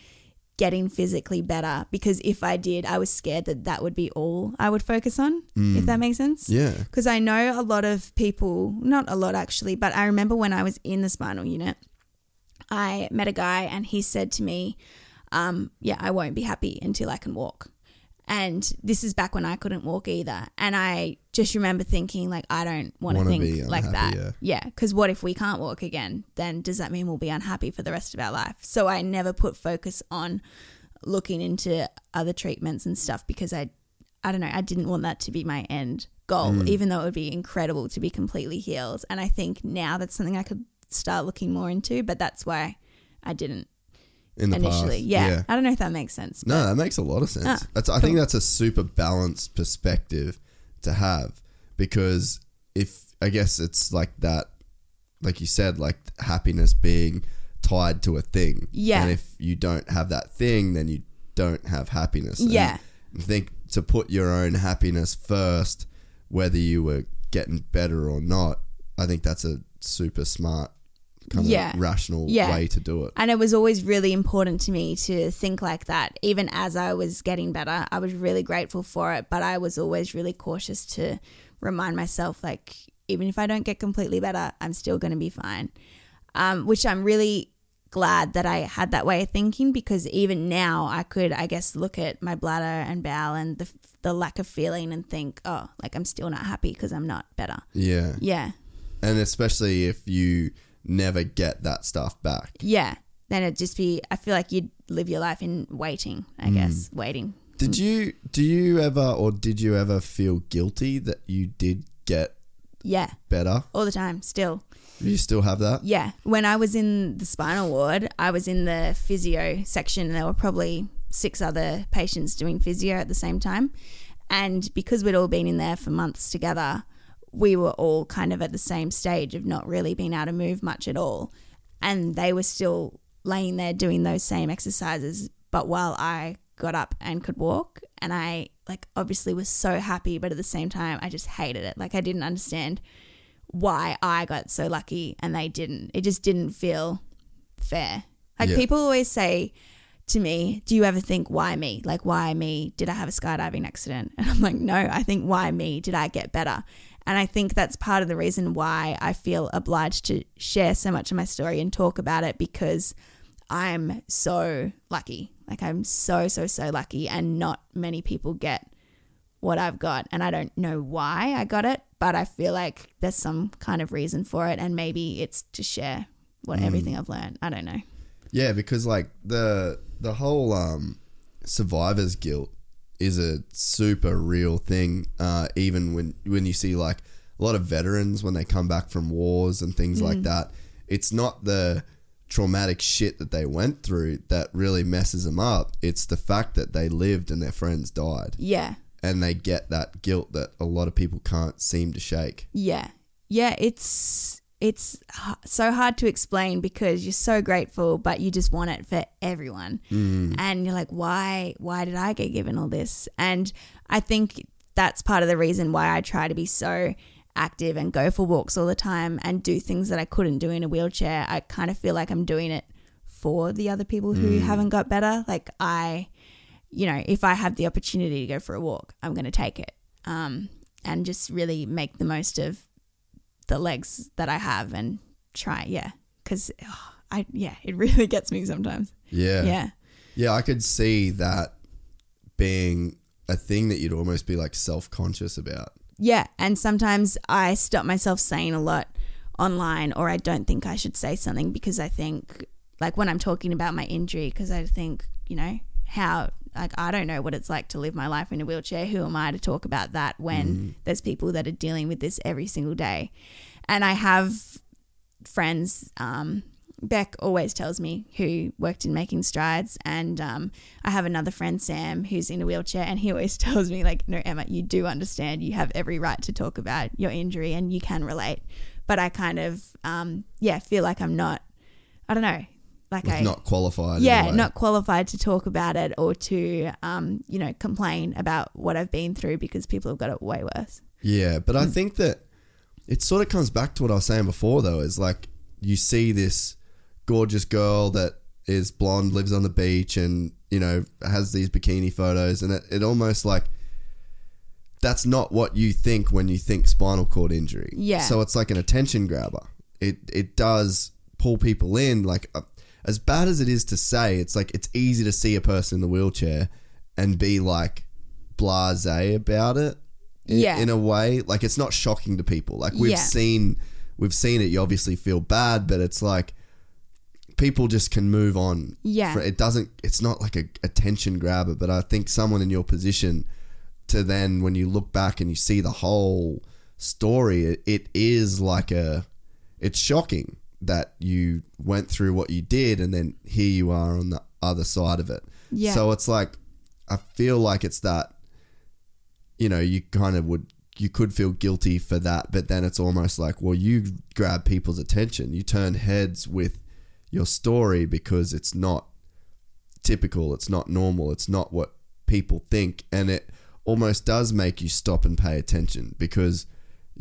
getting physically better because if I did, I was scared that that would be all I would focus on, if that makes sense. Yeah. Because I know a lot of people, not a lot actually, but I remember when I was in the spinal unit, I met a guy and he said to me, um, Yeah, I won't be happy until I can walk. And this is back when I couldn't walk either. And I just remember thinking, like, I don't want to Wanna think be like that. Yeah. Because what if we can't walk again? Then does that mean we'll be unhappy for the rest of our life? So I never put focus on looking into other treatments and stuff because I, I don't know, I didn't want that to be my end goal, Mm. even though it would be incredible to be completely healed. And I think now that's something I could start looking more into, but that's why I didn't In the initially. past. Yeah. I don't know if that makes sense. No, that makes a lot of sense. Ah, that's I think that's a super balanced perspective to have because if I guess it's like that like you said like happiness being tied to a thing. Yeah. And if you don't have that thing then you don't have happiness. And Yeah. I think to put your own happiness first whether you were getting better or not, I think that's a super smart kind Yeah. of rational Yeah. way to do it. And it was always really important to me to think like that. Even as I was getting better, I was really grateful for it. But I was always really cautious to remind myself, like, even if I don't get completely better, I'm still going to be fine. Um, which I'm really glad that I had that way of thinking because even now I could, I guess, look at my bladder and bowel and the, the lack of feeling and think, oh, like I'm still not happy because I'm not better. Yeah. Yeah. And especially if you never get that stuff back. Yeah. Then it'd just be, I feel like you'd live your life in waiting, I mm. guess, waiting. Did you do you ever or did you ever feel guilty that you did get Yeah. better? All the time, still. You still have that? Yeah. When I was in the spinal ward, I was in the physio section and there were probably six other patients doing physio at the same time. And because we'd all been in there for months together, we were all kind of at the same stage of not really being able to move much at all. And they were still laying there doing those same exercises. But while I got up and could walk, and I like obviously was so happy, but at the same time, I just hated it. Like I didn't understand why I got so lucky and they didn't. It just didn't feel fair. Like Yeah. people always say to me, "Do you ever think why me? Like why me? Did I have a skydiving accident?" And I'm like, "No, I think why me? Did I get better?" And I think that's part of the reason why I feel obliged to share so much of my story and talk about it because I'm so lucky. Like I'm so so so lucky and not many people get what I've got and I don't know why I got it, but I feel like there's some kind of reason for it and maybe it's to share what everything I've learned. I don't know. Yeah, because like the the whole um survivor's guilt is a super real thing. Uh, even when when you see like a lot of veterans when they come back from wars and things like that, it's not the traumatic shit that they went through that really messes them up. It's the fact that they lived and their friends died, Yeah. and they get that guilt that a lot of people can't seem to shake. Yeah. Yeah, it's it's so hard to explain because you're so grateful but you just want it for everyone. And you're like why why did I get given all this? And I think that's part of the reason why I try to be so active and go for walks all the time and do things that I couldn't do in a wheelchair. I kind of feel like I'm doing it for the other people who haven't got better. Like I you know, if I have the opportunity to go for a walk, I'm going to take it. Um, and just really make the most of the legs that I have and try, yeah. Because I yeah, it really gets me sometimes. Yeah. Yeah. Yeah, I could see that being a thing that you'd almost be like self conscious about. Yeah, and sometimes I stop myself saying a lot online, or I don't think I should say something because I think, like when I'm talking about my injury, because I think, you know, how, like, I don't know what it's like to live my life in a wheelchair. Who am I to talk about that when there's people that are dealing with this every single day? And I have friends, um, Beck always tells me who worked in Making Strides, and um, I have another friend Sam who's in a wheelchair, and he always tells me like, "No, Emma, you do understand. You have every right to talk about your injury, and you can relate." But I kind of, um, yeah, feel like I'm not. I don't know, like I not qualified. yeah, not qualified to talk about it or to, um, you know, complain about what I've been through because people have got it way worse. Yeah, but I think that it sort of comes back to what I was saying before, though, is like you see this gorgeous girl that is blonde, lives on the beach, and you know has these bikini photos, and it, it almost like that's not what you think when you think spinal cord injury. Yeah. So it's like an attention grabber. It it does pull people in. Like uh, as bad as it is to say, it's like it's easy to see a person in the wheelchair and be like blasé about it in, Yeah. in a way like it's not shocking to people like we've Yeah. seen we've seen it you obviously feel bad but it's like people just can move on Yeah. It doesn't it's not like a attention grabber but i think someone in your position to then when you look back and you see the whole story it, it is like a it's shocking that you went through what you did and then here you are on the other side of it Yeah. so it's like i feel like it's that you know, you kind of would you could feel guilty for that, but then it's almost like, well, you grab people's attention. You turn heads with your story because it's not typical, it's not normal, it's not what people think, and it almost does make you stop and pay attention because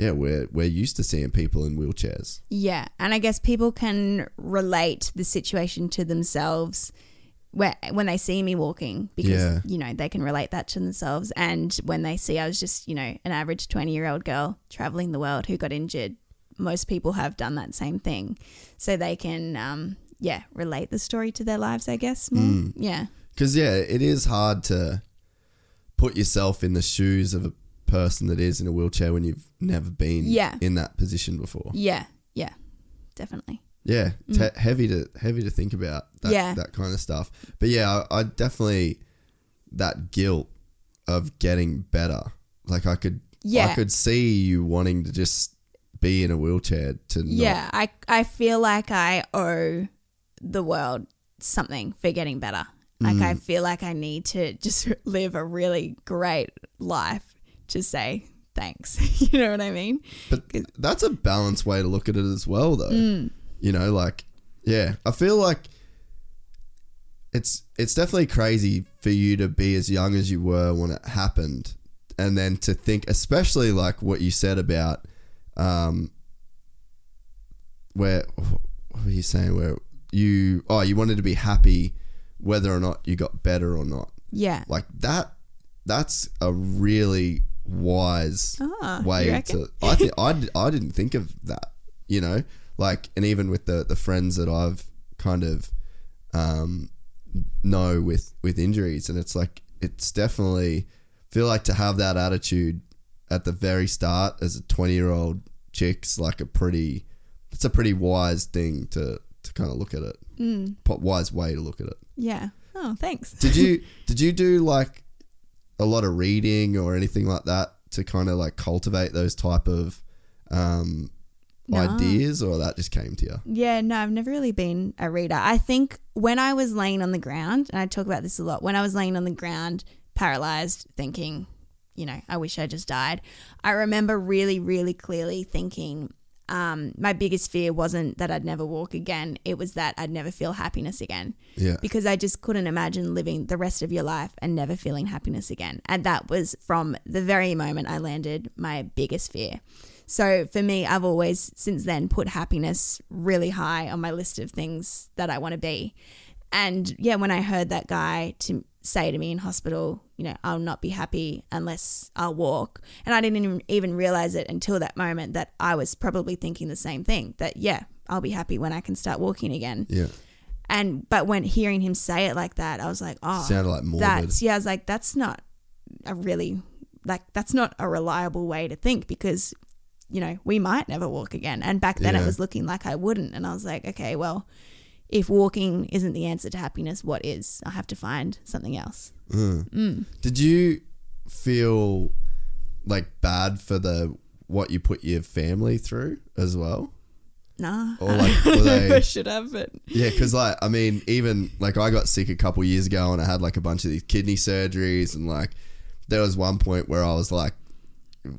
yeah, we're we're used to seeing people in wheelchairs. Yeah, and I guess people can relate the situation to themselves where, when they see me walking because Yeah. you know they can relate that to themselves and when they see I was just, you know, an average 20-year-old girl traveling the world who got injured, most people have done that same thing. So they can um yeah, relate the story to their lives, I guess. More. Mm. Yeah. Because yeah, it is hard to put yourself in the shoes of a person that is in a wheelchair when you've never been Yeah. in that position before. Yeah. Yeah. Definitely. Yeah, te- heavy to heavy to think about that Mm. Yeah. that kind of stuff. But yeah, I, I definitely that guilt of getting better. Like I could Yeah. I could see you wanting to just be in a wheelchair to not Yeah, I I feel like I owe the world something for getting better. Like Mm. I feel like I need to just live a really great life to say thanks. you know what I mean? But that's a balanced way to look at it as well, though. Mm. You know, like, yeah, I feel like it's it's definitely crazy for you to be as young as you were when it happened, and then to think, especially like what you said about, um, where what were you saying? Where you oh you wanted to be happy whether or not you got better or not. Yeah. Like that, that's a really wise Ah, way to. I think I, I didn't think of that. You know, like and even with the the friends that I've kind of um, know with with injuries, and it's like it's definitely feel like to have that attitude at the very start as a twenty year old chick's like a pretty. It's a pretty wise thing to to kind of look at it. Mm. Wise way to look at it. Yeah. Oh, thanks. Did you did you do like a lot of reading or anything like that to kind of like cultivate those type of um, No. ideas, or that just came to you? Yeah, no, I've never really been a reader. I think when I was laying on the ground, and I talk about this a lot, when I was laying on the ground, paralyzed, thinking, you know, I wish I just died, I remember really, really clearly thinking, um, my biggest fear wasn't that I'd never walk again. It was that I'd never feel happiness again. Yeah. Because I just couldn't imagine living the rest of your life and never feeling happiness again. And that was from the very moment I landed my biggest fear. So for me, I've always since then put happiness really high on my list of things that I want to be. And yeah, when I heard that guy to say to me in hospital, you know, I'll not be happy unless I'll walk. And I didn't even- even realize it until that moment that I was probably thinking the same thing that, yeah, I'll be happy when I can start walking again. Yeah. And but when hearing him say it like that, I was like, oh, Sounded like morbid. that's yeah. I was like, that's not a really like that's not a reliable way to think because you know we might never walk again. And back then Yeah. it was looking like I wouldn't, and I was like, okay, well, if walking isn't the answer to happiness, what is? I have to find something else. Hmm. Mm. Did you feel like bad for the what you put your family through as well? Nah, Or like were I should have, but Yeah, because like I mean, even like I got sick a couple years ago, and I had like a bunch of these kidney surgeries, and like there was one point where I was like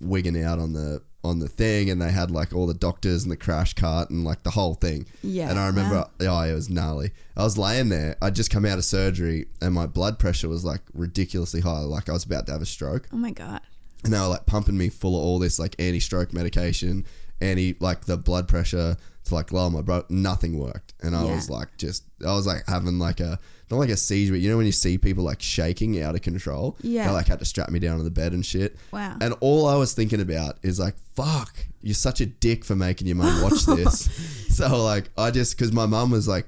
wigging out on the on the thing, and they had like all the doctors and the crash cart and like the whole thing. Yeah, and I remember, oh, it was gnarly. I was laying there, I'd just come out of surgery, and my blood pressure was like ridiculously high, like I was about to have a stroke oh my god, and they were like pumping me full of all this like anti-stroke medication, anti like the blood pressure to like lower my blood. Nothing worked, and I Yeah. was like just I was like having like a not like a seizure, but you know when you see people like shaking out of control. Yeah. they like had to strap me down on the bed and shit. Wow. And all I was thinking about is like, fuck, you're such a dick for making your mum watch this. so like I just because my mum was like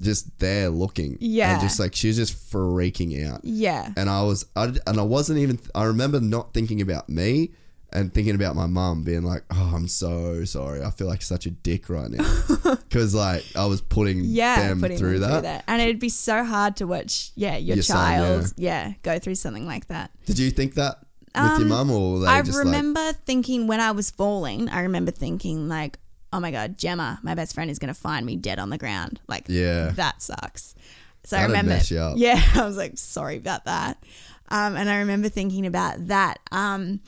just there looking, Yeah. and just like she was just freaking out yeah, and I was, I, and I wasn't even. I remember not thinking about me and thinking about my mum, being like, "Oh, I'm so sorry. I feel like such a dick right now," because like I was putting yeah, them putting through, them that. through that, and it'd be so hard to watch. Yeah, your, Your son, child, yeah. go through something like that. Did you think that with your mum, or Um, I remember thinking when I was falling, I remember thinking like, "Oh my god, Gemma, my best friend is going to find me dead on the ground." Like, Yeah. that sucks. So I That'd remember, you up. yeah, I was like, "Sorry about that," um, and I remember thinking about that. Um,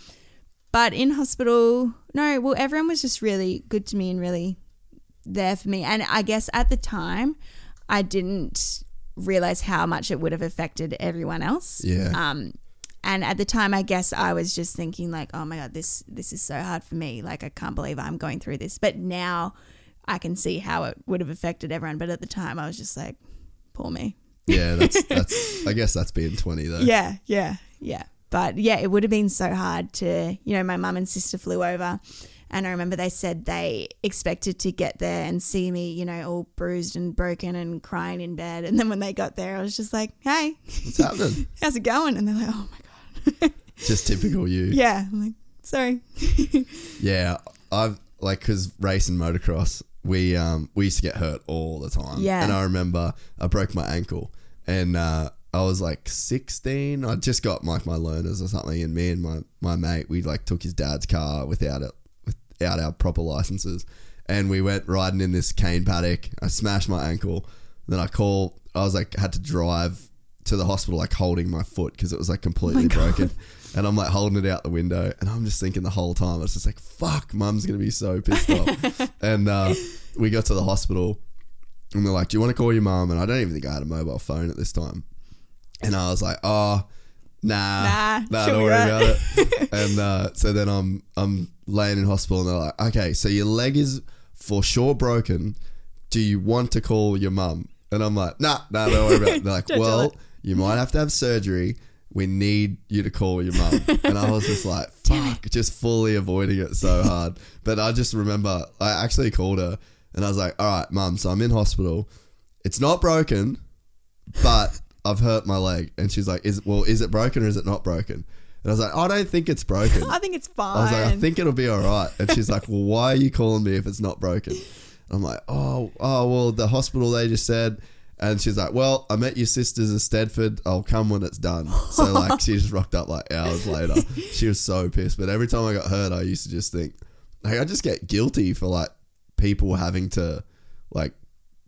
but in hospital, no, well, everyone was just really good to me and really there for me. And I guess at the time, I didn't realize how much it would have affected everyone else. Yeah. Um, and at the time, I guess I was just thinking like, oh my god, this this is so hard for me. Like I can't believe I'm going through this. But now I can see how it would have affected everyone. But at the time, I was just like, poor me. yeah, that's that's. I guess that's being twenty though. Yeah, yeah, yeah. But yeah, it would have been so hard to, you know, my mum and sister flew over. And I remember they said they expected to get there and see me, you know, all bruised and broken and crying in bed. And then when they got there, I was just like, hey, What's happening? how's it going? And they're like, oh my God. Just typical you. yeah. I'm like, sorry. Yeah, I've like because racing motocross, we um we used to get hurt all the time. Yeah. and I remember I broke my ankle, and uh, I was like sixteen. I just got like my learners or something, and me and my my mate we like took his dad's car without it without our proper licenses, and we went riding in this cane paddock. I smashed my ankle. Then I call. I was like had to drive to the hospital like holding my foot because it was like completely broken. And I'm like holding it out the window, and I'm just thinking the whole time, I was just like, "Fuck, mum's gonna be so pissed off." and uh, we got to the hospital, and they're like, "Do you want to call your mum?" And I don't even think I had a mobile phone at this time. And I was like, "Oh, nah, Nah, nah, don't worry about it." and uh, so then I'm I'm laying in hospital, and they're like, "Okay, so your leg is for sure broken. Do you want to call your mum?" And I'm like, "Nah, nah, don't worry about it." They're like, "Well." you might have to have surgery. We need you to call your mum. And I was just like, fuck, just fully avoiding it so hard. But I just remember I actually called her and I was like, all right, mum, so I'm in hospital. It's not broken, but I've hurt my leg. And she's like, is well, is it broken or is it not broken? And I was like, I don't think it's broken. I think it's fine. I was like, I think it'll be all right. And she's like, Well, why are you calling me if it's not broken? I'm like, Oh, oh, well, the hospital they just said. And she's like, Well, I met your sisters at Stedford. I'll come when it's done. So like, she just rocked up like hours later. She was so pissed. But every time I got hurt, I used to just think, like, I just get guilty for like people having to like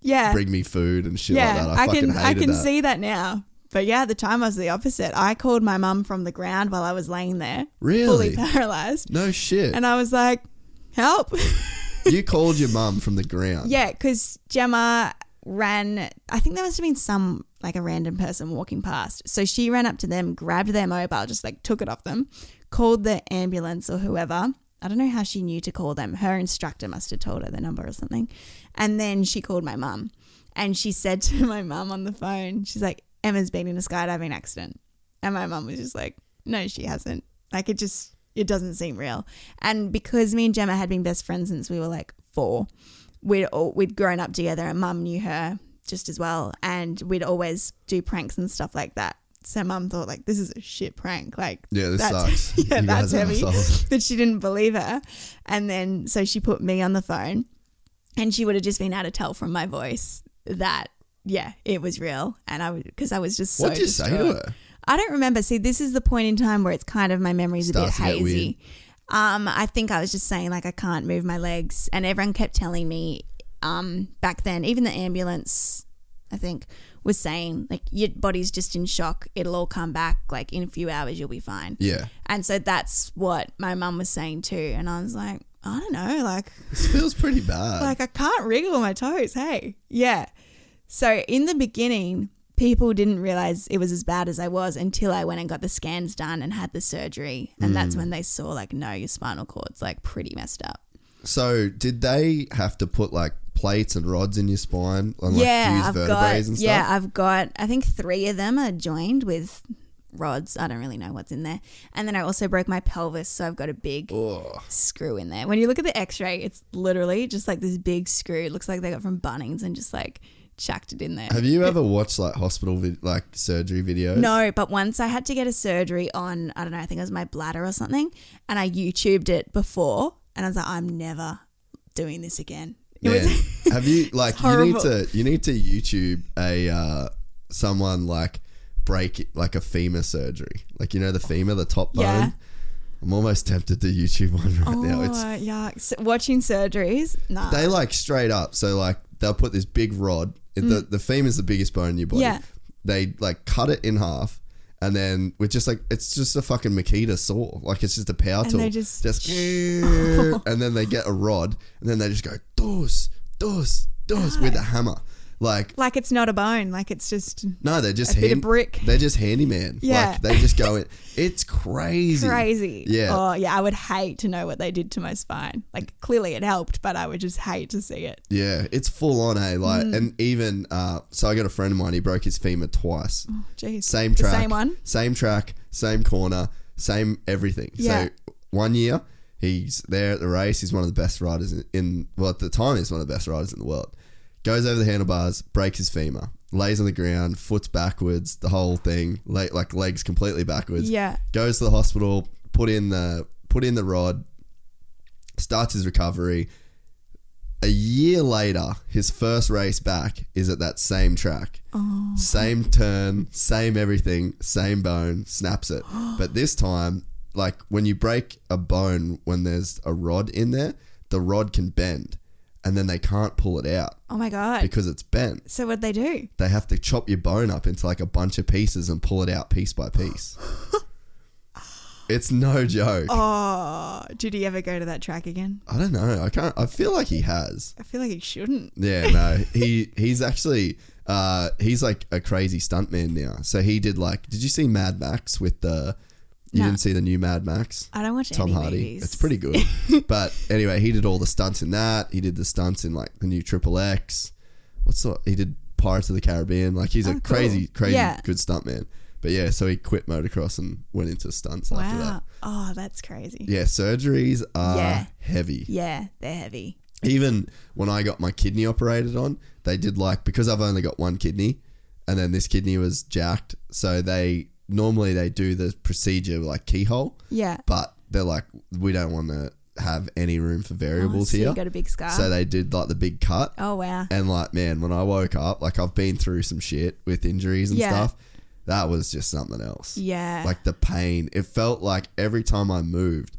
yeah. bring me food and shit yeah, like that. I, I, fucking can I can that. see that now. But yeah, at the time I was the opposite. I called my mum from the ground while I was laying there, Really? fully paralyzed, no shit. and I was like, "Help!" you called your mum from the ground. yeah, because Gemma ran. I think there must have been some like a random person walking past, so she ran up to them, grabbed their mobile, just like took it off them, called the ambulance or whoever. I don't know how she knew to call them. Her instructor must have told her the number or something. And then she called my mum. And she said to my mum on the phone, she's like, Emma's been in a skydiving accident. And my mum was just like, no, she hasn't. Like, it just, it doesn't seem real. And because me and Gemma had been best friends since we were like four, we'd all, we'd grown up together, and Mum knew her just as well, and we'd always do pranks and stuff like that. So Mum thought like this is a shit prank, like Yeah, this that's, sucks. yeah, You that's heavy. But she didn't believe her, and then so she put me on the phone, and she would have just been able to tell from my voice that yeah, it was real, and I was, because I was just so. What'd you say to her? I don't remember. See, this is the point in time where it's kind of my memory's a bit hazy. Um, I think I was just saying like I can't move my legs, and everyone kept telling me um, back then, even the ambulance, I think, was saying like your body's just in shock. It'll all come back. Like in a few hours, you'll be fine. Yeah. And so that's what my mum was saying too. And I was like, I don't know, like This feels pretty bad. like I can't wriggle my toes. Hey, yeah. So in the beginning, people didn't realize it was as bad as I was until I went and got the scans done and had the surgery, and that's Mm. when they saw like, no, your spinal cord's like pretty messed up. so did they have to put like plates and rods in your spine and like yeah, I've vertebrae got and stuff? yeah, I've got I think three of them are joined with rods. I don't really know what's in there, and then I also broke my pelvis, so I've got a big. Oh, Screw in there. When you look at the X-ray, it's literally just like this big screw. It looks like they got from Bunnings and just like chucked it in there. have you ever watched like hospital vid- like surgery videos? No, but once I had to get a surgery on, I don't know, I think it was my bladder or something, and I YouTubed it before, and I was like, I'm never doing this again. Man, was, have you like you need to you need to YouTube a uh, someone like break like a femur surgery, like you know the femur, the top bone. Yeah. I'm almost tempted to YouTube one right oh, now. It's yeah. Watching surgeries, nah. they like straight up. So like they'll put this big rod. The the femur is the biggest bone in your body. Mm. Yeah. They like cut it in half. And then we're just like it's just a fucking Makita saw, like it's just a power And tool. they just- and then they get a rod, and then they just go dos, dos, dos with a hammer. Like like it's not a bone, like it's just no, they're just A bit of brick. They're just handyman. Yeah. like they just go in. It's crazy, crazy. Yeah, Oh, yeah. I would hate to know what they did to my spine. Like clearly it helped, but I would just hate to see it. yeah, it's full on. A like, Mm. and even uh, so, I got a friend of mine. He broke his femur twice. Jeez. Same Oh, The track, same one. same track, same corner, same everything. Yeah. So one year he's there at the race. He's one of the best riders in, in well at the time he's one of the best riders in the world. Goes over the handlebars, breaks his femur, lays on the ground, foot's backwards, the whole thing, like like legs completely backwards. Yeah. Goes to the hospital, put in the put in the rod, starts his recovery. A year later, his first race back is at that same track. Oh. Same turn, same everything, same bone, snaps it. but this time, like when you break a bone when there's a rod in there, the rod can bend and then they can't pull it out Oh my god. because it's bent. so what'd they do? They have to chop your bone up into like a bunch of pieces and pull it out piece by piece. it's no joke. Oh, did he ever go to that track again? I don't know. I can't I feel like he has. I feel like he shouldn't. Yeah, no. he he's actually uh he's like a crazy stuntman now. So he did like did you see Mad Max with the you No. didn't see the new Mad Max? I don't watch Tom any Hardy. movies. It's pretty good. but anyway, he did all the stunts in that. He did the stunts in like the new Triple X. What's the he did Pirates of the Caribbean. Like he's Oh, a cool. crazy, crazy Yeah. good stuntman. But yeah, so he quit motocross and went into stunts after Wow. that. Oh, that's crazy. Yeah, surgeries are Yeah. heavy. Yeah, they're heavy. Even when I got my kidney operated on, they did like because I've only got one kidney, and then this kidney was jacked. So they normally they do the procedure like keyhole, Yeah. but they're like we don't want to have any room for Oh, variables so here. you got a big scar. so they did like the big cut, oh wow. and like man, when I woke up, like I've been through some shit with injuries and Yeah. stuff. That was just something else. Yeah. Like the pain. It felt like every time I moved,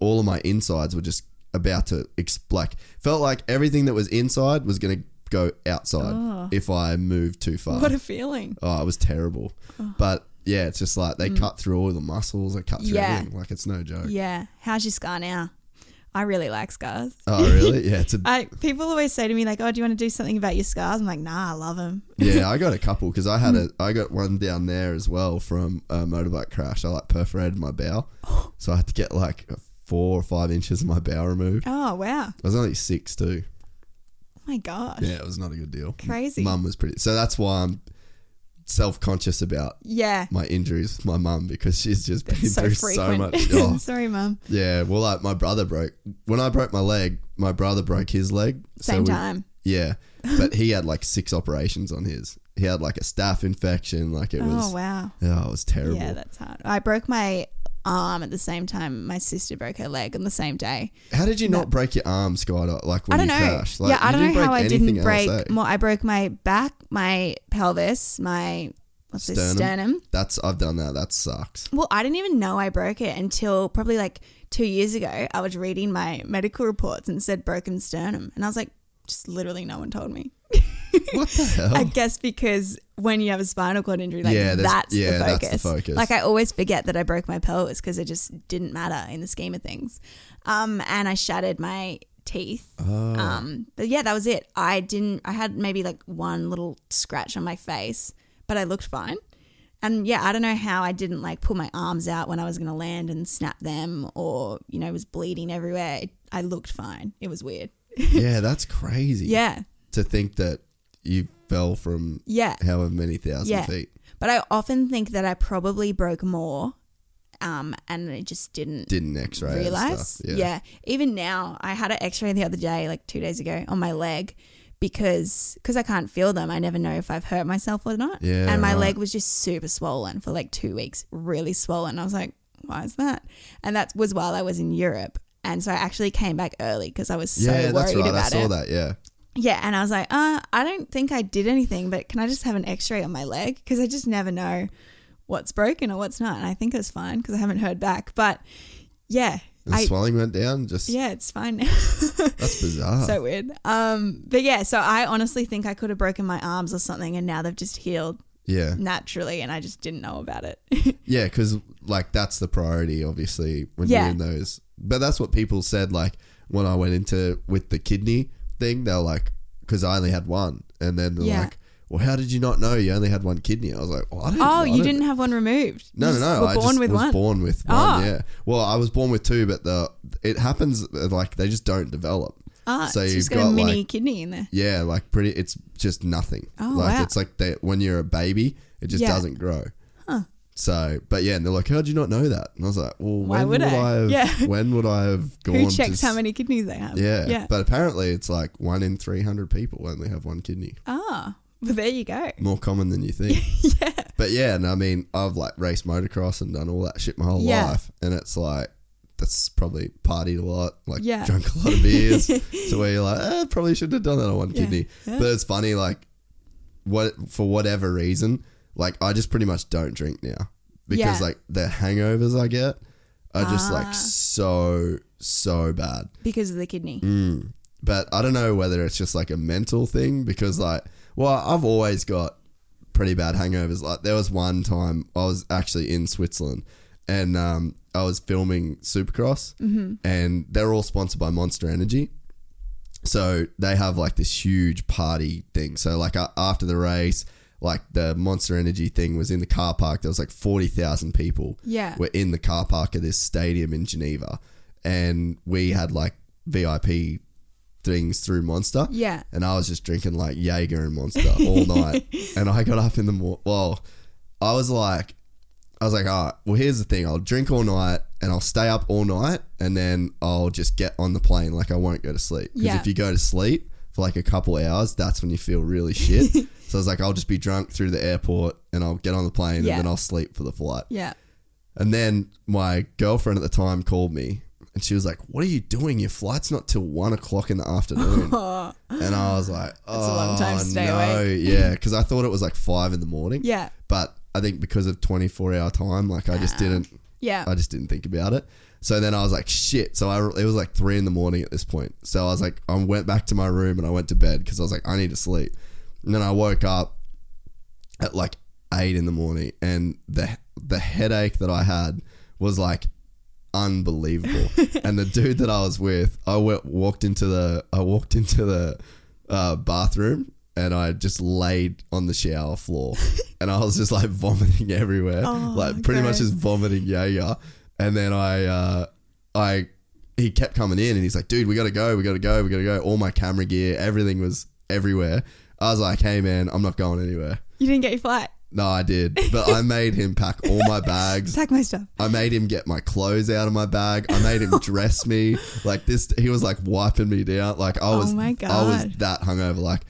all of my insides were just about to explode. Like, felt like everything that was inside was going to go outside oh. if I moved too far. Oh. what a feeling. oh, it was terrible. Oh. But yeah, it's just like they cut through all the muscles. They cut through Mm. Yeah. everything. Like it's no joke. Yeah. How's your scar now? I really like scars. Oh, really? Yeah, it's a I people always say to me like, "Oh, do you want to do something about your scars?" I'm like, "Nah, I love them." yeah, I got a couple because I had a I got one down there as well from a motorbike crash. I like perforated my bowel, so I had to get like four or five inches of my bowel removed. Oh wow. I was only six too. Oh my gosh. Yeah, it was not a good deal. Crazy. Mum was pretty. So that's why I'm self conscious about Yeah. my injuries with my mum because she's just been so through frequent. so much. Oh, Sorry, mum. yeah, well, like my brother broke when I broke my leg. My brother broke his leg. so Same we- time. Yeah, but he had like six operations on his. He had like a staph infection. Like it oh, was. Oh wow. Oh, it was terrible. Yeah, that's hard. I broke my arm at the same time my sister broke her leg on the same day. How did you not break your arm, Skydive? Like when I don't you know. crashed? Like, yeah, I don't know how I didn't else, break eh? more. I broke my back, my pelvis, my what's this Sternum? sternum. That's I've done that. That sucks. Well, I didn't even know I broke it until probably like two years ago. I was reading my medical reports and said broken sternum, and I was like, just literally no one told me. What the hell? I guess because when you have a spinal cord injury, like Yeah, that's, yeah, the that's focus. the focus. Like I always forget that I broke my pelvis because it just didn't matter in the scheme of things. Um, and I shattered my teeth. Oh. Um, but yeah, that was it. I didn't. I had maybe like one little scratch on my face, but I looked fine. And yeah, I don't know how I didn't like pull my arms out when I was going to land and snap them, or you know, was bleeding everywhere. I looked fine. It was weird. yeah, that's crazy. Yeah, To think that you fell from yeah. however many thousand Yeah. feet. But I often think that I probably broke more, um, and I just didn't Didn't X-ray realize. stuff. Yeah. Yeah. Even now, I had an X-ray the other day, like two days ago, on my leg. Because because I can't feel them, I never know if I've hurt myself or not. Yeah, and my right. leg was just super swollen for like two weeks, really swollen. I was like, why is that? And that was while I was in Europe, and so I actually came back early because I was so Yeah, worried that's right. I about saw it. that. Yeah. Yeah, and I was like, uh, I don't think I did anything, but can I just have an X-ray on my leg? Because I just never know what's broken or what's not. And I think it was fine because I haven't heard back. But yeah, the I swelling went down. Just yeah, it's fine now. that's bizarre. so weird. Um, but yeah, so I honestly think I could have broken my arms or something, and now they've just healed yeah. naturally, and I just didn't know about it. Yeah, because like that's the priority, obviously, when Yeah. you're in those. But that's what people said. Like when I went into with the kidney thing, they're like, because I only had one, and then they're Yeah. like, "Well, how did you not know you only had one kidney?" I was like, "Well, I didn't." oh, I you didn't have one removed? No, You no, no. Were I born just with was one. born with Oh. one. Yeah. Well, I was born with two, but the it happens uh, like they just don't develop. Ah, so so you've you've got, got, a mini like- kidney in there. Yeah, like pretty. It's just nothing. Oh, like wow. it's like they, when you're a baby, it just Yeah. doesn't grow. So, but yeah, and they're like, "How'd you not know that?" And I was like, "Well, Why when would would, I? I? have, Yeah. When would I have gone? Who to checks s- how many kidneys they have? Yeah, yeah. But apparently, it's like one in three hundred people only have one kidney. ah, well, there you go. More common than you think. yeah. But yeah, and I mean, I've like raced motocross and done all that shit my whole Yeah. life, and it's like that's probably partied a lot, like Yeah. drunk a lot of beers, to where you're like, eh, probably should have done that on one Yeah. kidney. But it's funny, like, what for whatever reason, like I just pretty much don't drink now because Yeah. like the hangovers I get are just Ah. like so so bad. Because of the kidney. Mm. But I don't know whether it's just like a mental thing because like, well, I've always got pretty bad hangovers. Like there was one time I was actually in Switzerland and um, I was filming Supercross and they're all sponsored by Monster Energy. So they have like this huge party thing. So like after the race, like the Monster Energy thing was in the car park. There was like forty thousand people. Yeah. were in the car park of this stadium in Geneva, and we had like VIP things through Monster. Yeah. and I was just drinking like Jaeger and Monster all night. And I got up in the morning. Well, I was like, I was like, all right, well, here's the thing. I'll drink all night and I'll stay up all night and then I'll just get on the plane. Like, I won't go to sleep. Because Yeah. if you go to sleep for like a couple hours, that's when you feel really shit. so I was like, I'll just be drunk through the airport and I'll get on the plane Yeah. and then I'll sleep for the flight. Yeah. And then my girlfriend at the time called me and she was like, What are you doing? Your flight's not till one o'clock in the afternoon. and I was like, Oh, a long time to oh, stay no. awake." yeah. Because I thought it was like five in the morning. Yeah. But I think because of 24 hour time, like I just ah. didn't, Yeah. I just didn't think about it. So then I was like, shit. So I, it was like three in the morning at this point. So I was like, I went back to my room and I went to bed because I was like, I need to sleep. And then I woke up at like eight in the morning and the the headache that I had was like unbelievable. and the dude that I was with, I went, walked into the I walked into the uh, bathroom and I just laid on the shower floor and I was just like vomiting everywhere, Oh, like pretty much just vomiting Jaeger. And then I uh, I he kept coming in and he's like, dude, we gotta go, we gotta go, we gotta go. All my camera gear, everything was everywhere. I was like, hey man, I'm not going anywhere. You didn't get your flight. No, I did, but I made him pack all my bags. Pack my stuff. I made him get my clothes out of my bag. I made him dress me like this. He was like wiping me down. Like I oh was, Oh my I was that hungover. Like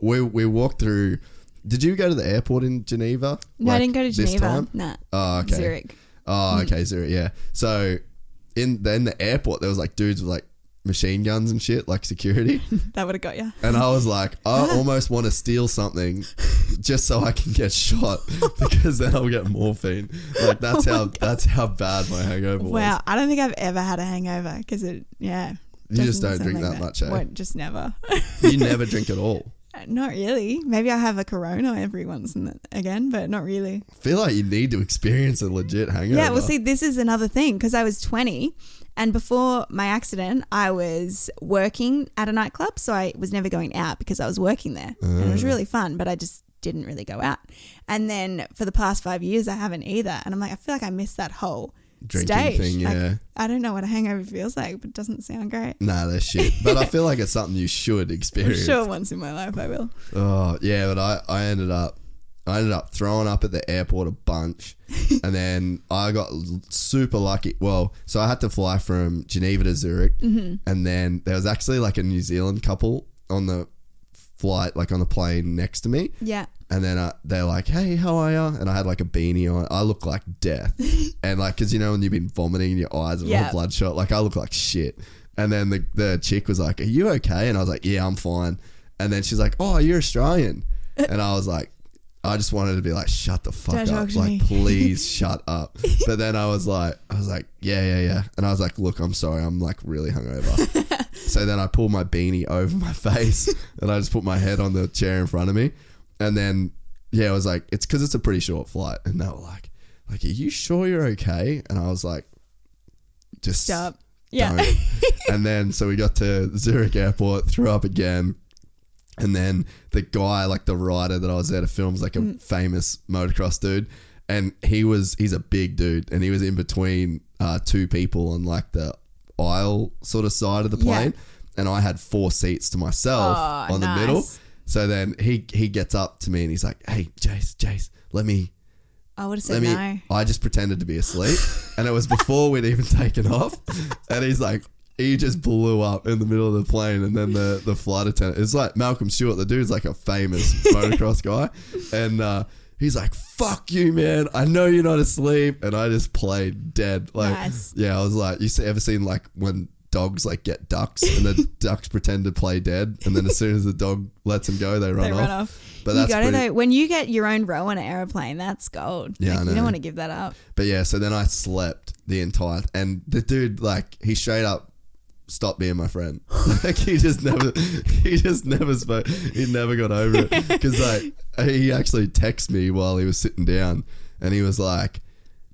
we we walked through. Did you go to the airport in Geneva? No, I didn't go to this Geneva. time? Nah. Oh, okay. Zurich. Oh, okay, Zurich. Yeah. So in then the airport, there was like dudes with like machine guns and shit, like security. That would have got you. And I was like, I almost want to steal something just so I can get shot because then I'll get morphine. Like that's how that's how bad my hangover Oh Wow, was. I don't think I've ever had a hangover because it, yeah. You just don't drink like that much, eh? Won't- just never. You never drink at all. not really. Maybe I have a Corona every once and again, but not really. I feel like you need to experience a legit hangover. Yeah, well, see, this is another thing because I was 20 and before my accident, I was working at a nightclub. So I was never going out because I was working there. And it was mm. really fun, but I just didn't really go out. And then for the past five years, I haven't either. And I'm like, I feel like I missed that whole Drinking stage. thing, Like, yeah. I don't know what a hangover feels like, but it doesn't sound great. Nah, that's shit. But I feel like it's something you should I'm experience. sure once in my life I will. Oh yeah, but I, I ended up I ended up throwing up at the airport a bunch, and then I got l- super lucky. Well, so I had to fly from Geneva to Zurich, Mm-hmm. and then there was actually like a New Zealand couple on the flight, like on the plane next to me, Yeah. and then uh, they're like, "Hey, how are you?" And I had like a beanie on. I look like death, and like, cause you know when you've been vomiting and your eyes are Yeah. all bloodshot, like I look like shit. And then the the chick was like, "Are you okay?" And I was like, "Yeah, I'm fine." And then she's like, "Oh, you're Australian," and I was like. I just wanted to be like, shut the fuck Don't talk up, to like me. please shut up. But then I was like, I was like, yeah, yeah, yeah, and I was like, look, I'm sorry, I'm like really hungover. so then I pulled my beanie over my face and I just put my head on the chair in front of me, and then yeah, I was like, it's because it's a pretty short flight, and they were like, like, are you sure you're okay? And I was like, just Stop. Yeah. and then so we got to Zurich Airport, threw up again. And then the guy, like the writer that I was there to film, was like a Mm. famous motocross dude. And he was, he's a big dude. And he was in between uh, two people on like the aisle sort of side of the Yeah. plane. And I had four seats to myself Oh, on the middle. So then he, he gets up to me and he's like, hey, Jace, Jace, let me, I would have said me. no. I just pretended to be asleep, and it was before we'd even taken off. And he's like, he just blew up in the middle of the plane, and then the the flight attendant. It's like Malcolm Stewart. The dude's like a famous motocross guy, and uh, he's like, "Fuck you, man! I know you're not asleep." And I just played dead. Like, Nice. yeah, I was like, you see, ever seen like when dogs like get ducks and the ducks pretend to play dead, and then as soon as the dog lets them go, they run they off. run off. But you that's got to pretty- though. When you get your own row on an aeroplane, that's gold. Yeah, Like, I you don't want to give that up. But yeah, so then I slept the entire and the dude like he straight up stopped being my friend. like he just never he just never spoke. He never got over it because like he actually texted me while he was sitting down and he was like.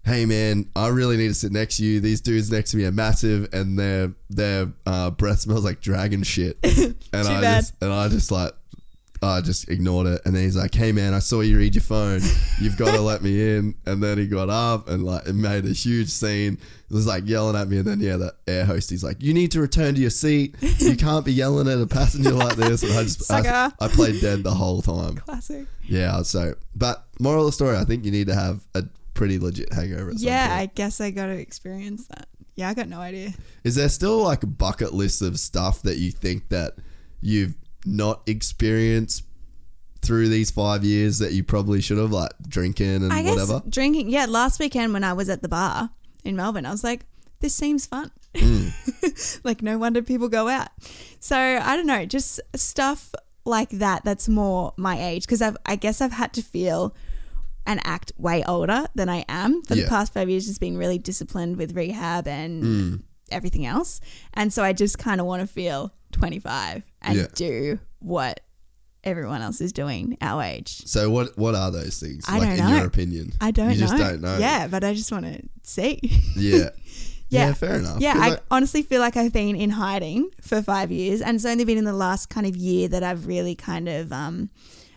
Hey man, I really need to sit next to you. These dudes next to me are massive, and their their uh, breath smells like dragon shit. And I bad. just and I just like I just ignored it. And then he's like, "Hey man, I saw you read your phone. You've got to let me in." And then he got up and like it made a huge scene. It was like yelling at me. And then yeah, the air host, he's like, "You need to return to your seat. You can't be yelling at a passenger like this." And I just I. I played dead the whole time. Classic. Yeah. So, but moral of the story, I think you need to have a pretty legit hangover. Yeah. I guess I got to experience that. Yeah, I got no idea. Is there still like a bucket list of stuff that you think that you've not experience through these five years that you probably should have, like drinking and I guess whatever? drinking. Yeah, last weekend when I was at the bar in Melbourne, I was like, this seems fun. Mm. like, no wonder people go out. So I don't know, just stuff like that. That's more my age because I've. I guess I've had to feel and act way older than I am for Yeah. the past five years. Just being really disciplined with rehab and Mm. Everything else, and so I just kind of want to feel twenty five and Yeah. do what everyone else is doing our age. So what what are those things? I like don't in know. your opinion? I don't you know. just don't know. Yeah, but I just want to see. Yeah. Yeah. yeah. fair enough. Yeah, I honestly feel like I've been in hiding for five years, and it's only been in the last kind of year that I've really kind of, um,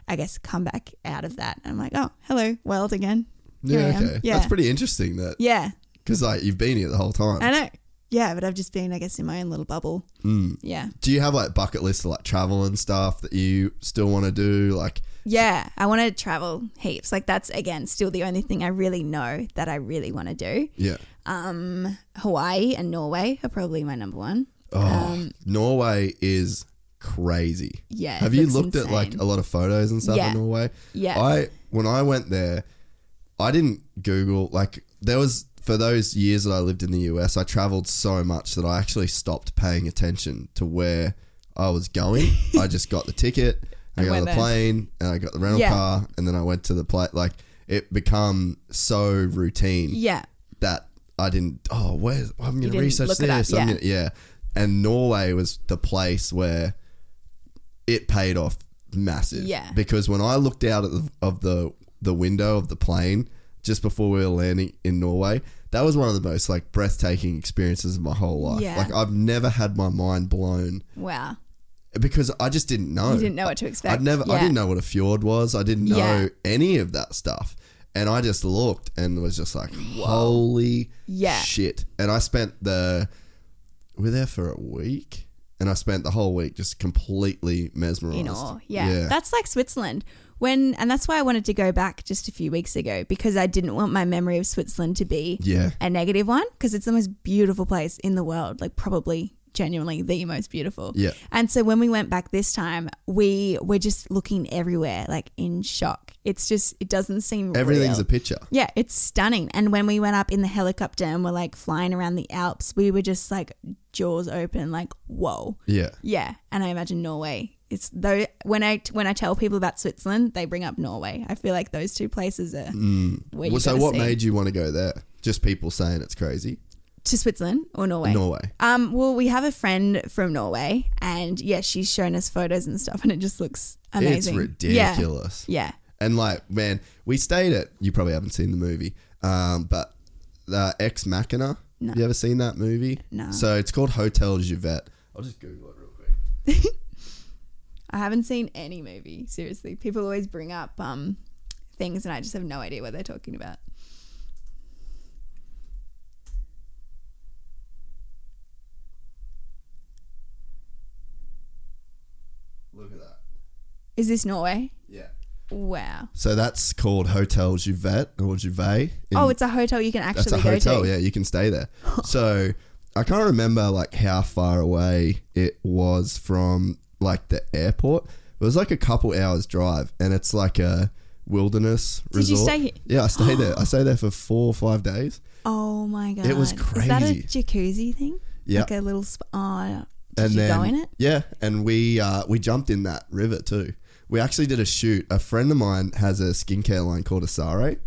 I guess, come back out of that. I'm like, oh, hello, world again. Here yeah, okay. Yeah. That's pretty interesting that Yeah, because like you've been here the whole time. I know. Yeah, but I've just been, I guess, in my own little bubble. Mm. Yeah. Do you have like bucket lists of like travel and stuff that you still want to do? Like, Yeah, I want to travel heaps. Like that's again still the only thing I really know that I really want to do. Yeah. Um, Hawaii and Norway are probably my number one. Oh, Norway is crazy. Yeah, Have you looked at like a lot of photos and stuff Yeah. in Norway? Yeah. I when I went there, I didn't Google like there was for those years that I lived in the US, I traveled so much that I actually stopped paying attention to where I was going. I just got the ticket, I And got the there. plane, and I got the rental Yeah. car, and then I went to the play. Like it become so routine Yeah, that I didn't. Oh, where I'm going to research it up, this. Yeah. gonna, yeah, and Norway was the place where it paid off massive. Yeah. because when I looked out at the, of the the window of the plane just before we were landing in Norway, that was one of the most like breathtaking experiences of my whole life. Yeah. Like I've never had my mind blown wow. because I just didn't know. You didn't know what to expect. I'd never. yeah. I didn't know what a fjord was. I didn't know Yeah. any of that stuff, and I just looked and was just like, "Holy Yeah. shit!" And I spent the. We were there for a week, and I spent the whole week just completely mesmerized. in awe. Yeah. That's like Switzerland. When and that's why I wanted to go back just a few weeks ago because I didn't want my memory of Switzerland to be Yeah. a negative one because it's the most beautiful place in the world, like probably genuinely the most beautiful. Yeah. And so when we went back this time, we were just looking everywhere like in shock. It's just it doesn't seem Everything's real. a picture. Yeah, it's stunning. And when we went up in the helicopter and were like flying around the Alps, we were just like jaws open, like whoa. Yeah. Yeah, and I imagine Norway. It's though when I when I tell people about Switzerland, they bring up Norway. I feel like those two places are where Mm. Well, so what see. made you want to go there? Just people saying it's crazy. to Switzerland or Norway? Norway. Um, well, we have a friend from Norway, and yeah, she's shown us photos and stuff, and it just looks amazing. It's ridiculous. Yeah, And like, man, we stayed at. You probably haven't seen the movie, um, but the Ex Machina. No. You ever seen that movie? No. So it's called Hotel Juvet. I'll just Google it real quick. I haven't seen any movie. Seriously, people always bring up um things, and I just have no idea what they're talking about. Look at that. Is this Norway? Yeah. Wow. So that's called Hotel Juvet or Juvet. in- oh, it's a hotel you can that's actually a hotel. to. Yeah, you can stay there. so I can't remember like how far away it was from like the airport. It was like a couple hours drive, and it's like a wilderness Did you resort. stay? Yeah, I stayed there. I stayed there for four or five days. Oh my god! It was crazy. Is that a jacuzzi thing? Yeah. Like a little. spa. oh, did and you then go in it? yeah, and we uh, we jumped in that river too. We actually did a shoot. A friend of mine has a skincare line called Asarai,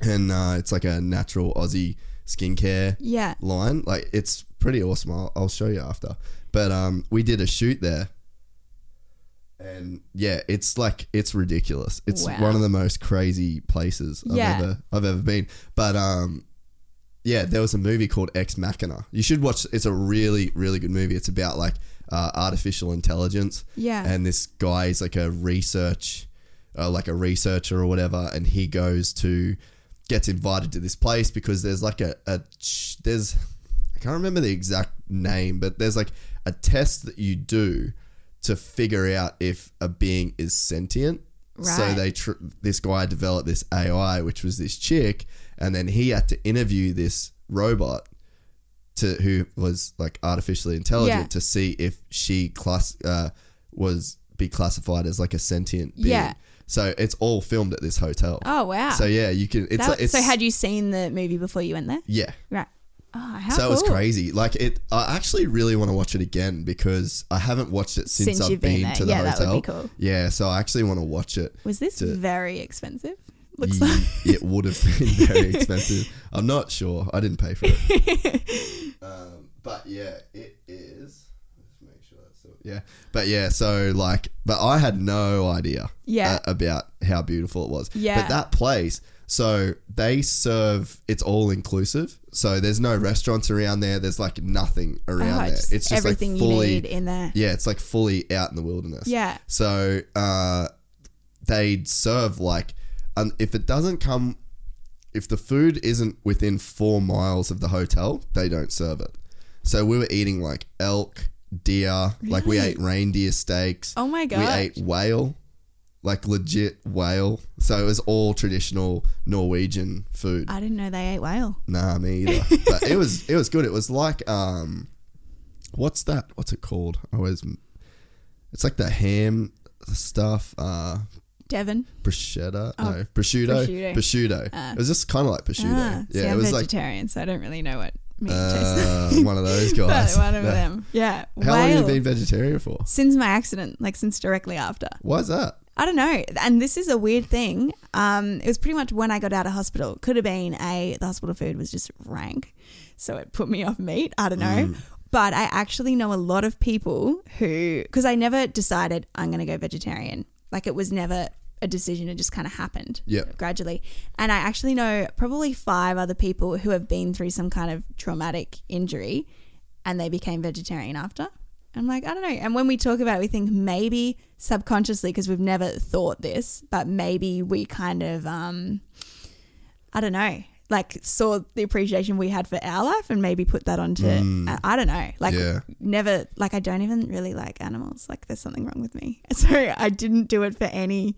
and uh, it's like a natural Aussie skincare Yeah. line. Like it's pretty awesome. I'll, I'll show you after. But um, we did a shoot there, and yeah, it's like it's ridiculous. It's Wow. one of the most crazy places I've Yeah. ever I've ever been. But um, yeah, there was a movie called Ex Machina. You should watch. It's a really really good movie. It's about like uh, artificial intelligence. Yeah. and this guy is like a research, uh, like a researcher or whatever, and he goes to gets invited to this place because there's like a, a ch- there's I can't remember the exact name, but there's like a test that you do to figure out if a being is sentient. So they tr- this guy developed this AI, which was this chick, and then he had to interview this robot to who was like artificially intelligent Yeah. to see if she class uh, was be classified as like a sentient being. Yeah. So it's all filmed at this hotel. Oh wow! So yeah, you can. It's That- like it's so had you seen the movie before you went there? yeah. Right. Oh, so it was cool. crazy. Like it, I actually really want to watch it again because I haven't watched it since, Since I've been been, to the Yeah, that would hotel. be cool. Yeah, so I actually want to watch it. Was this to- very expensive? Looks Ye- like. it would have been very expensive. I'm not sure. I didn't pay for it. um, but yeah, it is. Let's make sure that's still, yeah. But yeah, so like, but I had no idea. Yeah. uh, about how beautiful it was. Yeah. But that place, so they serve. It's all inclusive. So there's no restaurants around there. There's like nothing around Oh, there. just it's just everything like fully. you need in there. Yeah, it's like fully out in the wilderness. Yeah. So uh, they'd serve like, um, if it doesn't come, if the food isn't within four miles of the hotel, they don't serve it. So we were eating like elk, deer, like we ate reindeer steaks. Oh my god. We ate whale. Like legit whale. So it was all traditional Norwegian food. I didn't know they ate whale. Nah, me either. but it was it was good. It was like um, what's that? What's it called? I always, it's like the ham stuff. Uh, Devon. bruschetta. Oh, no, prosciutto. prosciutto. Prosciutto. Ah. it was just kind of like prosciutto. Ah, see, yeah, it I'm was like vegetarian, so I don't really know what meat uh, tastes like. one of those guys. one of No. them. Yeah. How long have you been vegetarian for? Since my accident, like since directly after. Why is that? I don't know. And this is a weird thing. Um, it was pretty much when I got out of hospital. Could have been a the hospital food was just rank, so it put me off meat. I don't know. Mm. But I actually know a lot of people who, because I never decided I'm going to go vegetarian. Like it was never a decision; it just kind of happened. Yep. gradually. And I actually know probably five other people who have been through some kind of traumatic injury, and they became vegetarian after. I'm like, I don't know. And when we talk about it, we think maybe subconsciously, because we've never thought this, but maybe we kind of, um, I don't know, like saw the appreciation we had for our life and maybe put that onto, I, I don't know, like Yeah. never, like I don't even really like animals. Like there's something wrong with me. So I didn't do it for any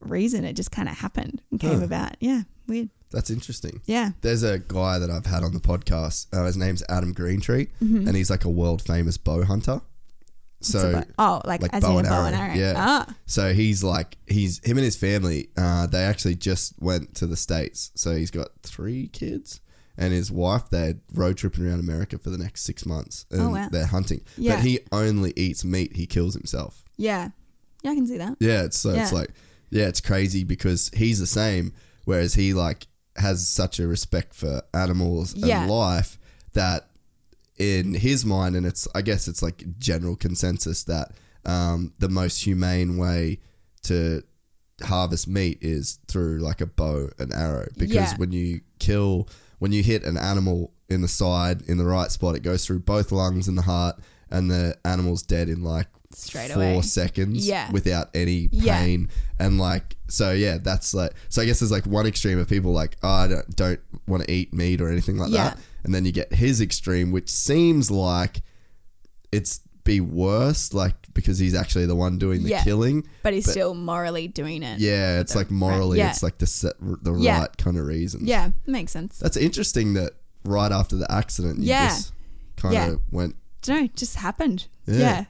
reason. It just kind of happened and came Huh. about. Yeah. Weird. That's interesting. Yeah. There's a guy that I've had on the podcast. Uh, his name's Adam Greentree, Mm-hmm. and he's like a world famous bow hunter. So oh, like, like as bow and bow and arrow. yeah. Ah. So he's like he's him and his family. Uh, they actually just went to the states. So he's got three kids, and his wife. They're road tripping around America for the next six months, and Oh, wow. they're hunting. Yeah. But he only eats meat. He kills himself. Yeah. Yeah, I can see that. Yeah, it's so it's like yeah, it's crazy because he's the same, whereas he like has such a respect for animals Yeah. and life that in his mind, and it's I guess it's like general consensus that um, the most humane way to harvest meat is through like a bow and arrow because Yeah. when you kill when you hit an animal in the side in the right spot it goes through both lungs and the heart and the animal's dead in like Straight four away. seconds Yeah. without any pain Yeah. and like so yeah that's like so i guess there's like one extreme of people like oh, i don't, don't want to eat meat or anything like Yeah. that and then you get his extreme which seems like it's be worse like because he's actually the one doing the Yeah. killing But he's But- still morally doing it. yeah it's like morally yeah. it's like the set, the Yeah. right kind of reasons Yeah, makes sense. that's interesting that right after the accident you Yeah. just kind Yeah. of went don't know, it just happened. Yeah. Yeah.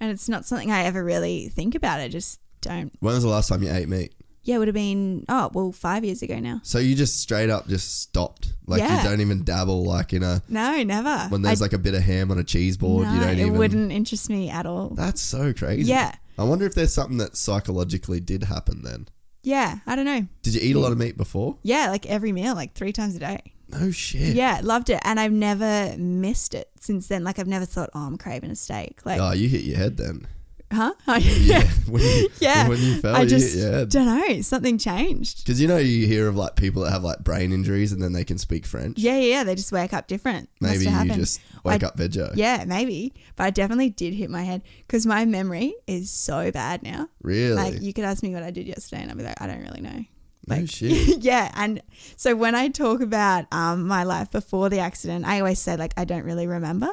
And it's not something I ever really think about. I just don't. when was the last time you ate meat Yeah, it would have been, oh, well, five years ago now. so you just straight up just stopped like Yeah. you don't even dabble like in a No, never. when there's I- like a bit of ham on a cheese board, no, you don't it even. wouldn't interest me at all. That's so crazy. Yeah. I wonder if there's something that psychologically did happen then. Yeah, I don't know. Did you eat a lot of meat before? Yeah, like every meal, like three times a day. No shit. Yeah, loved it. And I've never missed it since then. Like, I've never thought, oh, I'm craving a steak. Like, Oh, you hit your head then. Huh? Yeah. when you, yeah. When you fell, I just your head. don't know. Something changed. Because you know you hear of like people that have like brain injuries and then they can speak French. Yeah, yeah, yeah. They just wake up different. Maybe you happened. just wake I- up veggie. Yeah, maybe. But I definitely did hit my head because my memory is so bad now. Really? Like, you could ask me what I did yesterday, and I'd be like, I don't really know. no Like, shit. yeah. And so when I talk about um, my life before the accident, I always say, like, I don't really remember.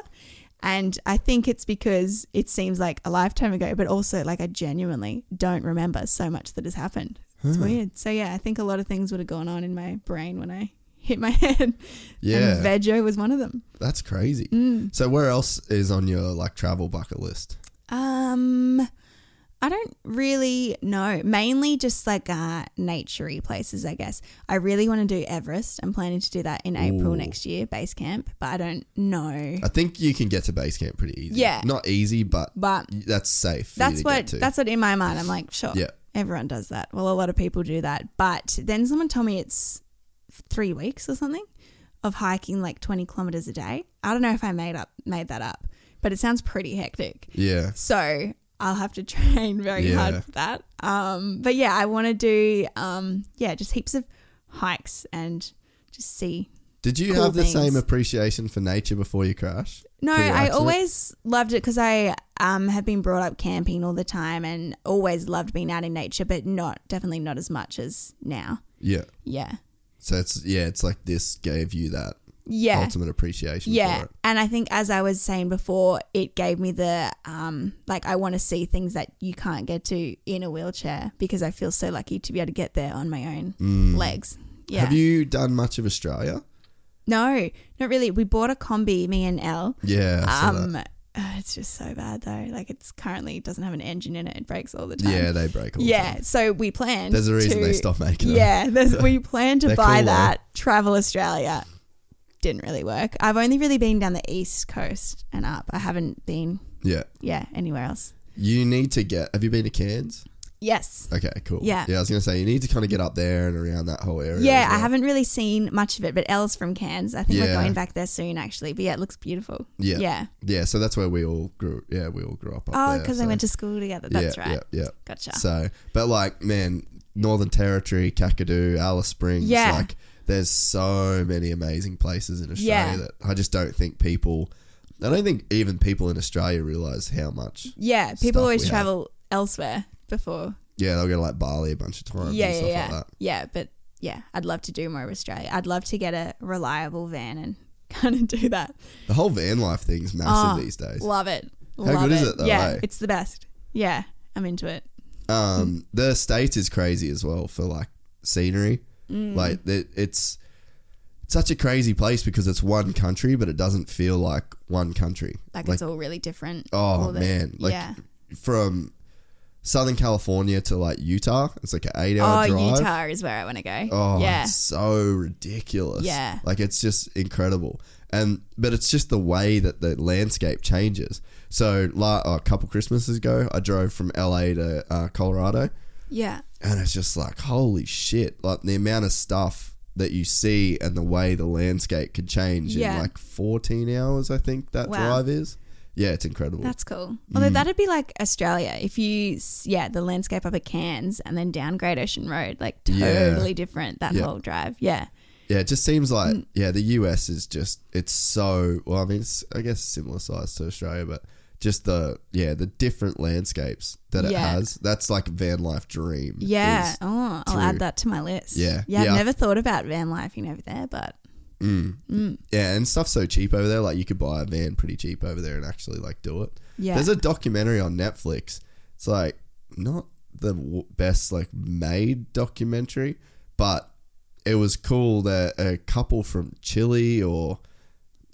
And I think it's because it seems like a lifetime ago, but also, like, I genuinely don't remember so much that has happened. It's weird. So, yeah, I think a lot of things would have gone on in my brain when I hit my head. Yeah. And Vejo was one of them. That's crazy. Mm. So where else is on your like travel bucket list? Um, I don't really know. Mainly just like uh, naturey places, I guess. I really want to do Everest. I'm planning to do that in April Ooh. next year, base camp. But I don't know. I think you can get to base camp pretty easy. Yeah. Not easy, but But that's safe. That's what get to. that's what in my mind I'm like, sure. Yeah. Everyone does that. Well, a lot of people do that. But then someone told me it's three weeks or something of hiking like 20 kilometers a day. I don't know if I made up made that up, but it sounds pretty hectic. Yeah. So I'll have to train very Yeah. hard for that. Um, but yeah, I want to do um, yeah, just heaps of hikes and just see. Did you Cool have the same appreciation for nature before you crashed? No, I always loved it because I um, have been brought up camping all the time and always loved being out in nature, but not definitely not as much as now. Yeah. Yeah, So it's yeah, it's like this gave you that Yeah. ultimate appreciation Yeah, for it. and I think as I was saying before, it gave me the um like I want to see things that you can't get to in a wheelchair because I feel so lucky to be able to get there on my own legs. Yeah. Mm. Have you done much of Australia? No, not really. We bought a Kombi, me and Elle. Yeah, Um, it's just so bad though. Like it's currently doesn't have an engine in it. It breaks all the time. Yeah, they break all the Yeah, time. so we planned. There's a reason to- they stopped making them. Yeah, there's, we plan to buy cool, though. that. Travel Australia didn't really work. I've only really been down the east coast and up. I haven't been, Yeah. yeah, anywhere else. You need to get. Have you been to Cairns? Yes. Okay, cool. Yeah. Yeah, I was gonna say you need to kind of get up there and around that whole area. Yeah, as I well. haven't really seen much of it, but Elle's from Cairns. I think we're Yeah. going back there soon, actually. But yeah, it looks beautiful. Yeah. Yeah. Yeah, so that's where we all grew. Yeah, we all grew up. up Oh, there, because so. they went to school together. That's yeah, right. Yeah, yeah. Gotcha. So, but like, man, Northern Territory, Kakadu, Alice Springs, Yeah. like, there's so many amazing places in Australia Yeah. that I just don't think people. I don't think even people in Australia realize how much. yeah, people always we have. travel elsewhere before. Yeah, they'll go to like Bali a bunch of times. yeah, and yeah, stuff yeah. like that. Yeah, but yeah, I'd love to do more of Australia. I'd love to get a reliable van and kind of do that. The whole van life thing's massive Oh, these days. Love it. How Love good is it. it though, Yeah, eh? it's the best. Yeah, I'm into it. Um, the states is crazy as well for like scenery. Mm. Like it, it's such a crazy place because it's one country, but it doesn't feel like one country. Like, it's all really different. oh the- man, like yeah. from Southern California to like Utah, it's like an eight-hour drive. Oh, Utah is where I want to go. Oh, yeah. it's so ridiculous. Yeah. Like it's just incredible. And but it's just the way that the landscape changes. So like a couple Christmases ago, I drove from LA to uh, Colorado Yeah. and it's just like holy shit like the amount of stuff that you see and the way the landscape could change Yeah. in like 14 hours i think that Wow. drive is yeah it's incredible That's cool. Mm. Although that'd be like Australia if you, yeah, the landscape up at Cairns and then down Great Ocean Road, like Yeah. totally different. That Yeah. whole drive. Yeah. yeah it just seems like Mm. yeah the us is just it's so well i mean it's i guess similar size to australia but just the yeah the different landscapes that it Yeah. has that's like a van life dream Yeah. is- Oh, I'll through- add that to my list. Yeah. Yeah. Yeah. I've never thought about van lifing over there, but mm. Mm. yeah and stuff's so cheap over there like you could buy a van pretty cheap over there and actually like do it yeah. There's a documentary on Netflix. It's like not the w- best like made documentary, but it was cool that a couple from Chile or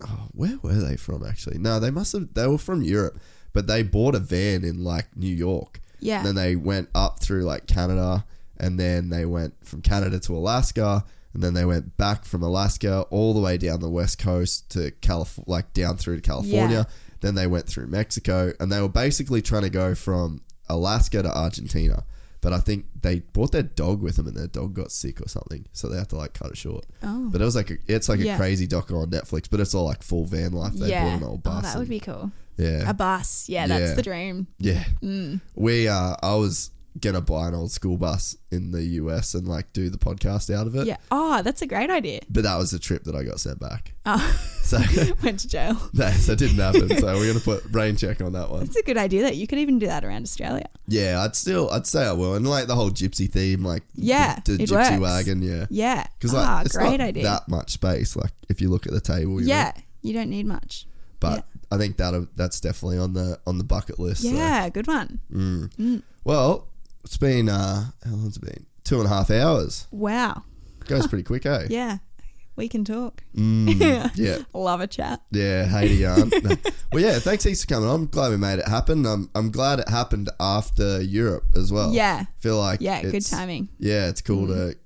oh, where were they from actually? No, they must have they were from Europe, but they bought a van in like New York. Yeah. And then they went up through like Canada and then they went from Canada to Alaska and then they went back from Alaska all the way down the west coast to California like down through to California. Yeah. Then they went through Mexico and they were basically trying to go from Alaska to Argentina. But I think they brought their dog with them and their dog got sick or something. So they had to like cut it short. Oh. But it was like a, it's like Yeah. a crazy doc on Netflix, but it's all like full van life. They yeah. bought an old bus. Oh, that would be cool. yeah. A bus. Yeah, that's Yeah. the dream. Yeah. Mm. We uh I was gonna buy an old school bus in the US and like do the podcast out of it. Yeah. Oh, that's a great idea. But that was the trip that I got sent back. Oh, So went to jail. that, that didn't happen. So we're gonna put brain check on that one. It's a good idea that you could even do that around Australia. Yeah, I'd still I'd say I will. And like the whole gypsy theme, like Yeah, the, the gypsy works. wagon, yeah. Yeah. Because ah, like it's great not idea. that much space, like if you look at the table, you know. yeah, you don't need much. But I think that that's definitely on the on the bucket list. so. Yeah, good one. Well, it's been uh how long's it been? Two and a half hours. Wow. Goes pretty quick, eh? Yeah, we can talk. Mm, yeah. Love a chat. Yeah, hate a yarn. No. Well, yeah, thanks heaps for coming on. I'm glad we made it happen. I'm, I'm glad it happened after Europe as well. Yeah. feel like Yeah, good it's- timing. Yeah, it's cool to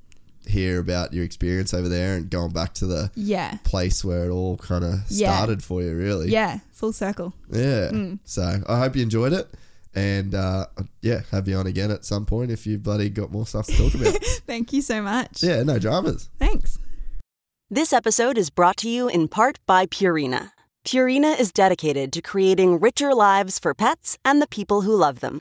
hear about your experience over there and going back to the Yeah. place where it all kind of Yeah. started for you, really. Yeah, full circle. Yeah. Mm. So I hope you enjoyed it. And uh, yeah, have you on again at some point if you bloody got more stuff to talk about. Thank you so much. yeah, no dramas. Thanks. This episode is brought to you in part by Purina. Purina is dedicated to creating richer lives for pets and the people who love them.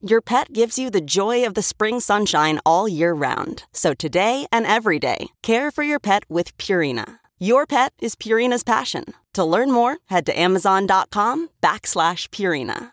Your pet gives you the joy of the spring sunshine all year round. So today and every day, care for your pet with Purina. Your pet is Purina's passion. To learn more, head to amazon.com backslash Purina.